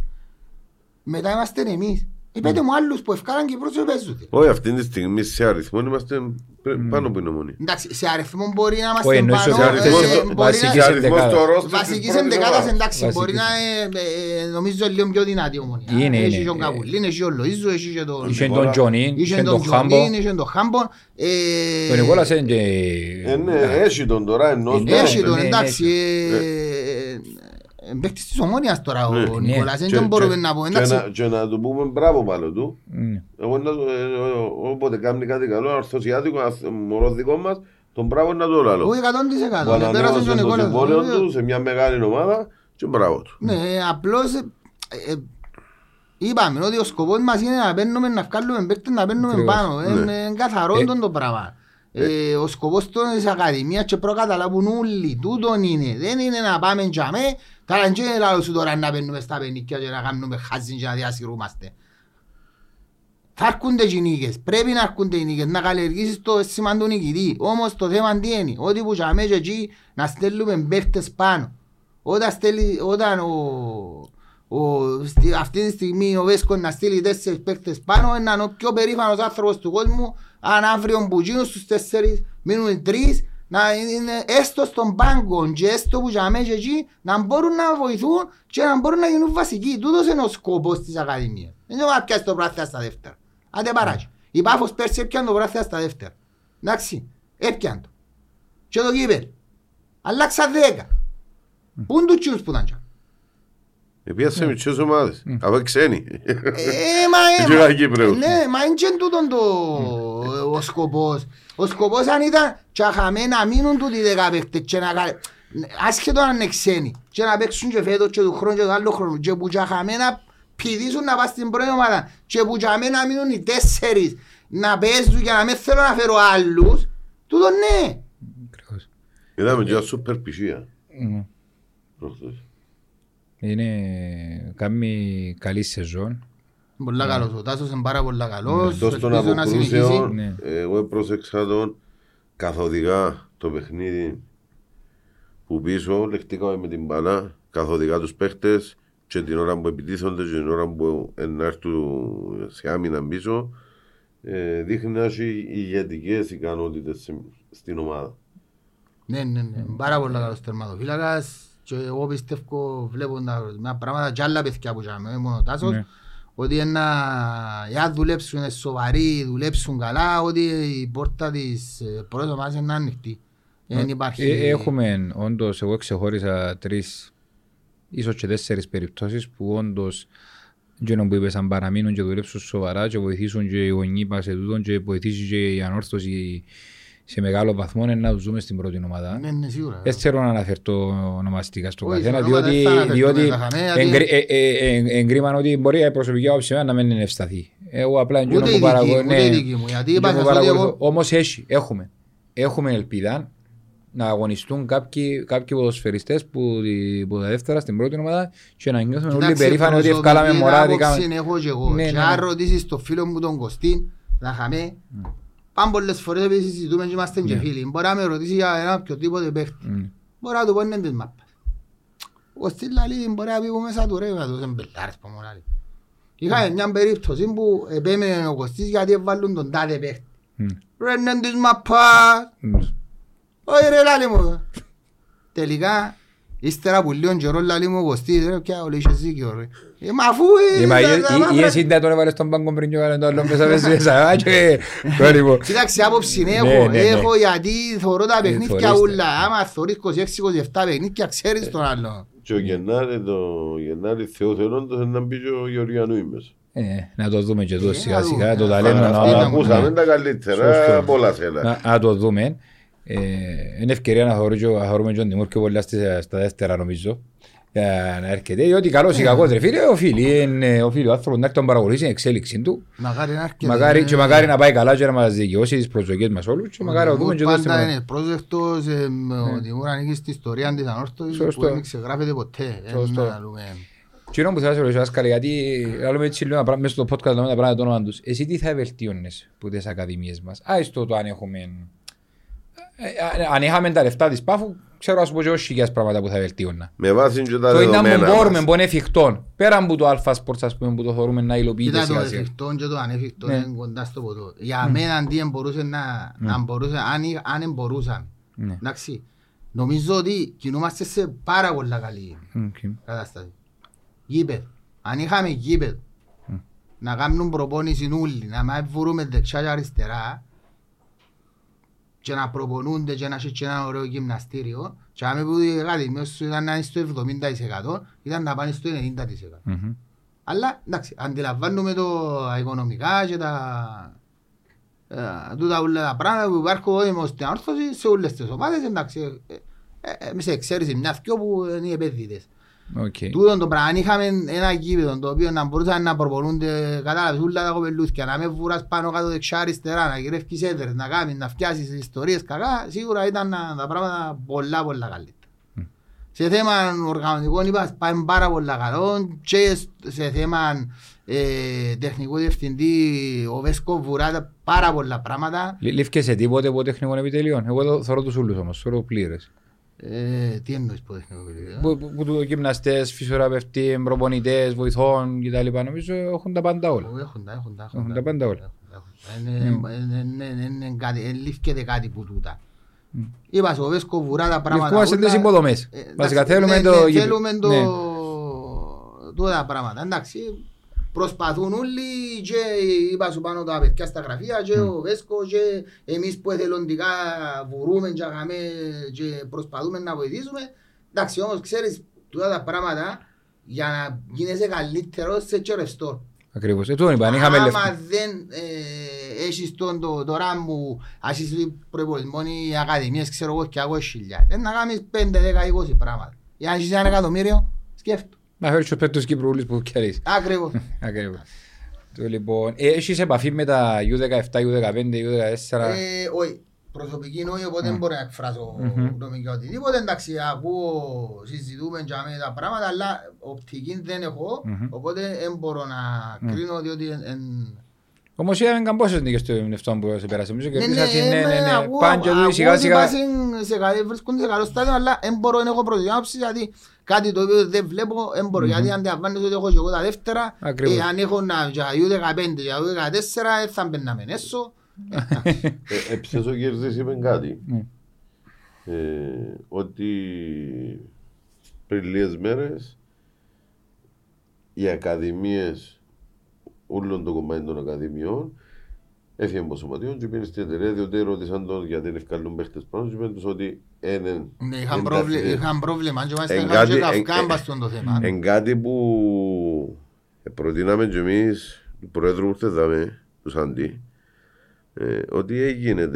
Μετά είμαστε εμείς. Ε, πέτε μου άλλους που ευκάλαν Κυπρός και παίζουν. Όχι, αυτή τη στιγμή σε αριθμό είμαστε πρέ- πάνω από την ομονία. Εντάξει, σε αριθμό μπορεί να Όχι, είμαστε εννοήσω πάνω, σε ε, αριθμό μπορεί το- να- βασικής Σε αριθμός ενδεκάδας. το ρόστερ της Βασικής πρώτης ενδεκάδας ομάδας. εντάξει, Βασικής. μπορεί να ε, ε, νομίζω λίγο πιο δυνατή η ομονία. Είναι, Έχει είναι. τον Καβουλίν, έχει τον Λοΐζο, έχει και τον... Είχε Νικόλα. τον Τζονίν, Είχε είχε τον τον Χάμπο. Τζονίν, είχε τον Χάμπο. ε, Τον Νικόλας είναι και... Ε, ναι, έχει τον τώρα ενός Ναι, Έχει ναι, τον, ναι, εντάξει. Ναι. ε, ε, Παίκτης της ομόνιας τώρα ο Ναι. Νικόλας, Ναι. δεν μπορούμε να πούμε. και εντάξει. να- Και να του πούμε μπράβο πάνω του. Ναι. Εγώ να το- ε, ε, όποτε κάνει κάτι καλό, αρθωσιάτικο, αθ- μωρός δικό μας, τον μπράβο να το λάλλω. Όχι 100%. Που Πέρασε και ο ανανέωσε το Νικόλας. συμβόλαιο Βέβαια. του σε μια μεγάλη ομάδα και μπράβο του. Ναι, απλώς ε, ε, είπαμε ότι ο σκοπός μας είναι να παίρνουμε, να βγάλουμε παίκτες, να παίρνουμε Ακριβώς. πάνω. Ναι. Είναι καθαρό Ε, τον το πράγμα. Ε, ο σκοπός των της Ακαδημίας και προκαταλάβουν όλοι τούτον είναι. Δεν είναι να πάμε για με, καλά δεν είναι λάθος σου τώρα να παίρνουμε στα πενίκια και να κάνουμε χάζιν και να διασυρούμαστε. Θα έρχονται και οι νίκες, πρέπει να έρχονται οι νίκες, να καλλιεργήσεις το σήμα του νικητή. Όμως το θέμα τι είναι, ότι που για μέσα εκεί να στέλνουμε παίχτες πάνω. Όταν, στέλνει, όταν ο, ο, στη, αυτή τη στιγμή ο Βέσκος να στείλει τέσσερις παίχτες πάνω, είναι ο πιο περήφανος άνθρωπος του κόσμου, αν αύριο που γίνουν στους τέσσερις μείνουν τρεις, να είναι έστω στον πάγκο και έστω που για μέσα και εκεί να μπορούν να βοηθούν και να μπορούν να γίνουν βασικοί. Τούτος είναι ο σκοπός της Ακαδημίας. Δεν είναι να πιάσει το πράθυα στα δεύτερα. Άντε παράκι. Η Πάφος πέρσι έπιαν το πράθυα στα δεύτερα. Εντάξει, έπιαν το. Και το κύπελ. Αλλάξα δέκα. Πού είναι τους τσιούς που ήταν τσιά. Επειδή σε μικρές ομάδες, από ξένοι. Ε, μα, Και ε, για Κύπρος. Ναι, μα είναι και τούτον το ο σκοπός. Ο σκοπός αν ήταν και χαμέ να μείνουν τούτοι δέκα παίχτες και να κάνουν άσχετο αν είναι ξένοι και να παίξουν και φέτος και του χρόνου και του άλλου χρόνου και που και χαμέ να πηδήσουν να πας στην πρώτη ομάδα και που και χαμέ να μείνουν οι τέσσερις να παίζουν και να μην θέλω να φέρω άλλους τούτο ναι. Ακριβώς. Είδαμε και μια σούπερ πισία. Μμ. προχθές. Είναι κάνει καλή σεζόν. Πολλά καλός ο Τάσος είναι πάρα πολλά καλός Εκτός των ελπίζω να συνεχίσει. αποκρούσεων, Ναι. εγώ έπροσεξα τον καθοδηγά το παιχνίδι που πίσω λεχτήκαμε με την μπανά, καθοδηγά τους παίχτες και την ώρα που επιτίθονται και την ώρα που ε, να έρθουν σε άμυνα πίσω ε, δείχνει να έχει ηγετικές ικανότητες σε- στην ομάδα. Ναι, ναι, ναι. Πάρα πολύ καλός τερματοφύλακας και εγώ πιστεύω βλέποντα μια πράγματα και άλλα παιδιά που είχαμε, όχι μόνο ο Τάσος, Ναι. Ότι ένα, εάν δουλέψουν είναι σοβαροί, δουλέψουν καλά, ότι η πόρτα της ε, πρώτης ομάδας είναι ανοιχτή. Δεν υπάρχει... Ε, Έχουμε όντως, εγώ ξεχώρισα τρεις, ίσως και τέσσερις περιπτώσεις που όντως γίνον που είπες αν παραμείνουν και δουλέψουν σοβαρά και βοηθήσουν και οι γονείς μας σε τούτον και βοηθήσει και η ανόρθωση σε μεγάλο βαθμό είναι να τους δούμε στην πρώτη ομάδα. Ναι, ναι, σίγουρα. Δεν θέλω να αναφερθώ ονομαστικά στο Όχι, καθένα, σε ονόματα διότι, δεν θα αναφερθούμε, διότι θα χαμε, γιατί- εγκρι- ε, ε, ε, εγκρίμαν ότι μπορεί η προσωπική άποψη εμένα να μην είναι ευσταθή. Εγώ απλά Ούτε εκείνο η που δική παρακολουθώ. μου, ούτε η δική μου, γιατί είπα σας ότι εγώ- Όμως έχει, έχουμε. Έχουμε ελπίδα να αγωνιστούν κάποιοι, κάποιοι ποδοσφαιριστές που, τη- που τα δεύτερα στην πρώτη ομάδα και να νιώθουμε όλοι Κοιτάξτε, περήφανοι ότι προσωπική ευκάλαμε μωρά. άποψη δικάμε- έχω και εγώ. Ναι, Και ναι, αν ναι. ρωτήσεις τον φίλο μου τον Κωστή, να χαμε, πάμε πολλές φορές επειδή συζητούμε και είμαστε και Ναι. φίλοι. Μπορεί να με ρωτήσει για ένα οποιοδήποτε παίχτη. Μμ. Μπορεί να του πω είναι της μάπας. Ο Κωστής λαλεί, μπορεί να πει που μέσα του ρε, να του είναι μπελάρες που μου λαλεί. Είχαμε μια περίπτωση που επέμενε ο Κωστής γιατί έβαλουν τον τάδε παίχτη. Μμ. Ρε είναι της μάπας. Μμ. Όχι ρε λάλη μου. Τελικά, ύστερα που λίγο καιρό λάλη μου ο Κωστής, ρε πια όλοι είχες δίκιο ρε. Ε, μα αφού Ε, μα ε, η- τα- η- τα- η τα- εσύ δεν τον έβαλες στον πάγκο πριν και έβαλε το άλλο μέσα μέσα μέσα. Α, και- περίπου. Κοίταξε άποψη Ναι, έχω, ναι, ναι. έχω γιατί θωρώ τα παιχνίδια θωρείς ούλα. τα. Άμα θωρείς 26-27 παιχνίδια ξέρεις τον άλλο. Και ο Γενάρη, το Γενάρη Θεό θεωρώντας να μπει και ο Γεωργιανούι μέσα. Ε, Να το δούμε και εδώ Ε, σιγά να σιγά δούμε. το Α, ταλέντο αυτή να- είναι Αλλά μου, ακούσαμε ναι. τα καλύτερα, Σωστό. πολλά θέλα. Να- Να το δούμε. Ε, Είναι ευκαιρία να θεωρούμε και- να θεωρούμε και τον Τιμούρ πιο πολλά στις- στα δεύτερα νομίζω. Για να έρχεται, διότι καλός ή κακός ρε φίλε, οφείλει, είναι- οφείλει ο άνθρωπος να έρθει τον παρακολουθήσει την εξέλιξη του. Μακάρι να έρχεται. Μακάρι, ε, και μακάρι να πάει καλά και να μας δικαιώσει τις προσδοκίες μας όλους και μακάρι να ο δούμε και Τιμούρ εδώ στην Πάντα ομάδα. είναι πρόσδεκτος, ε, με ο Τιμούρ ανήκει στην ιστορία της ανόρθωσης Σωστό. που δεν ξεγράφεται ποτέ. Ε, Σωστό. να λέμε. Τι είναι που θα σε ρωτήσω δάσκαλε, γιατί λέμε έτσι λίγο να μέσα στο podcast λέμε τα πράγματα το όνομα τους. Εσύ τι θα βελτίωνες που τις ακαδημίες μας; Άιστο το αν έχουμε... ε, ε, Αν είχαμε τα λεφτά της Πάφου, ξέρω ας πω και όχι χιλιάδες πράγματα που θα βελτίωνα. Με βάση και τα Το είναι να δεδομένα μου μπορούμε, μας. που είναι εφικτό. Πέρα από το Alpha Sports ας πούμε που το θεωρούμε να υλοποιείται Κοίτα το σιγά σιγά. εφικτό και το ανέφικτο Ναι. είναι κοντά στο ποτό. Για μένα αντί εν μπορούσε να, να μπορούσε, αν, εί- αν εν μπορούσαν. Ναι. Εντάξει. Νομίζω ότι κινούμαστε σε πάρα πολλά καλή Οκ. κατάσταση. Γήπεδο. Αν είχαμε γήπεδο να κάνουν προπόνηση όλοι, να μην βρούμε δεξιά και αριστερά και να προπονούνται και να έχει και ένα ωραίο γυμναστήριο και να μην πούμε κάτι, μέσα σου ήταν να είναι στο 70% ήταν να πάνε στο 90%. Μμμ. Αλλά εντάξει, αντιλαμβάνουμε το οικονομικά και τα ε, τούτα όλα τα πράγματα που υπάρχουν όμως στην όρθωση σε όλες τις ομάδες εντάξει, ε, ε, ε, σε εξαίρεση μια δυο που είναι οι επενδυτές. Οκ. Τούτον το πράγμα, αν είχαμε ένα γήπεδο το οποίο να μπορούσαν να προπονούνται κατάλαβες όλα τα κοπελούθια, να μεν βουράς πάνω κάτω δεξιά αριστερά, να γυρεύκεις έδρες, να κάνεις, να φτιάσεις ιστορίες κακά, σίγουρα ήταν α, τα πράγματα πολλά πολλά καλύτερα. Σε θέμα οργανωτικών είπα πάμε πάρα πολλά καλό και σε θέμα ε, τεχνικού διευθυντή ο Βέσκο βουρά πάρα πολλά πράγματα. Λι- Λήφκε σε τίποτε από τεχνικών επιτελείων. Εγώ το θωρώ τους ούλους όμως, θωρώ πλήρες. Ε, τι εννοείς που τεχνικό διευθυντή. Που, που, που του γυμναστές, φυσιοθεραπευτή, προπονητές, βοηθών κτλ. Νομίζω έχουν τα πάντα όλα. Έχουν τα, έχουν τα. Έχουν τα πάντα όλα. Είναι- είναι- είναι- είναι κάτι- εν λήφκεται κάτι που τούτα. Είπα σου, ο Βέσκο βουρά τα πράγματα. Λευκούμαστε όλα. τις υποδομές. Ε, εντάξει, Βασικά θέλουμε ναι, το ναι, γήπεδο. Θέλουμε το... Ναι. τούτα τα πράγματα. Εντάξει, προσπαθούν όλοι και είπα σου πάνω τα παιδιά στα γραφεία και ο Βέσκο και εμείς που εθελοντικά βουρούμε και, αγαμε και προσπαθούμε να βοηθήσουμε. Εντάξει, όμως ξέρεις, τούτα τα πράγματα για να γίνεσαι καλύτερος σε και ρευστό. Ακριβώς. Ε, τούτον είπα, αν είχαμε λεφτά. Άμα δεν ε, έχεις τον το, τώρα μου έχεις προϋπολογισμό οι ακαδημίες ξέρω εγώ και εγώ χιλιάδες. Δεν να κάνεις 5, 10, 20 πράγματα. Για να έχεις ένα εκατομμύριο σκέφτο. Να φέρεις τους πέτους Κυπρούλης που κερδίσεις. Ακριβώς. Ακριβώς. Το λοιπόν, ε, έχεις επαφή με τα U17, U15, U14. Ε, όχι. Προσωπική όχι, οπότε δεν μπορώ να εκφράσω Μμμ. γνώμη για οτιδήποτε. Εντάξει, ακούω, συζητούμε για μένα τα πράγματα, αλλά οπτική δεν έχω, Μμμ. οπότε δεν μπορώ να κρίνω, διότι εν- εν- Όμως είδαμε καμπόσες νίκες στο αυτό που σε πέρασε. Νομίζω και Ναι, πήσα ναι, ναι, ναι, ναι, ναι. Ακούω- Πάνε και ακούω τούτοι σιγά ότι σιγά. πάσουν σε καλή- βρίσκονται σε καλό στάδιο, αλλά δεν μπορώ να έχω προδιάψει γιατί κάτι το οποίο δεν βλέπω, δεν μπορώ. Γιατί αντιλαμβάνεσαι ότι έχω και εγώ τα δεύτερα, Ακριβώς. ε, αν έχω να για U15, για U14, δεν θα μπαίναμε έσω. Ε, Έψες ο Κέρδης είπε κάτι; Ναι. ε, ότι πριν λίγες μέρες οι ακαδημίες όλων των κομμάτων των ακαδημιών έφυγε από σωματιών και πήγαινε στην εταιρεία διότι ρώτησαν τον γιατί δεν ευκαλούν παίχτες πάνω και είπαν τους ότι έναν Ναι, είχαν πρόβλημα, είχαν πρόβλημα και μάλιστα Εν είχαν και κάτι- εν- καυκάμπα εν- στον το θέμα. Εν κάτι που προτείναμε και εμείς του Πρόεδρου που δάμε, του Σαντί, ε, ότι έγινε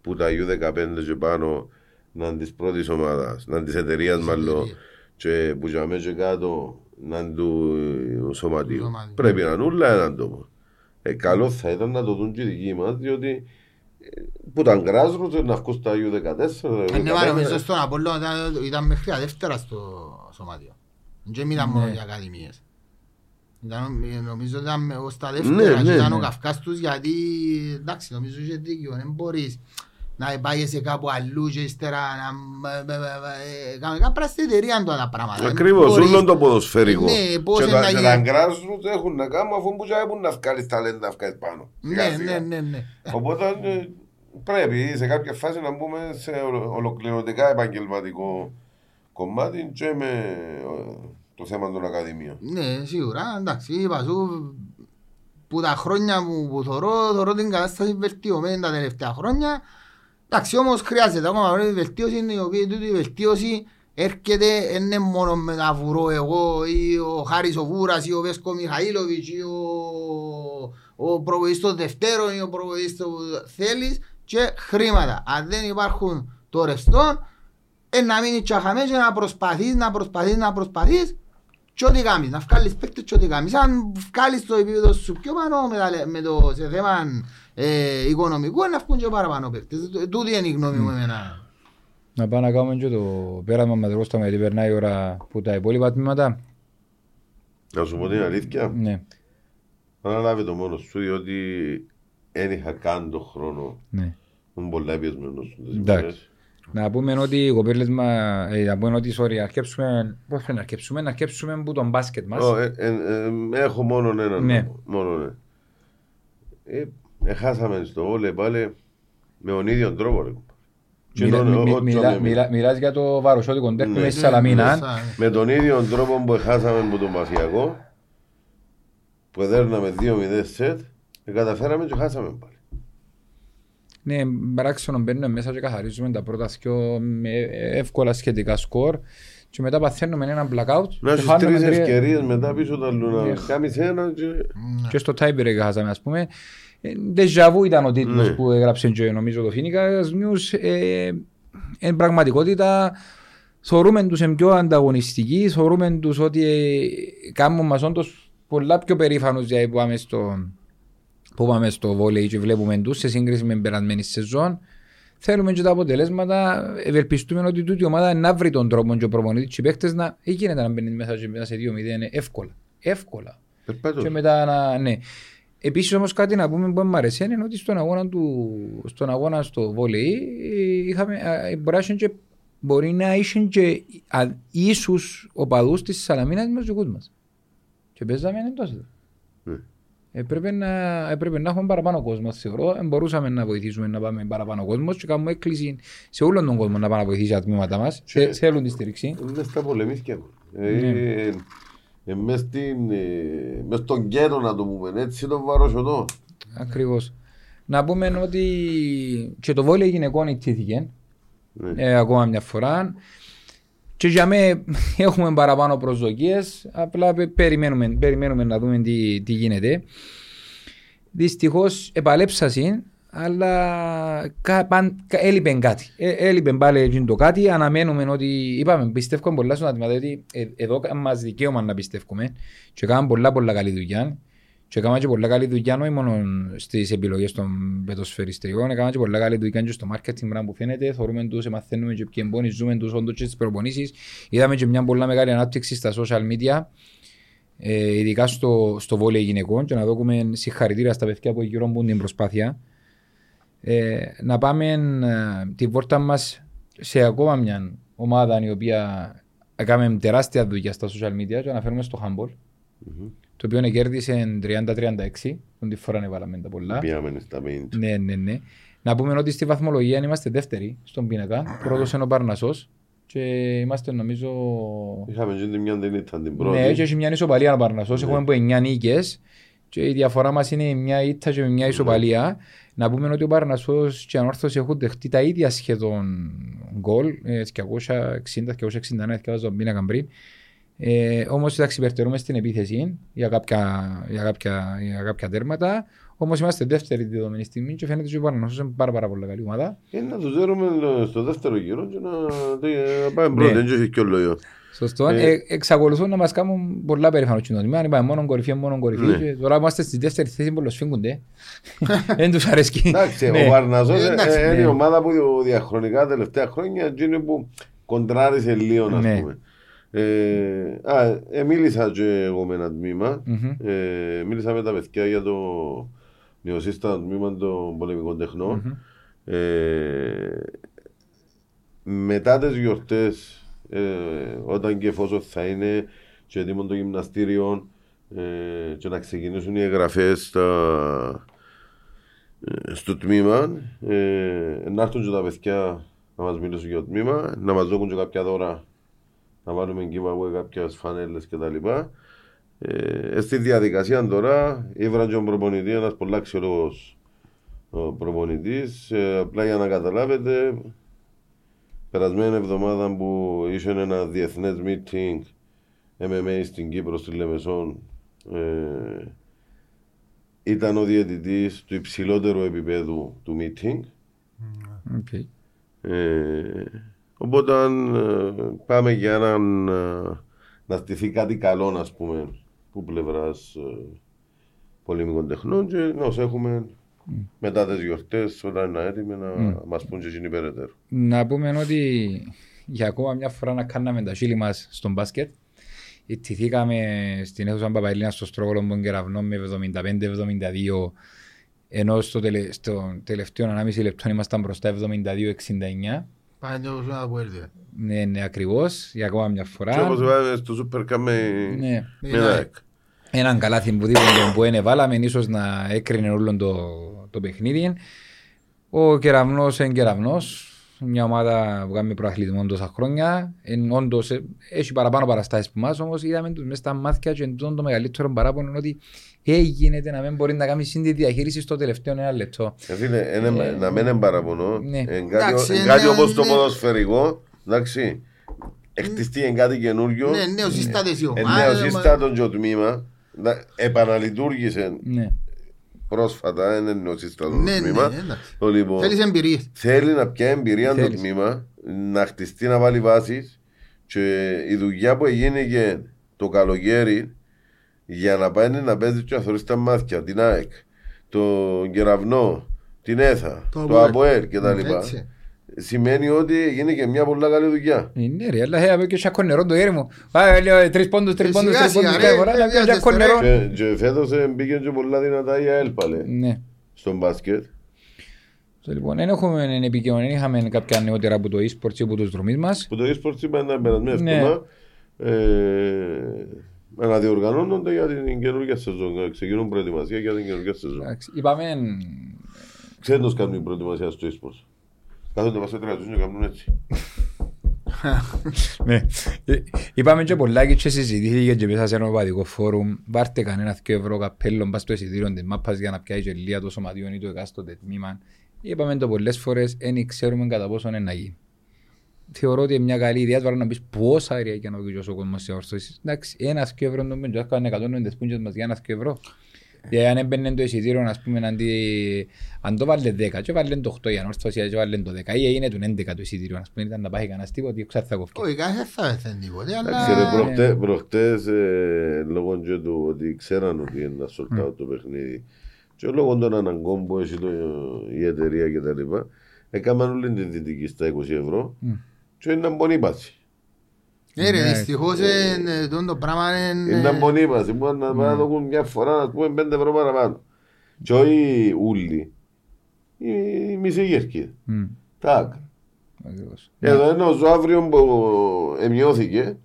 που τα U15 και πάνω να είναι της πρώτης ομάδας, να είναι της εταιρείας μάλλον εταιρείας. και που για μέσα και κάτω να είναι του ε, σωματείου. σωματείου. Πρέπει να είναι όλα έναν τόπο. Ε, καλό θα ήταν να το δουν και οι δικοί μας, διότι ε, που ήταν grassroots να βγουν στα U14. Ε, Ναι, μα U15. νομίζω στον Απόλλωνα ήταν- ήταν μέχρι τα δεύτερα στο σωματείο. Δεν ήταν μόνο για ακαδημίες. Ήταν, ε, νομίζω ότι ήταν ως τα Ναι, δεύτερα και ναι, ήταν ο ναι. Καυκάς τους γιατί εντάξει νομίζω είχε δίκιο δεν μπορείς να πάγεσαι κάπου αλλού και ύστερα να ε, ε, ε, κανονικά πρέπει στην εταιρεία τώρα τα πράγματα. Δεν Ακριβώς, μπορείς- όλο το ποδοσφαιρικό. Ναι, πώς και είναι τα, να και γίνει- τα grassroots έχουν να κάνουν αφού που έχουν να βγάλεις ταλέντα να βγάλεις πάνω. Σιγά, Ναι, σιγά. ναι, ναι, ναι. Οπότε ε, πρέπει σε κάποια φάση να μπούμε σε ολο- ολοκληρωτικά επαγγελματικό κομμάτι και με ε, το θέμα των ακαδημίων. Ναι, σίγουρα, εντάξει, είπα σου, που τα χρόνια μου που θωρώ, θωρώ την κατάσταση βελτιωμένη τα τελευταία χρόνια. Εντάξει, όμως χρειάζεται ακόμα μια βελτίωση, η οποία τούτη η βελτίωση έρχεται δεν είναι μόνο με να βουρώ εγώ ή ο Χάρης ο Βούρας ή ο Βέσκο Μιχαήλοβιτς ή ο, ο προβοής των Δευτέρων ή ο προβοής του θέλεις και χρήματα. Αν δεν υπάρχουν το ρευστό, ε, να μείνεις τσαχαμές και να προσπαθείς, να προσπαθείς, να προσπαθείς και ό,τι κάνεις, να βγάλεις παίκτες και ό,τι κάνεις. Αν βγάλεις το επίπεδο σου πιο πάνω με, τα, λε- με το σε θέμα ε, οικονομικό, να βγουν και παραπάνω παίκτες. Ε, Τούτη είναι η γνώμη μου εμένα. Να πάμε να κάνουμε και το πέρασμα με το γιατί περνάει η ώρα που τα υπόλοιπα τμήματα. Να σου πω την αλήθεια, Ναι, αναλάβει το μόνος σου διότι δεν είχα καν τον χρόνο. ναι. Ήμουν πολλά επιεσμένος στις Εντάξει. ημέρες. Να πούμε ότι οι κοπέλες μας, ε, να πούμε ότι, sorry, αρκέψουμε, πώς πρέπει να αρκέψουμε, να αρκέψουμε που τον μπάσκετ μας. Ω, ε, ε, ε, Έχω μόνο έναν. Ναι. νόμο, Μόνο ναι. Ε, Έχασαμε στο όλε πάλι με τον ίδιο τρόπο. ρε. Και Μιλά- τον- μι- ό- μιλά- ό- μιλά- Μιλάς για το βαροσιώτικο ντέρπι Ναι. μέσα στη Σαλαμίνα. Με τον ίδιο τρόπο που χάσαμε από τον Μαφιακό, που έδερναμε 2-0 σετ, ε, καταφέραμε και χάσαμε πάλι. Ναι, παράξενο μπαίνουμε μέσα και καθαρίζουμε τα πρώτα δυο με εύκολα σχετικά σκορ και μετά παθαίνουμε ένα blackout Να και στις χάνουμε τρεις τρία- ευκαιρίες μετά πίσω τα Ναι. λούνα. Κάμεις ένα και... και στο tiebreak χάσαμε ας πούμε. Ε, Déjà vu ήταν ο τίτλος Ναι. που έγραψε και νομίζω το Phoenix News. Ε, εν πραγματικότητα θεωρούμε τους εν πιο ανταγωνιστικοί, θεωρούμε τους ότι ε, κάνουν μας όντως πολλά πιο περήφανους για που πάμε στο, που πάμε στο βόλεϊ και βλέπουμε τους σε σύγκριση με περασμένη σεζόν. Θέλουμε και τα αποτελέσματα. Ευελπιστούμε ότι τούτη η ομάδα να βρει τον τρόπο και ο προπονητής και οι παίκτες να δεν γίνεται να μπαίνει μέσα και μετά σε 2-0 εύκολα. Εύκολα. Περπάτω. Και μετά να, ναι. Επίσης όμως κάτι να πούμε που μου αρέσει είναι ότι στον αγώνα, του, στον αγώνα στο βόλεϊ ε, είχαμε, ε, μπορεί, να είχε και, μπορεί να είχε και α, ίσους οπαδούς της Σαλαμίνας με τους δικούς μας. Και παίζαμε εντός. Ναι. Έπρεπε να, έπρεπε να έχουμε παραπάνω κόσμο, θεωρώ. Ε, μπορούσαμε να βοηθήσουμε να πάμε παραπάνω κόσμος και κάνουμε έκκληση σε όλον τον κόσμο να πάμε να βοηθήσει τα τμήματα μας. Και- Θέλουν τη στήριξη. Είναι στα πολεμίσκια. Ναι. Ε, ε, μες στην, ε, μες στον κέντρο να το πούμε, έτσι τον βαροσιωτό. Ακριβώς. Να πούμε ότι και το βόλιο γυναικών ιτήθηκε Ναι. ε, ακόμα μια φορά. Και για μέ έχουμε παραπάνω προσδοκίες, απλά πε- περιμένουμε, περιμένουμε να δούμε τι, τι γίνεται. Δυστυχώς επαλέψασαν, αλλά κα, παν, κα, έλειπε κάτι. Ε, έλειπε πάλι εκείνο το κάτι, αναμένουμε ότι, είπαμε, πιστεύουμε πολλά στον άτομα, διότι ε, εδώ μας δικαίωμα να πιστεύουμε και κάνουμε πολλά πολλά καλή δουλειά. Και έκανα και πολλά καλή δουλειά όχι μόνο στις επιλογές των πετοσφαιριστριών, έκανα και πολλά καλή δουλειά και στο marketing πράγμα που φαίνεται, θεωρούμε τους, μαθαίνουμε και ποιοι εμπόνοι, ζούμε τους όντως και τις προπονήσεις. Είδαμε και μια πολλά μεγάλη ανάπτυξη στα social media, ε, ειδικά στο, στο βόλιο γυναικών και να δώσουμε συγχαρητήρια στα παιδιά που γύρω την προσπάθεια. Ε, να πάμε ε, τη βόρτα μας σε ακόμα μια ομάδα η οποία έκαμε τεράστια δουλειά στα social media και αναφέρουμε στο handball το οποίο κέρδισε 30-36, τον τη φορά έβαλαμε τα πολλά. Πήγαμε στα main. Ναι, ναι, ναι. Να πούμε ότι στη βαθμολογία είμαστε δεύτεροι στον πίνακα. Πρώτος είναι ο Παρνασσός και είμαστε νομίζω... Είχαμε και την μια δεν ήταν την πρώτη. Ναι, και έχει μια ισοπαλία ο Παρνασσός. Ναι. Έχουμε από 9 νίκες και η διαφορά μας είναι μια ήττα και μια ισοπαλία. Να πούμε ότι ο Παρνασσός και η Ανόρθωση έχουν δεχτεί τα ίδια σχεδόν γκολ. ε, 260-261 διαβάζω τον πίνακα πριν. Ε, Όμως εντάξει, υπερτερούμε στην επίθεση για κάποια, για κάποια, για κάποια τέρματα. Όμως είμαστε δεύτερη τη δεδομένη στιγμή και φαίνεται ότι ο Παναγιώτο είναι πάρα, πάρα πολύ καλή ομάδα. Ε, να τους δέρουμε στο δεύτερο γύρο και να, να πάμε πρώτοι, Ναι. δεν έχει κι όλο ιο. Σωστό. Ε. Ε, εξακολουθούν να μας κάνουν πολλά περήφανο κοινωνία. Αν είπαμε μόνο κορυφή, μόνο κορυφή. Ναι. Και τώρα είμαστε στη δεύτερη θέση που σφίγγονται. Δεν τους αρέσκει. Εντάξει, Ναι. ο Βαρναζός Ε, ε, εντάξει, ε, είναι ναι. η ομάδα που διαχρονικά τα τελευταία χρόνια εκείνη που κοντράρισε λίγο, ας Ναι. πούμε. Ε, α, ε, μίλησα και εγώ με ένα τμήμα. Μμμ. Ε, μίλησα με τα παιδιά για το νεοσύστατο τμήμα των πολεμικών τεχνών. Μμμ. Ε, μετά τις γιορτές, ε, όταν και εφόσον θα είναι και έτοιμο το γυμναστήριο ε, και να ξεκινήσουν οι εγγραφές στα, ε, στο τμήμα, ε, να έρθουν και τα παιδιά να μας μιλήσουν για το τμήμα, να μας δώσουν και κάποια δώρα, να βάλουμε giveaway κάποιες φανέλες κτλ. Ε, στη διαδικασία τώρα ήβραν και τον προπονητή, ένας πολύ αξιόλογος ο προπονητής. Ε, απλά για να καταλάβετε, περασμένη εβδομάδα που είχε ένα διεθνές meeting MMA στην Κύπρο, στη Λεμεσόν, ε, ήταν ο διαιτητής του υψηλότερου επίπεδου του meeting. Οκ. Ε, οπότε ε, πάμε για έναν, ε, να στηθεί κάτι καλό, ας πούμε, που πλευράς ε, πολεμικών τεχνών και να ως έχουμε μετά τις γιορτές όταν είναι έτοιμοι να μας πούν και εκείνοι περαιτέρω. Να πούμε ότι για ακόμα μια φορά να κάναμε τα χείλη μας στον μπάσκετ. Ιτηθήκαμε στην αίθουσα Παπαϊλίνα στο Στρόγγολο Κεραυνό με 75-72 ενώ στο, τελε, στο τελευταίο 1,5 λεπτό ήμασταν μπροστά 72-69. Πάνε το σου να πω έρθει. Ναι, ναι, ακριβώς, για ακόμα μια φορά. Και όπως είπαμε στο Super Cup με, Ναι. με ένα εκ. Έναν καλάθι που δίπλα που είναι βάλαμε, ίσως να έκρινε όλο το, το παιχνίδι. Ο Κεραυνός είναι Κεραυνός, μια ομάδα που κάνει προαθλητισμό τόσα χρόνια. Εν, όντως, ε, έχει παραπάνω παραστάσεις που μας, όμως είδαμε τους μέσα στα μάτια και εντός το μεγαλύτερο παράπονο είναι ότι έγινε να μην μπορεί να κάνει σύντη διαχείριση στο τελευταίο ένα λεπτό. Ε, φίλε, είναι- να μην είναι παραπονό. Ναι. Εν Εντάξει, κάτι, εν είναι- κάτι όπως το ναι. ποδοσφαιρικό, εντάξει, εκτιστεί εν κάτι καινούριο. Ναι, νέος συστάτες οι Εν ομάδες. νέος σύστατο και ο τμήμα. να- Επαναλειτουργήσε Ναι. πρόσφατα, είναι νέος σύστατο το Ναι, ναι, τμήμα. εντάξει. Το λοιπόν, Θέλεις εμπειρίες. θέλει να πιάσει εμπειρία το Θέλεις. τμήμα, να χτιστεί να βάλει βάσεις και η δουλειά που έγινε το καλοκαίρι για να πάει να παίζει και να θωρείς τα μάτια, την ΑΕΚ, τον Κεραυνό, την ΕΘΑ, Το το ΑΠΟΕΛ. ΑΠΟΕΛ κτλ. Έτσι. Σημαίνει ότι έγινε και μια πολύ καλή δουλειά. Ε, Ναι ρε, αλλά έπαιρνε και σάκο νερό το χέρι μου. Α, λέω, τρεις πόντους, τρεις Ε, πόντους, σιγά, τρεις πόντους, σιγά, κάθε ρε, φορά, ρε, να πιω βιάζεστε, σάκο ρε. νερό. Και, και φέτος ε, μπήκε και πολλά δυνατά η ΑΕΛ πάλι Ναι. στον μπάσκετ. So, Λοιπόν, δεν έχουμε επικοινωνία, είχαμε κάποια νεότερα από το e-sports ή από τους δρομείς μας. Που το e-sports είπα ένα περασμένο Ναι. εβδομάδα. Ε, αναδιοργανώνονται για την καινούργια σεζόν. Ξεκινούν προετοιμασία για την καινούργια σεζόν. Εντάξει, Είπαμε, Ξέρετε πώς κάνουν την προετοιμασία στο eSports. Κάθονται μας έτρια τους και κάνουν έτσι. ναι. Ε, Είπαμε και πολλά και και συζητήθηκε και μέσα σε ένα οπαδικό φόρουμ. Βάρτε κανένα δυο ευρώ καπέλο μπας στο εισιτήριο της μάπας για να πιάει και λία το σωματιόν ή το εκάστοτε τμήμα. Είπαμε το πολλές φορές, δεν ξέρουμε κατά πόσο είναι να γίνει. Θεωρώ ότι είναι μια καλή ιδέα, τώρα να πεις πόσα αερία για να βγει ο κόσμος σε όρθωση. Εντάξει, ένας δυο ευρώ νομίζω, και έκανε 190 πούντες μας για ένας δυο ευρώ. Γιατί αν έμπαινε το εισιτήριο, ας πούμε, αντί... αν το βάλε 10 και βάλε το 8 για όρθωση και βάλε το 10 ή έγινε το 11 το εισιτήριο, ας πούμε, ήταν να πάει κανένας τίποτα, ξέρω θα κοφκεί. Όχι, κάθε θα έθεν τίποτε, Εντάξει, ρε, αλλά... προχτέ- προχτές, ε, λόγω και του ότι ξέραν ότι είναι να σορτάω το παιχνίδι και λόγω των αναγκών που έχει το, η εταιρεία και τα λοιπά, έκαναν όλη την δυτική στα 20 ευρώ και είναι μπονή πάση. Ναι ρε, Ναι. δυστυχώς ε, ε, τούτο το πράγμα είναι... Είναι μπονή πάση, μπορεί να να το κάνουν μια φορά, να πούμε 5 ευρώ παραπάνω. Και όχι ούλοι, η η μισή γερκίδα. Μμ, Τα άκρα. ακριβώς. Εδώ είναι ο Ζωαύριο που εμειώθηκε,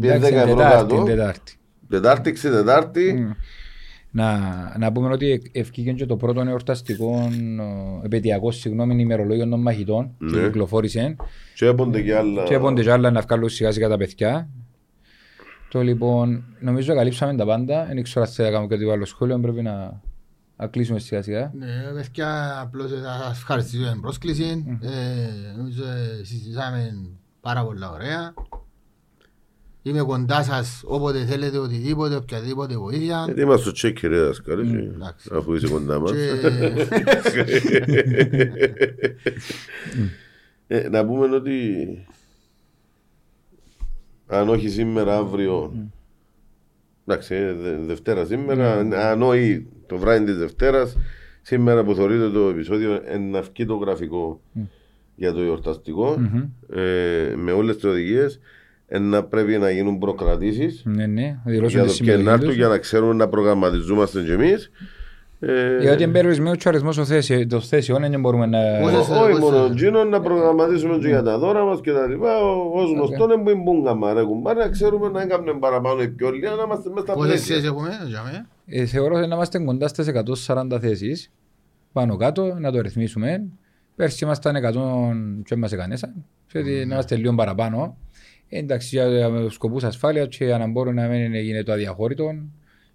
πήγε 10 Εντάξει, ευρώ Τετάρτη, κάτω, Τετάρτη. Τετάρτη, ξετετάρτη, Μμ. Να, να πούμε ότι ευκήγε και το πρώτο εορταστικό ε, επαιτειακός συγγνώμη ημερολόγιο των μαχητών και Ναι. κυκλοφόρησε και έπονται και άλλα. και έπονται και άλλα να βγάλουν σιγά σιγά τα παιδιά. Το λοιπόν, νομίζω καλύψαμε τα πάντα. Δεν ξέρω αν θα κάνουμε κάτι άλλο σχόλιο, πρέπει να, να κλείσουμε σιγά σιγά. Ναι, παιδιά, απλώς ε, θα σας ευχαριστήσω για την πρόσκληση. Ε, Νομίζω ε, συζητήσαμε πάρα πολλά ωραία. Είμαι κοντά σας όποτε θέλετε οτιδήποτε, οποιαδήποτε βοήθεια. Γιατί είμαστε στο τσέκι ρε δάσκαλε, και- εντάξει. αφού είσαι κοντά μας. Και Ε, να πούμε ότι αν όχι σήμερα, αύριο. Εντάξει, ε, δε- Δευτέρα σήμερα, αν όχι το βράδυ της Δευτέρας, σήμερα που θεωρείται το επεισόδιο, να βγει το γραφικό για το εορταστικό ε, με όλες τις οδηγίες. Να πρέπει να γίνουν προκρατήσεις Ναι, ναι, δηλώσουν για τη το συμμετοχή κενάρ του τους. για να ξέρουμε να προγραμματιζόμαστε κι εμείς. Ε, Γιατί είναι περιορισμένο και ο αριθμός των θέσεων- των θέσεων, δεν μπορούμε να... Πόσες- όχι πώς μόνο θα- τζίνο, να προγραμματίσουμε και για τα δώρα μας και τα λοιπά. Ως γνωστό είναι που είναι μπούγγαμα ρε κουμπάρε, να ξέρουμε να έκαμε παραπάνω ή πιο λίγα, να είμαστε μέσα στα πόσες πλαίσια. σχέσεις έχουμε, για μένα; Ε, θεωρώ ότι να είμαστε κοντά στις 140 θέσεις πάνω κάτω, να το ρυθμίσουμε. Πέρσι ήμασταν 100 και μας εκανέσαν. Ξέρετε, να είμαστε λίγο παραπάνω. Ε, εντάξει, για για σκοπούς ασφάλειας και για να μπορούν να μην γίνεται το αδιαχώρητο.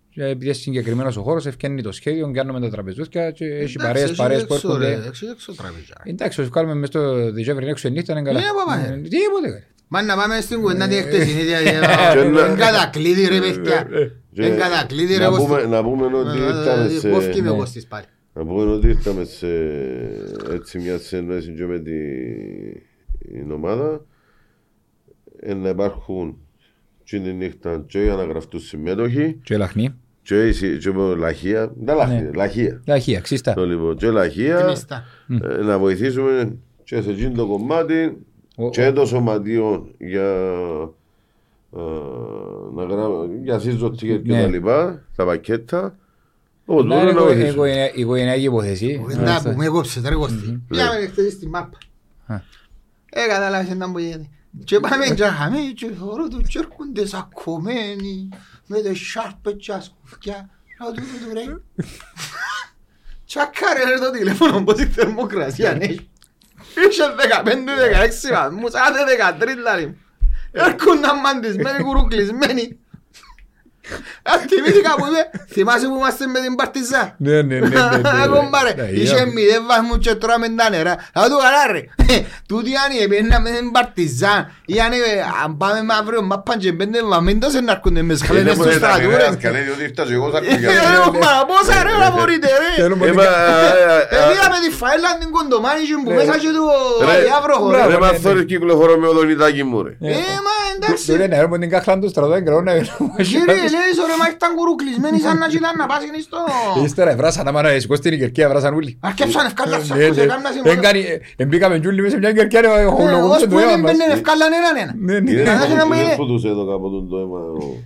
Και επειδή είναι συγκεκριμένος ο χώρος, ευκαινεί το σχέδιο, κάνουμε τα τραπεζούθια και έχει Εντάξει, παρέες, έχει παρέες που έξω, ρε, έρχονται. έξω, έξω τραπεζιά. Εντάξει, όσο κάνουμε μες στο Δεκέμβρη έξω η νύχτα είναι καλά. Ναι, παπά, ε. Ε, Τίποτε. ρε. Μα να πάμε στην κουβέντα τη χτεσινή Και διαδικασία. να- Εν κατακλείδη ρε παιδιά. Και Εν κατακλείδη ρε να Κωστή. πούμε- Να πούμε ότι ήρθαμε σε... Κόφκι με ναι. Κωστής πάλι. Να πούμε ότι ήρθαμε σε έτσι μια συνεννόηση και με την ομάδα ε, να υπάρχουν και τη νύχτα και για να γραφτούν συμμέτοχοι Και λαχνή. και η συ- και με λαχεία, δεν λαχεία, Ναι. λαχεία. Λαχεία, ξύστα. Το λοιπόν, και λαχεία Κλειστά. ε, να βοηθήσουμε και σε εκείνο το κομμάτι Ο- και το σωματείο για ε, να γρά- για σύζο τίκετ και Ναι. τα λοιπά, τα πακέτα. Όπως Να μπορούμε είναι να οικο- βοηθήσουμε. οικογενειά- οικογενειακή υπόθεση. Κουβέντα που με έκοψε ρε Κωστή. Πήγαμε χτες στη μάπα. Α. Ε, κατάλαβες να μου γίνεται. Και πάμε και χαμε και θεωρώ του και έρχονται σακωμένοι με τις σάρπες και ασκουφκιά. Λέω του του ρε. Τσακάρε ρε το τηλέφωνο πως η θερμοκρασία ναι. Είχε 15-16 βαθμούς, άντε 13 λάρι μου. Έρχονταν μαντισμένοι κουρουκλισμένοι. Αν θυμήθηκα που είπε, θυμάσαι που είμαστε με την Παρτιζά. Ναι, ναι, ναι, ναι, ναι. Κομπάρε, Ναι, είχε για- μηδέν βαθμούς και τώρα με τα νερά. Θα του καλά ρε. Τούτοι αν επέναμε με την Παρτιζάν ή αν ε, αν πάμε με αύριο μάπαν και πέντε μαμίντας να έρχονται με σκαλένες Είναι στο που ήταν στρατού ρε ρε. δάσκαλε, διότι ήρθα και εγώ σαν Ε, κουγιά. ρε, μα πόσα ρε να μπορείτε ρε. Θέλω Ε, μόνο μα, Ε, ε, ε, Πήγαμε τη φαέλα την κοντομάνη και που Ναι. μέσα και του Ρε, αδιάβρο χωρό. Ρε μα θόρυς κυκλοφορώ με οδονιτάκι μου ρε. Ε, μα εντάξει. Του λένε, έρχομαι την κάχλα του στρατό, εγκραιώ να Κύριε, λέει, ρε, μα ήταν κουρουκλισμένοι σαν να κοιτάνε να πάσουν στο... Ύστερα βράσαν, άμα να σηκώσει την κερκία, βράσαν όλοι. Αρκέψαν ευκάλλα Ναι, σακούς, ναι. έκανα σήμερα. Έγκανε- Εμπήκαμε τζούλοι μέσα σε μια κερκία, ρε, Ε, χολογούσε Ως το που αίμα δεν μας. μπαίνουν ευκάλλαν έναν έναν. Ναι, ναι. Είδες να που- μου είδες είναι. που τους έδωκα από τον το αίμα ο-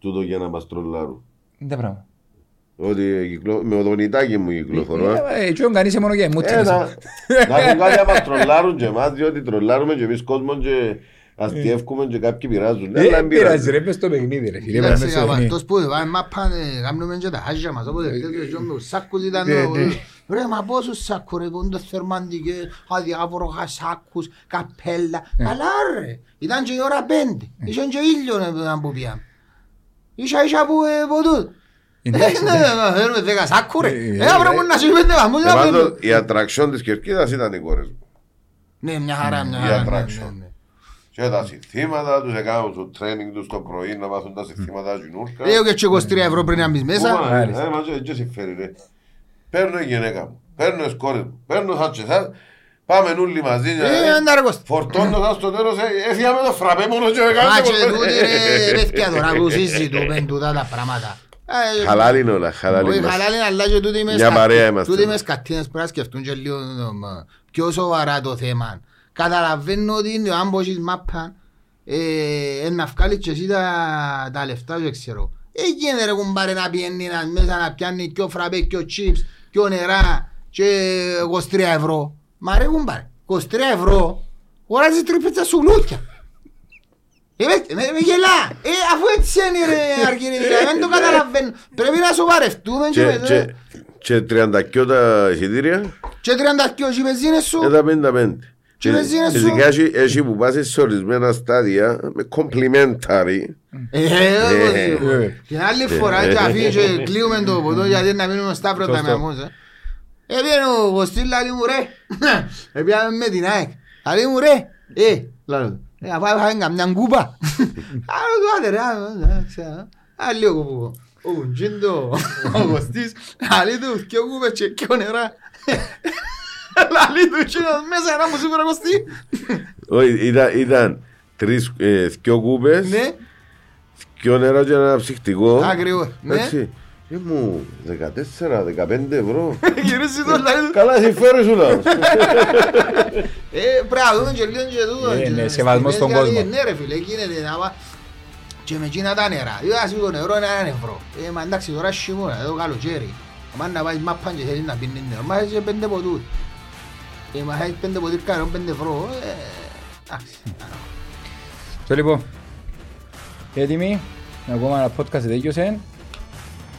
τούτο για να μας τρολάρουν. Είναι τα πράγματα. Ότι κυκλο- με οδονιτάκι μου κυκλοφορώ. α. Ε, ε, τσιόν κανείς μόνο για Ε, εμούτσες. να- Να έχουν κάτι να μας τρολάρουν και εμάς, διότι τρολάρουμε και εμείς κόσμο και αστιεύκουμε και κάποιοι πειράζουν. Ναι, Ε, αλλά Δεν πειράζει πειράζει. ρε, πες το παιχνίδι ρε φίλε. Κοίταξε, πες στο παιχνίδι. αυτός που πάει μάπα, ε, κάνουμε και τα χάζια μας, όποτε τέτοιος και με τους σάκκους ήταν, Ναι, ο- ναι. ρε μα πόσους σάκκους ρε, πούνται θερμαντικές, αδιάφορα σάκκους, καπέλα, καλά ρε, ήταν και η ώρα πέντε, είχαν και ήλιο να που πιάμε. Ίσα ίσα που ε, από τούτο. Εντάξει, Ε, ναι, να φέρουμε δέκα σάκκου ρε, Ε, ε, πρέπει να σου πέντε βαθμούς, Ε, να πάντως, φέρουμε. Η ατραξιόν της Κερκίδας ήταν οι κόρες μου. Ναι, μια χαρά, μια η χαρά. ναι, attraction. Ναι, ναι. Και τα συστήματα τους έκαναν στο training τους το πρωί να μάθουν τα συστήματα γινούρκα. Λέω και 23 ευρώ πριν να μπεις μέσα. Μάλιστα. Ε, μας έτσι συμφέρει ρε. Παίρνω η γυναίκα μου, παίρνω τις κόρες μου, παίρνω σαν και εσάς, πάμε όλοι μαζί. Ε, άντα ρε Κώστα. Φορτώνω σας στο τέλος, ε, έφυγα με το φραπέ μόνο και Μα έκανα και τούτοι ρε, παιδιά τώρα που συζητούμε τούτα τα πράγματα. Ε, Χαλάλ είναι όλα, χαλάλ Όχι είναι. χαλάλ είναι αλλά και τούτοι μες Μια κα- παρέα είμαστε. τούτοι μες κατίνες πρέπει να σκεφτούν και λίγο ε, μ, πιο σοβαρά το θέμα. Καταλαβαίνω ότι είναι ο άμπος της μάπα ε, να βγάλεις και εσύ τα, τα λεφτά δεν ξέρω. Έγινε ρε κουμπάρε να πιένει να- μέσα να πιάνει πιο φραπέ, πιο τσίπς, πιο νερά και 23 ευρώ. Μα ρε κουμπάρε, 23 ευρώ χωράζεις τρίπιτσα σουλούκια. Ε, με, με, με γελά. Ε, αφού έτσι είναι ρε Αργυρίδη, δεν το καταλαβαίνω. Πρέπει να σοβαρευτούμε και, Και- με- και- Και 30 τα εισιτήρια, και 30 και οι βενζίνες σου. ε, τα 55. Και βενζίνες σου. Φυσικά έχει- έχει που πας σε ορισμένα στάδια με complimentary. Ε, όπως Ε, είπα. ε. Την άλλη φορά και αφήνει και κλείουμε το ποτό γιατί να μείνουμε στα πρώτα με Σωστό. αμούς. ε. Έπιανε ο Κωστής λαλί μου ρε. Έπιανε με την ΑΕΚ. Λαλί μου ρε. Ε, λαλό του. Ε, αφού είχαμε καμιά κούπα. Άλλο του άντε ρε. α, α, ξέρω. Άλλη ο κούπο. Ο Κουντζίντο, ο Κωστής. Λαλί του και κούπες και και νερά. Λαλί του εκείνος μέσα να μου σίγουρα Κωστή. Όχι, ήταν, ήταν τρεις, ε, δυο κούπες, Ναι, δυο νερά και ένα ψυχτικό. ακριβώς. Ναι. Έτσι. Και μου 14-15 ευρώ. Γυρίζει το λαλί του. Καλά συμφέρει σου λαός. Ε, πρέπει να δούμε και λίγο και τούτο. Ε, και ναι, στις σεβασμός στον τιμές, κόσμο. γιατί, Ναι ρε φίλε, γίνεται να πά... Και με εκείνα τα νερά. Είδα σου το νερό είναι έναν ευρώ. Ε, μα εντάξει τώρα χειμώνα, εδώ καλοκαίρι. Αν να πάει μάπαν και θέλεις να πίνεις νερό, μα έχεις πέντε ποτούς. Ε, μα έχεις πέντε ποτήρκα νερό, πέντε ευρώ. Ε, εντάξει. So, λοιπόν, έτοιμοι, ακόμα ένα podcast τελειώσε.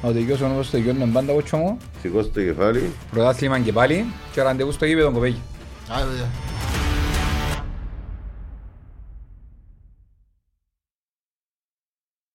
Να το τελειώσουμε όπως το τελειώνουμε πάντα κότσο μου. Σηκώστε το κεφάλι. Πρωτάθλημα και πάλι και ραντεβού στο γήπεδο κοπέγι. Άρα, παιδιά.